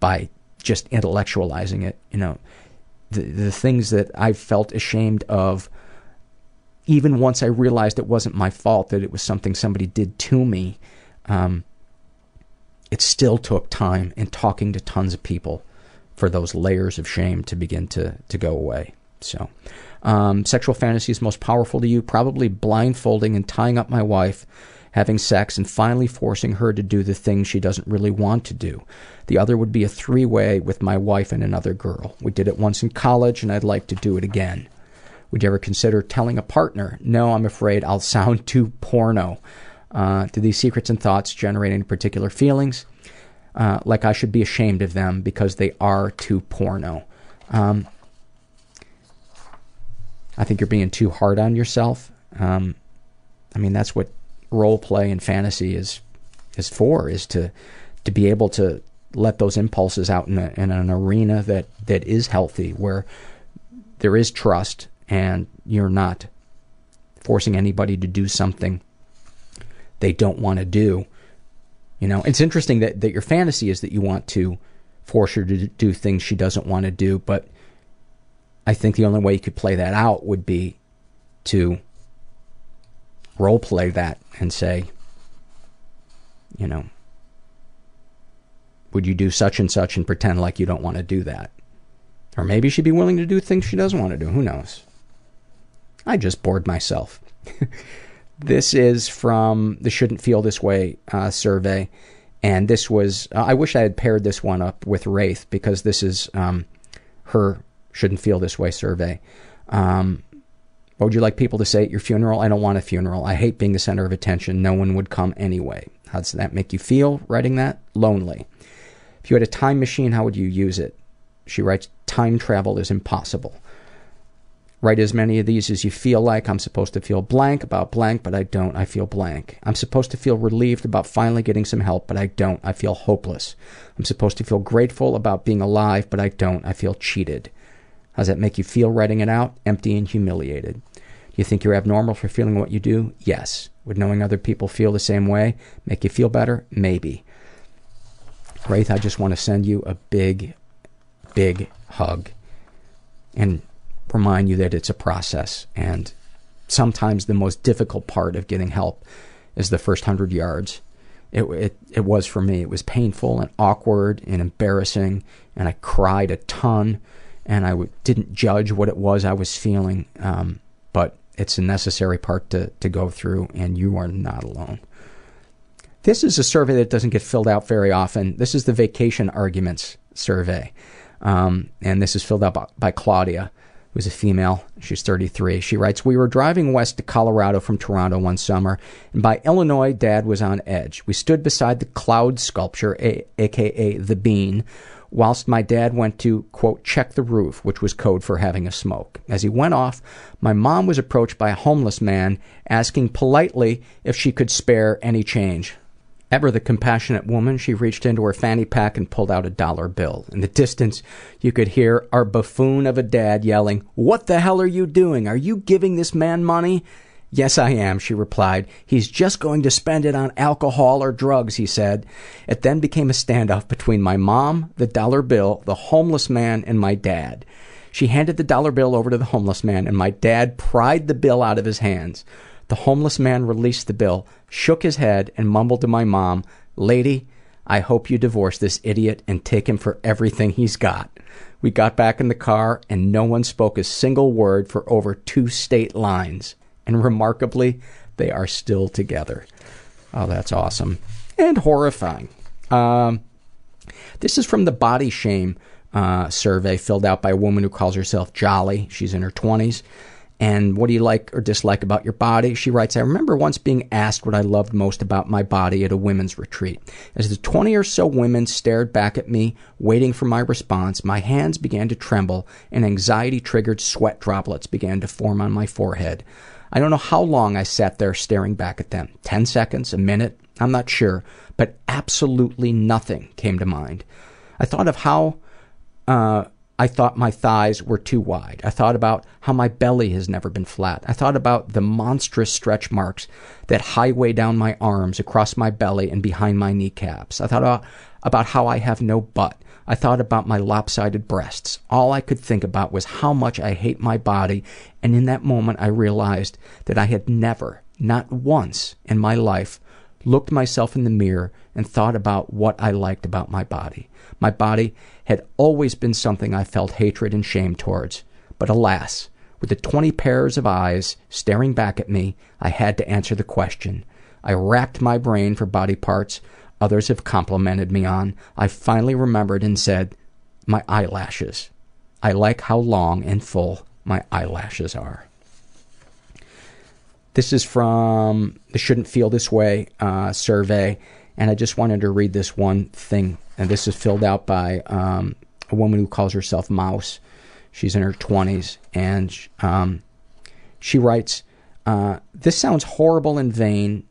by just intellectualizing it. You know, the the things that I've felt ashamed of, even once I realized it wasn't my fault, that it was something somebody did to me. Um, it still took time and talking to tons of people for those layers of shame to begin to to go away. So, um, sexual fantasies most powerful to you? Probably blindfolding and tying up my wife, having sex, and finally forcing her to do the thing she doesn't really want to do. The other would be a three way with my wife and another girl. We did it once in college, and I'd like to do it again. Would you ever consider telling a partner? No, I'm afraid I'll sound too porno. Uh, do these secrets and thoughts generate any particular feelings? Uh, like I should be ashamed of them because they are too porno. Um, I think you're being too hard on yourself. Um, I mean, that's what role play and fantasy is is for is to to be able to let those impulses out in, a, in an arena that that is healthy where there is trust and you're not forcing anybody to do something they don't want to do. You know, it's interesting that, that your fantasy is that you want to force her to do things she doesn't want to do, but I think the only way you could play that out would be to role play that and say, you know, would you do such and such and pretend like you don't want to do that? Or maybe she'd be willing to do things she doesn't want to do. Who knows? I just bored myself. this is from the Shouldn't Feel This Way uh, survey. And this was, uh, I wish I had paired this one up with Wraith because this is um, her Shouldn't Feel This Way survey. Um, what would you like people to say at your funeral? I don't want a funeral. I hate being the center of attention. No one would come anyway. How does that make you feel writing that? Lonely. If you had a time machine, how would you use it? She writes, time travel is impossible. Write as many of these as you feel like. I'm supposed to feel blank about blank, but I don't. I feel blank. I'm supposed to feel relieved about finally getting some help, but I don't. I feel hopeless. I'm supposed to feel grateful about being alive, but I don't. I feel cheated. How does that make you feel writing it out? Empty and humiliated. Do you think you're abnormal for feeling what you do? Yes. Would knowing other people feel the same way make you feel better? Maybe. Wraith, I just want to send you a big, big hug and remind you that it's a process. And sometimes the most difficult part of getting help is the first hundred yards. It, it, it was for me. It was painful and awkward and embarrassing, and I cried a ton and I w- didn't judge what it was I was feeling. Um, but it's a necessary part to, to go through, and you are not alone. This is a survey that doesn't get filled out very often. This is the Vacation Arguments survey. Um, and this is filled out by, by Claudia, who's a female. She's 33. She writes We were driving west to Colorado from Toronto one summer, and by Illinois, Dad was on edge. We stood beside the cloud sculpture, a- aka the bean, whilst my dad went to, quote, check the roof, which was code for having a smoke. As he went off, my mom was approached by a homeless man asking politely if she could spare any change. Ever the compassionate woman, she reached into her fanny pack and pulled out a dollar bill. In the distance, you could hear our buffoon of a dad yelling, What the hell are you doing? Are you giving this man money? Yes, I am, she replied. He's just going to spend it on alcohol or drugs, he said. It then became a standoff between my mom, the dollar bill, the homeless man, and my dad. She handed the dollar bill over to the homeless man, and my dad pried the bill out of his hands. The homeless man released the bill, shook his head, and mumbled to my mom, Lady, I hope you divorce this idiot and take him for everything he's got. We got back in the car, and no one spoke a single word for over two state lines. And remarkably, they are still together. Oh, that's awesome. And horrifying. Um, this is from the body shame uh, survey filled out by a woman who calls herself Jolly. She's in her 20s. And what do you like or dislike about your body? She writes, I remember once being asked what I loved most about my body at a women's retreat. As the 20 or so women stared back at me, waiting for my response, my hands began to tremble and anxiety triggered sweat droplets began to form on my forehead. I don't know how long I sat there staring back at them 10 seconds, a minute, I'm not sure, but absolutely nothing came to mind. I thought of how uh, I thought my thighs were too wide. I thought about how my belly has never been flat. I thought about the monstrous stretch marks that highway down my arms, across my belly, and behind my kneecaps. I thought about, about how I have no butt. I thought about my lopsided breasts. All I could think about was how much I hate my body, and in that moment I realized that I had never, not once in my life, looked myself in the mirror and thought about what I liked about my body. My body had always been something I felt hatred and shame towards. But alas, with the 20 pairs of eyes staring back at me, I had to answer the question. I racked my brain for body parts others have complimented me on. I finally remembered and said, My eyelashes. I like how long and full my eyelashes are. This is from the Shouldn't Feel This Way uh, survey, and I just wanted to read this one thing. And this is filled out by um, a woman who calls herself Mouse. She's in her 20s, and um, she writes, uh, This sounds horrible and vain,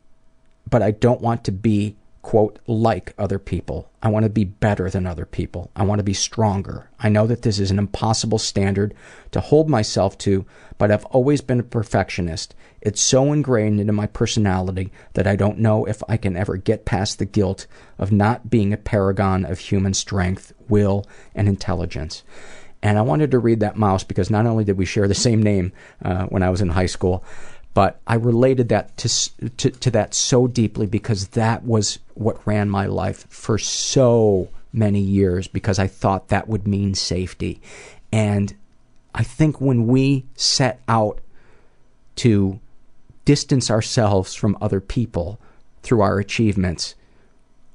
but I don't want to be quote, like other people. I want to be better than other people. I want to be stronger. I know that this is an impossible standard to hold myself to, but I've always been a perfectionist. It's so ingrained into my personality that I don't know if I can ever get past the guilt of not being a paragon of human strength, will, and intelligence. And I wanted to read that mouse because not only did we share the same name uh, when I was in high school, but I related that to, to, to that so deeply because that was what ran my life for so many years because I thought that would mean safety. And I think when we set out to distance ourselves from other people through our achievements,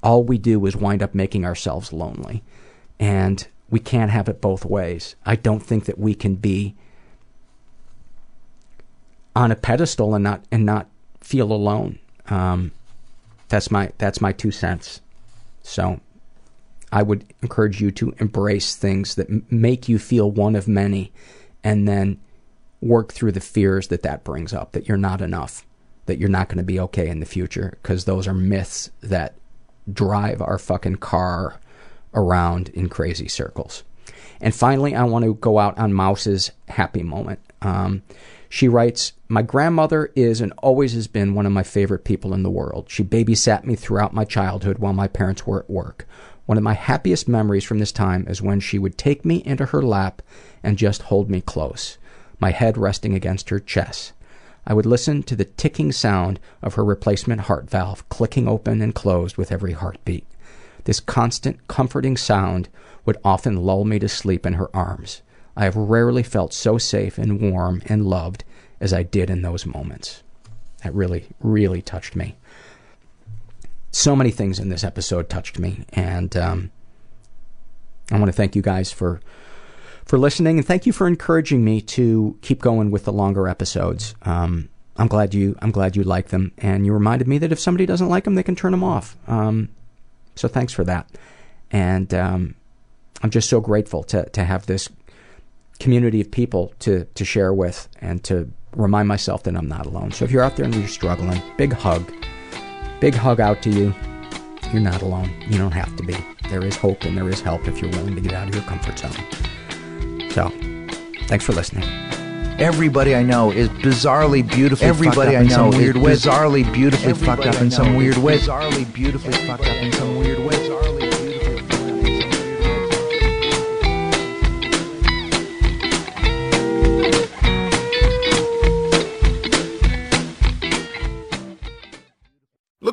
all we do is wind up making ourselves lonely. And we can't have it both ways. I don't think that we can be on a pedestal and not and not feel alone. Um, that's my that's my two cents. So I would encourage you to embrace things that m- make you feel one of many, and then work through the fears that that brings up. That you're not enough. That you're not going to be okay in the future because those are myths that drive our fucking car around in crazy circles. And finally, I want to go out on Mouse's happy moment. Um, she writes, My grandmother is and always has been one of my favorite people in the world. She babysat me throughout my childhood while my parents were at work. One of my happiest memories from this time is when she would take me into her lap and just hold me close, my head resting against her chest. I would listen to the ticking sound of her replacement heart valve clicking open and closed with every heartbeat. This constant, comforting sound would often lull me to sleep in her arms. I have rarely felt so safe and warm and loved as I did in those moments. That really, really touched me. So many things in this episode touched me, and um, I want to thank you guys for for listening, and thank you for encouraging me to keep going with the longer episodes. Um, I'm glad you I'm glad you like them, and you reminded me that if somebody doesn't like them, they can turn them off. Um, so thanks for that, and um, I'm just so grateful to to have this community of people to to share with and to remind myself that I'm not alone. So if you're out there and you're struggling, big hug. Big hug out to you. You're not alone. You don't have to be. There is hope and there is help if you're willing to get out of your comfort zone. So, thanks for listening. Everybody I know is bizarrely beautifully Everybody fucked up I in some know weird is bizarrely beautifully Everybody fucked up in some weird way. Bizarrely beautifully fucked up in some weird way.